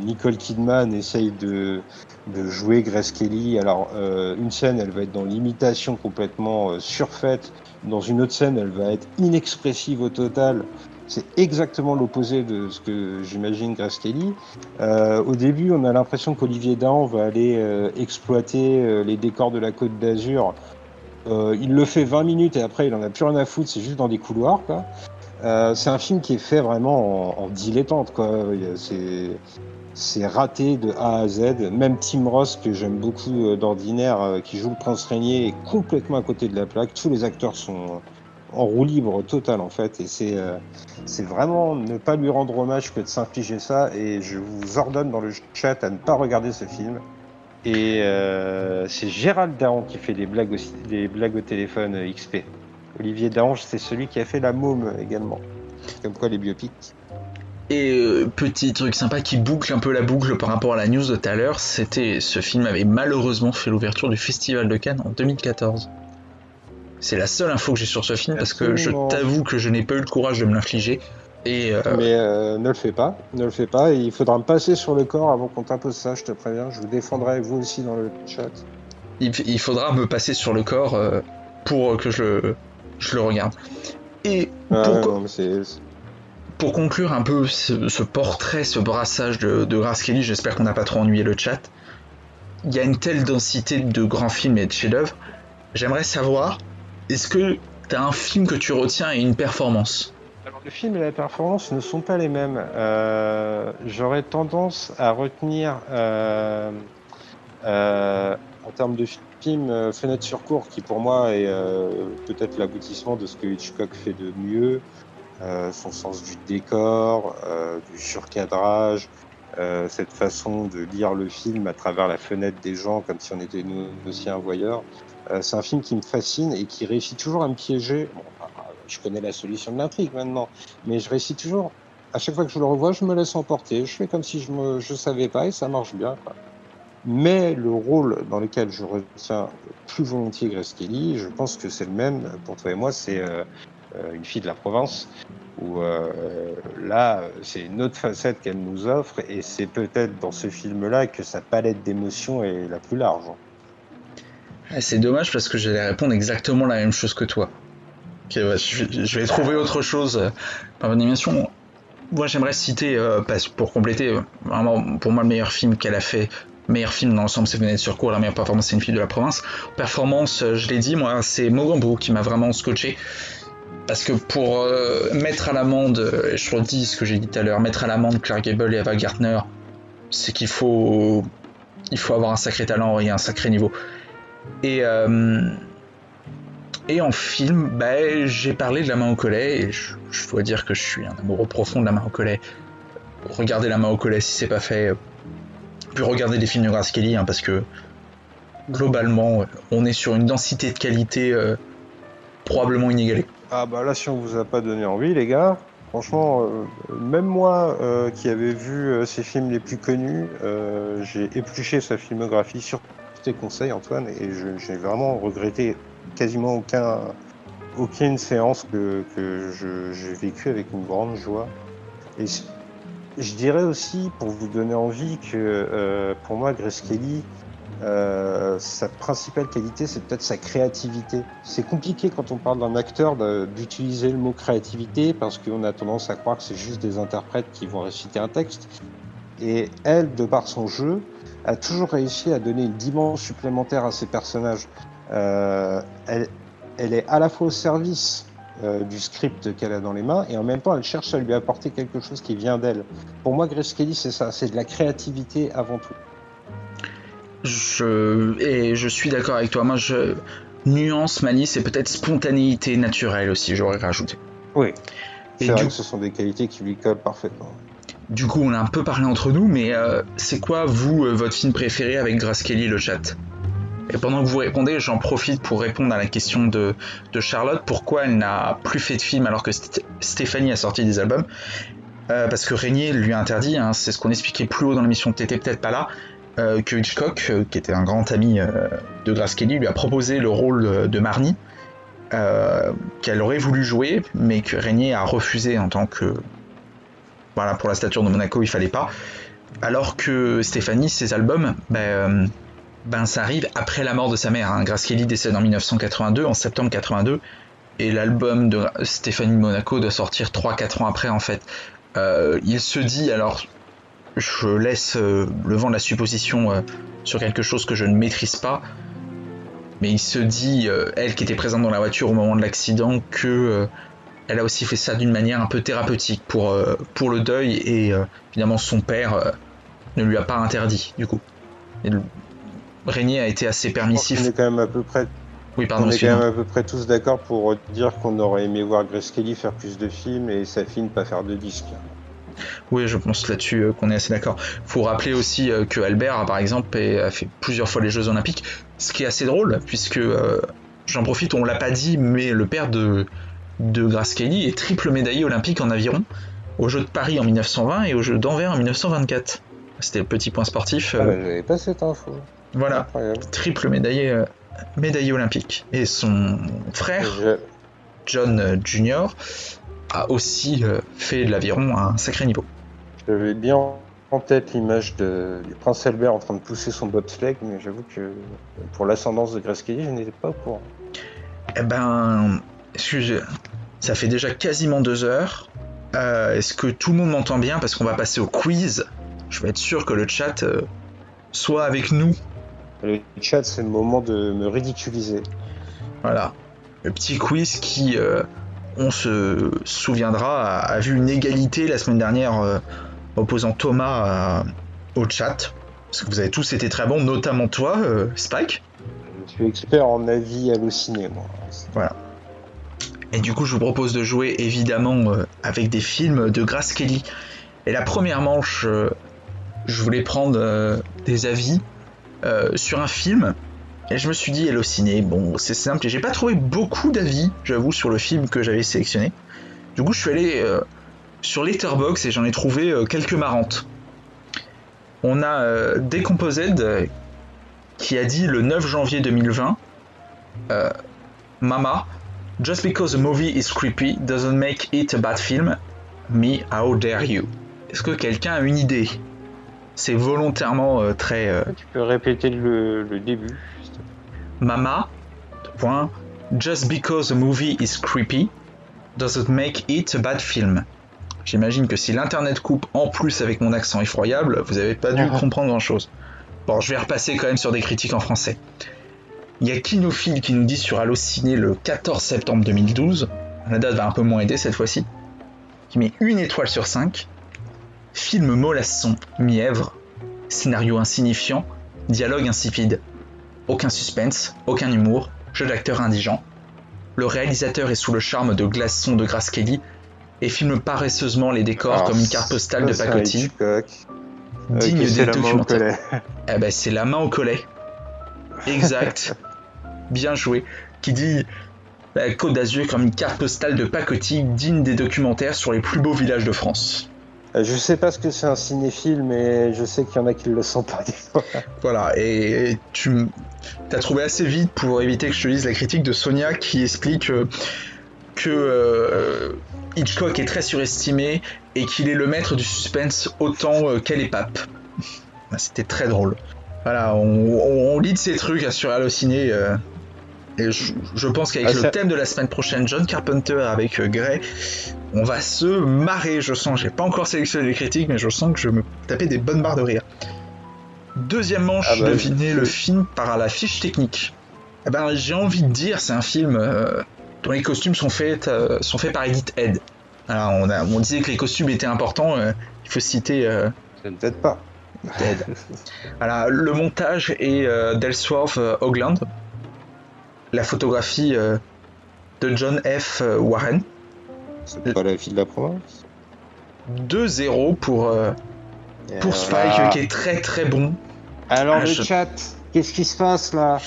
Nicole Kidman essaye de, de jouer Grace Kelly. Alors, une scène, elle va être dans l'imitation complètement surfaite. Dans une autre scène, elle va être inexpressive au total. C'est exactement l'opposé de ce que j'imagine Grace Kelly. Euh, au début, on a l'impression qu'Olivier Dahan va aller euh, exploiter euh, les décors de la Côte d'Azur. Il le fait 20 minutes et après, il en a plus rien à foutre. C'est juste dans des couloirs, c'est un film qui est fait vraiment en, dilettante, C'est c'est raté de A à Z. Même Tim Ross, que j'aime beaucoup euh, d'ordinaire, euh, qui joue le prince régnier, est complètement à côté de la plaque. Tous les acteurs sont en roue libre totale, en fait. Et c'est euh, c'est vraiment ne pas lui rendre hommage que de s'infliger ça. Et je vous ordonne dans le chat à ne pas regarder ce film. Et c'est Gérald Daron qui fait des blagues, des au téléphone XP. Olivier Daron, c'est celui qui a fait La Môme également. Comme quoi les biopics. Et euh, petit truc sympa qui boucle un peu la boucle par rapport à la news de tout à l'heure, c'était ce film avait malheureusement fait l'ouverture du Festival de Cannes en 2014. C'est la seule info que j'ai sur ce film parce que je t'avoue que je n'ai pas eu le courage de me l'infliger. Et euh, Mais euh, ne le fais pas, ne le fais pas. Et il faudra me passer sur le corps avant qu'on t'impose ça, je te préviens. Je vous défendrai vous aussi dans le chat. il, il faudra me passer sur le corps pour que je, je le regarde. Et Ah, pour, ouais, co- non, mais c'est- c'est- pour conclure un peu ce, portrait, ce brassage de, de Grace Kelly, j'espère qu'on n'a pas trop ennuyé le chat. Il y a une telle densité de grands films et de chefs-d'œuvre. J'aimerais savoir, est-ce que tu as un film que tu retiens et une performance? Alors, le film et la performance ne sont pas les mêmes. Euh, J'aurais tendance à retenir, euh, euh, en termes de film, Fenêtre sur cour, qui pour moi est peut-être l'aboutissement de ce que Hitchcock fait de mieux. Euh, son sens du décor, euh, du surcadrage, euh, cette façon de lire le film à travers la fenêtre des gens comme si on était nous aussi un voyeur. C'est un film qui me fascine et qui réussit toujours à me piéger. Je connais la solution de l'intrigue maintenant, mais je réussis toujours. À chaque fois que je le revois, je me laisse emporter. Je fais comme si je je savais pas et ça marche bien. Mais le rôle dans lequel je retiens plus volontiers Grace je pense que c'est le même pour toi et moi, c'est une fille de la province. Où euh, là, c'est une autre facette qu'elle nous offre, et c'est peut-être dans ce film-là que sa palette d'émotions est la plus large. Ah, C'est dommage parce que j'allais répondre exactement la même chose que toi. Ouais, je, vais- trouver autre chose euh, par votre émission. Moi, j'aimerais citer, euh, pour compléter, euh, vraiment, pour moi, le meilleur film qu'elle a fait, meilleur film dans l'ensemble, c'est Fenêtre sur cour, la meilleure performance, c'est une fille de la province. Performance, euh, je l'ai dit, moi, c'est Mogambo qui m'a vraiment scotché. Parce que pour euh, mettre à l'amende, je redis ce que j'ai dit tout à l'heure, mettre à l'amende Clark Gable et Ava Gardner, c'est qu'il faut, il faut avoir un sacré talent et un sacré niveau. Et, euh, et en film, bah, j'ai parlé de La main au collet, et je, dois dire que je suis un amoureux profond de La main au collet. Regardez La main au collet si c'est pas fait. Puis regardez des films de Grace Kelly, hein, parce que globalement, on est sur une densité de qualité euh, probablement inégalée. Ah bah là, si on vous a pas donné envie, les gars, franchement, euh, même moi euh, qui avais vu euh, ses films les plus connus, euh, j'ai épluché sa filmographie sur tes conseils, Antoine, et j'ai vraiment regretté quasiment aucun, aucune séance que, que j'ai vécue avec une grande joie. Et je dirais aussi, pour vous donner envie, que euh, pour moi, Grace Kelly, euh, sa principale qualité, c'est peut-être sa créativité. C'est compliqué quand on parle d'un acteur d'utiliser le mot créativité parce qu'on a tendance à croire que c'est juste des interprètes qui vont réciter un texte. Et elle, de par son jeu, a toujours réussi à donner une dimension supplémentaire à ses personnages. Euh, elle, elle est à la fois au service euh, du script qu'elle a dans les mains et en même temps elle cherche à lui apporter quelque chose qui vient d'elle. Pour moi, Grace Kelly, c'est ça, c'est de la créativité avant tout. Je, et je suis d'accord avec toi. Moi, je nuance, malice et peut-être spontanéité naturelle aussi, j'aurais rajouté. Oui. Et C'est vrai du- que ce sont des qualités qui lui collent parfaitement. Du coup, on a un peu parlé entre nous, mais euh, c'est quoi, vous, euh, votre film préféré avec Grace Kelly, le chat? Et pendant que vous répondez, j'en profite pour répondre à la question de, de Charlotte. Pourquoi elle n'a plus fait de film alors que St- Stéphanie a sorti des albums? Euh, Parce que Régnier lui a interdit, hein, c'est ce qu'on expliquait plus haut dans l'émission, t'étais peut-être pas là, euh, que Hitchcock, euh, qui était un grand ami euh, de Grace Kelly, lui a proposé le rôle de Marnie, qu'elle aurait voulu jouer, mais que Régnier a refusé en tant que... Voilà, pour la stature de Monaco, il fallait pas. Alors que Stéphanie, ses albums, ben, ben ça arrive après la mort de sa mère. Hein. Kelly décède en 1982, en septembre 82, et l'album de Stéphanie Monaco doit sortir 3-4 ans après en fait. Il se dit, alors je laisse euh, le vent de la supposition euh, sur quelque chose que je ne maîtrise pas, mais il se dit, euh, elle qui était présente dans la voiture au moment de l'accident, que elle a aussi fait ça d'une manière un peu thérapeutique pour, pour le deuil, et évidemment son père ne lui a pas interdit du coup. Et le- Régnier a été assez On permissif. est quand même à peu près, Oui, pardon, on est quand même à peu près tous d'accord pour dire qu'on aurait aimé voir Grace Kelly faire plus de films et sa fille ne pas faire de disques. Oui, je pense là-dessus euh, qu'on est assez d'accord. Faut rappeler aussi euh, que Albert, par exemple, a fait plusieurs fois les Jeux Olympiques, ce qui est assez drôle, puisque euh, j'en profite, on l'a pas dit, mais le père de, de Grace Kelly est triple médaillé olympique en aviron aux Jeux de Paris en 1920 et aux Jeux d'Anvers en 1924. C'était le petit point sportif. Ah, bah, pas cette info. voilà, triple médaillé, médaillé olympique. Et son frère, Je- John Jr., a aussi euh, fait de l'aviron à un sacré niveau. J'avais bien en tête l'image du prince Albert en train de pousser son bobsleigh, mais j'avoue que pour l'ascendance de Grace Kelly, je n'étais pas au courant. Eh ben, excusez, ça fait déjà quasiment deux heures. Euh, Est-ce que tout le monde m'entend bien? Parce qu'on va passer au quiz. Je vais être sûr que le chat euh, soit avec nous. Le chat, c'est le moment de me ridiculiser. Voilà. Le petit quiz qui, euh, on se souviendra, a, a vu une égalité la semaine dernière euh, opposant Thomas au chat. Parce que vous avez tous été très bons, notamment toi, euh, Spike. Je suis expert en avis halluciné, moi. Et du coup, je vous propose de jouer évidemment euh, avec des films de Grace Kelly. Et la première manche, je voulais prendre des avis sur un film. Et je me suis dit, Ciné, bon, c'est simple. Et j'ai pas trouvé beaucoup d'avis, j'avoue, sur le film que j'avais sélectionné. Du coup, je suis allé euh, sur Letterboxd et j'en ai trouvé euh, quelques marrantes. On a euh, Decomposed qui a dit le 9 janvier 2020 euh, Mama, Just because a movie is creepy doesn't make it a bad film. Me, how dare you? Est-ce que quelqu'un a une idée? C'est volontairement très Tu peux répéter le, début Mama. Point. Just because a movie is creepy doesn't make it a bad film. J'imagine que si l'internet coupe en plus avec mon accent effroyable, vous avez pas dû Ah. comprendre grand chose. Bon, je vais repasser quand même sur des critiques en français. Il y a Kinophile qui nous dit sur Allociné le 14 septembre 2012, la date va un peu moins aider cette fois-ci, qui met une étoile sur 5. Film mollasson, mièvre, scénario insignifiant, dialogue insipide. Aucun suspense, aucun humour, jeu d'acteur indigent. Le réalisateur est sous le charme de glaçons de Grace Kelly et filme paresseusement les décors Alors, comme une carte postale de pacotille, digne des documentaires. Eh ben, c'est la main au collet. Exact. <laughs> Bien joué. Qui dit la Côte d'Azur comme une carte postale de pacotille digne des documentaires sur les plus beaux villages de France. Euh, Je sais pas ce que c'est un cinéphile, mais je sais qu'il y en a qui le sont pas des fois. Voilà, et tu as trouvé assez vite pour éviter que je te lise la critique de Sonia qui explique euh, que euh, Hitchcock est très surestimé et qu'il est le maître du suspense autant qu'elle est pape. Ah, C'était très drôle. Voilà, on, lit de ces trucs hein, sur Allociné. Et je, je pense qu'avec Ah, le thème de la semaine prochaine, John Carpenter avec euh, Gray, on va se marrer, je sens. J'ai pas encore sélectionné les critiques, mais je sens que je vais me taper des bonnes barres de rire. Deuxième manche, Ah bah, devinez je- le film par la fiche technique. Eh ben, j'ai envie de dire, c'est un film euh, dont les costumes sont faits, euh, sont faits par Edith Head. Alors, on, a, on disait que les costumes étaient importants, euh, il faut citer Peut-être pas. Voilà, le montage est d'Ellsworth euh, Hoagland. La photographie euh, de John F. Warren. C'est pas la fille de la province? 2-0 pour, euh, pour Spike, qui est très très bon. Alors Ah, le je- chat, Qu'est-ce qui se passe là?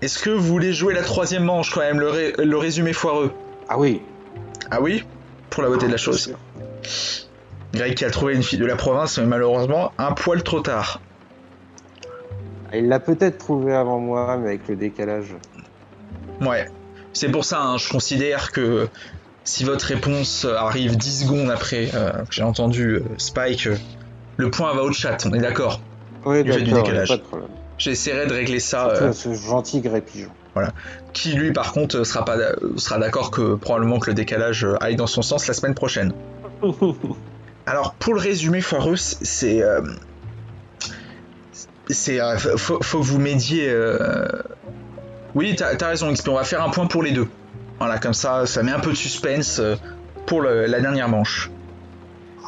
Est-ce que vous voulez jouer la troisième manche quand même, le, ré- le résumé foireux? Ah oui. Ah oui? Pour la beauté de la chose. Greg qui a trouvé une fille de la province, mais malheureusement un poil trop tard. Il l'a peut-être trouvé avant moi, mais avec le décalage. Ouais. C'est pour ça, hein, je considère que si votre réponse arrive 10 secondes après euh, que j'ai entendu euh, Spike, euh, le point va au chat, on est d'accord Oui, fait du d'accord, décalage. pas de problème. J'essaierai de régler ça. Surtout euh, ce gentil gré pigeon. qui lui par contre sera pas sera d'accord que probablement que le décalage aille dans son sens la semaine prochaine. <laughs> Alors pour le résumé foireux, c'est- c'est euh, faut, faut que vous m'aidiez. euh, Oui, t'as as raison, XP. On va faire un point pour les deux. Voilà, comme ça, ça met un peu de suspense euh, pour le- la dernière manche.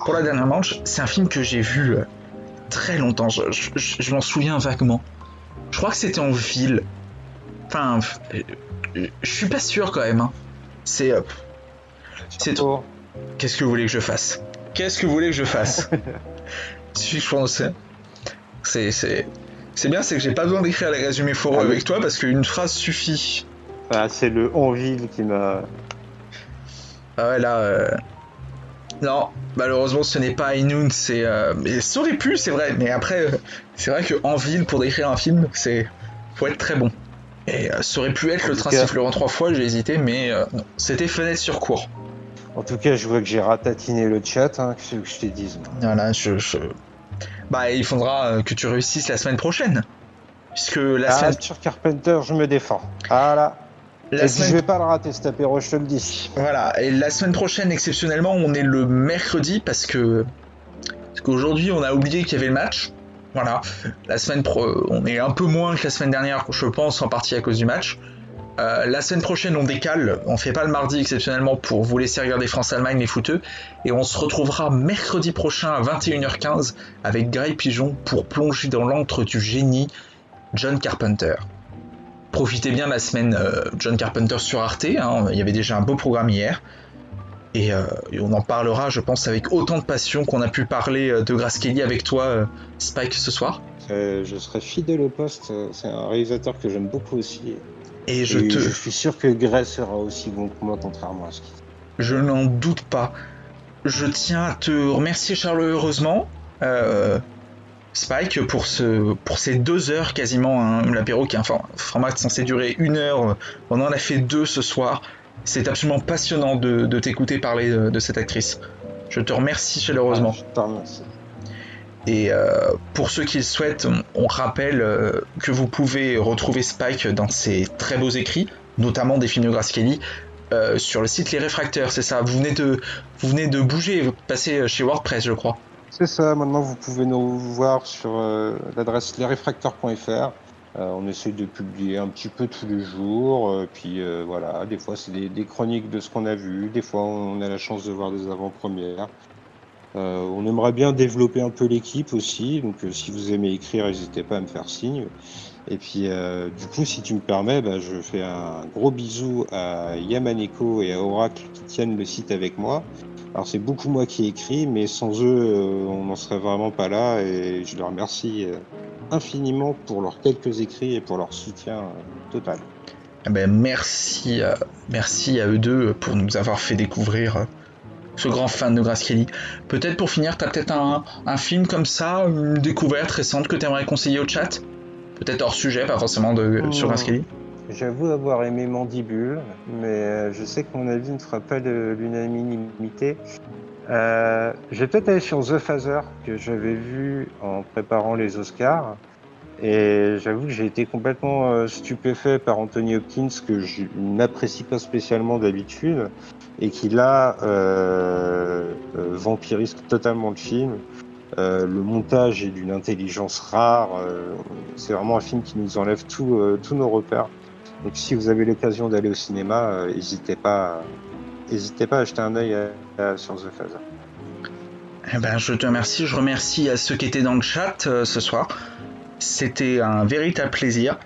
Pour la dernière manche, c'est un film que j'ai vu très longtemps. Je, je- je- je m'en souviens vaguement. Je crois que c'était en ville. Enfin, je suis pas sûr quand même. hein. C'est. euh, C'est Surtout, Qu'est-ce que vous voulez que je fasse? Qu'est-ce que vous voulez que je fasse? <laughs> Si je pense. C'est. C'est. C'est bien, c'est que j'ai pas besoin d'écrire les résumés foireux Ah avec toi parce qu'une phrase suffit. ah, c'est le Onville qui m'a. Ah ouais, là. euh, Non, malheureusement, ce n'est pas Inoun, c'est. euh, Mais ça aurait pu, c'est vrai, mais après, euh, c'est vrai que en ville, pour décrire un film, c'est. Faut être très bon. Et euh, ça aurait pu être En le train cas- siffleurant trois fois, j'ai hésité, mais non. C'était fenêtre sur cours. En tout cas, je vois que j'ai ratatiné le chat, hein, que je te dise. Voilà, je, je- Bah, il faudra euh, que tu réussisses la semaine prochaine. Puisque la Ah, semaine. sur Carpenter, je me défends. Ah là. La Et semaine... Je vais pas le rater cet apéro, je te le dis. Voilà, et la semaine prochaine, exceptionnellement, on est le mercredi parce que. Parce qu'aujourd'hui, on a oublié qu'il y avait le match. Voilà. La semaine pro, on est un peu moins que la semaine dernière, je pense, en partie à cause du match. Euh, la semaine prochaine, on décale. On fait pas le mardi exceptionnellement pour vous laisser regarder France-Allemagne, les footeux. Et on se retrouvera mercredi prochain à 21h15 avec Grey Pigeon pour plonger dans l'antre du génie John Carpenter. Profitez bien de la semaine euh, John Carpenter sur Arte. hein. Il y avait déjà un beau programme hier. Et, euh, et on en parlera, je pense, avec autant de passion qu'on a pu parler de Grace Kelly avec toi, Spike, ce soir. Je serai fidèle au poste, c'est un réalisateur que j'aime beaucoup aussi. Et je Et te. je suis sûr que Gray sera aussi bon que moi, contrairement à ce qu'il Je n'en doute pas. Je tiens à te remercier chaleureusement, euh, Spike, pour, ce, pour ces deux heures quasiment. hein, L'apéro qui est un for- format censé durer une heure. On en a fait deux ce soir. C'est absolument passionnant de, de t'écouter parler de, de cette actrice. Je te remercie chaleureusement. Ah, je te remercie. Et euh, pour ceux qui le souhaitent, on, rappelle euh, que vous pouvez retrouver Spike dans ses très beaux écrits, notamment des films de Grace Kelly, euh, sur le site Les Réfracteurs, c'est ça. Vous venez de, vous venez de bouger, vous passez chez WordPress, je crois. C'est ça, maintenant vous pouvez nous voir sur l'adresse lesrefracteurs.fr. Euh, on essaie de publier un petit peu tous les jours, puis voilà, des fois c'est des chroniques de ce qu'on a vu, des fois on a la chance de voir des avant-premières. Euh, on aimerait bien développer un peu l'équipe aussi, donc euh, si vous aimez écrire, n'hésitez pas à me faire signe. Et puis euh, du coup, si tu me permets, bah, je fais un gros bisou à Yamaneko et à Oracle qui tiennent le site avec moi. Alors c'est beaucoup moi qui écrit, mais sans eux, on n'en serait vraiment pas là. Et je leur remercie infiniment pour leurs quelques écrits et pour leur soutien total. Eh ben, merci, à eux deux pour nous avoir fait découvrir ce grand fan de Grace Kelly. Peut-être pour finir, t'as peut-être un, un film comme ça, une découverte récente que t'aimerais conseiller au chat? Peut-être hors sujet, pas forcément de, sur Grace Kelly J'avoue avoir aimé Mandibule, mais euh, je sais que mon avis ne fera pas de l'unanimité. Euh, je vais peut-être aller sur The Phaser, que j'avais vu en préparant les Oscars. Et j'avoue que j'ai été complètement euh, stupéfait par Anthony Hopkins, que je n'apprécie pas spécialement d'habitude, et qui là euh, euh, vampirise totalement le film. Euh, le montage est d'une intelligence rare. euh, c'est vraiment un film qui nous enlève tout, euh, tous nos repères. Donc si vous avez l'occasion d'aller au cinéma, n'hésitez pas, n'hésitez pas à jeter un œil à- à- sur The Phaser. Eh ben, je te remercie. Je remercie à ceux qui étaient dans le chat euh, ce soir. C'était un véritable plaisir.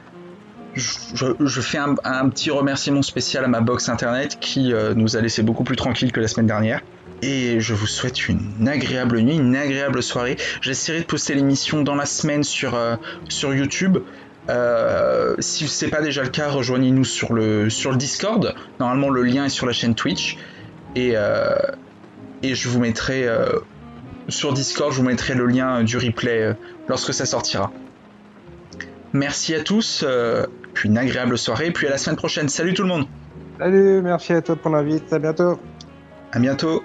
Je, fais un, petit remerciement spécial à ma box internet qui euh, nous a laissé beaucoup plus tranquille que la semaine dernière. et je vous souhaite une agréable nuit, une agréable soirée. J'essaierai de poster l'émission dans la semaine sur, euh, YouTube. Euh, si ce n'est pas déjà le cas, rejoignez-nous sur le, Discord. Normalement, le lien est sur la chaîne Twitch. Et, et je vous mettrai sur Discord, je vous mettrai le lien du replay lorsque ça sortira. Merci à tous, une agréable soirée, puis à la semaine prochaine. Salut tout le monde. Salut, merci à toi pour l'invite, à bientôt. À bientôt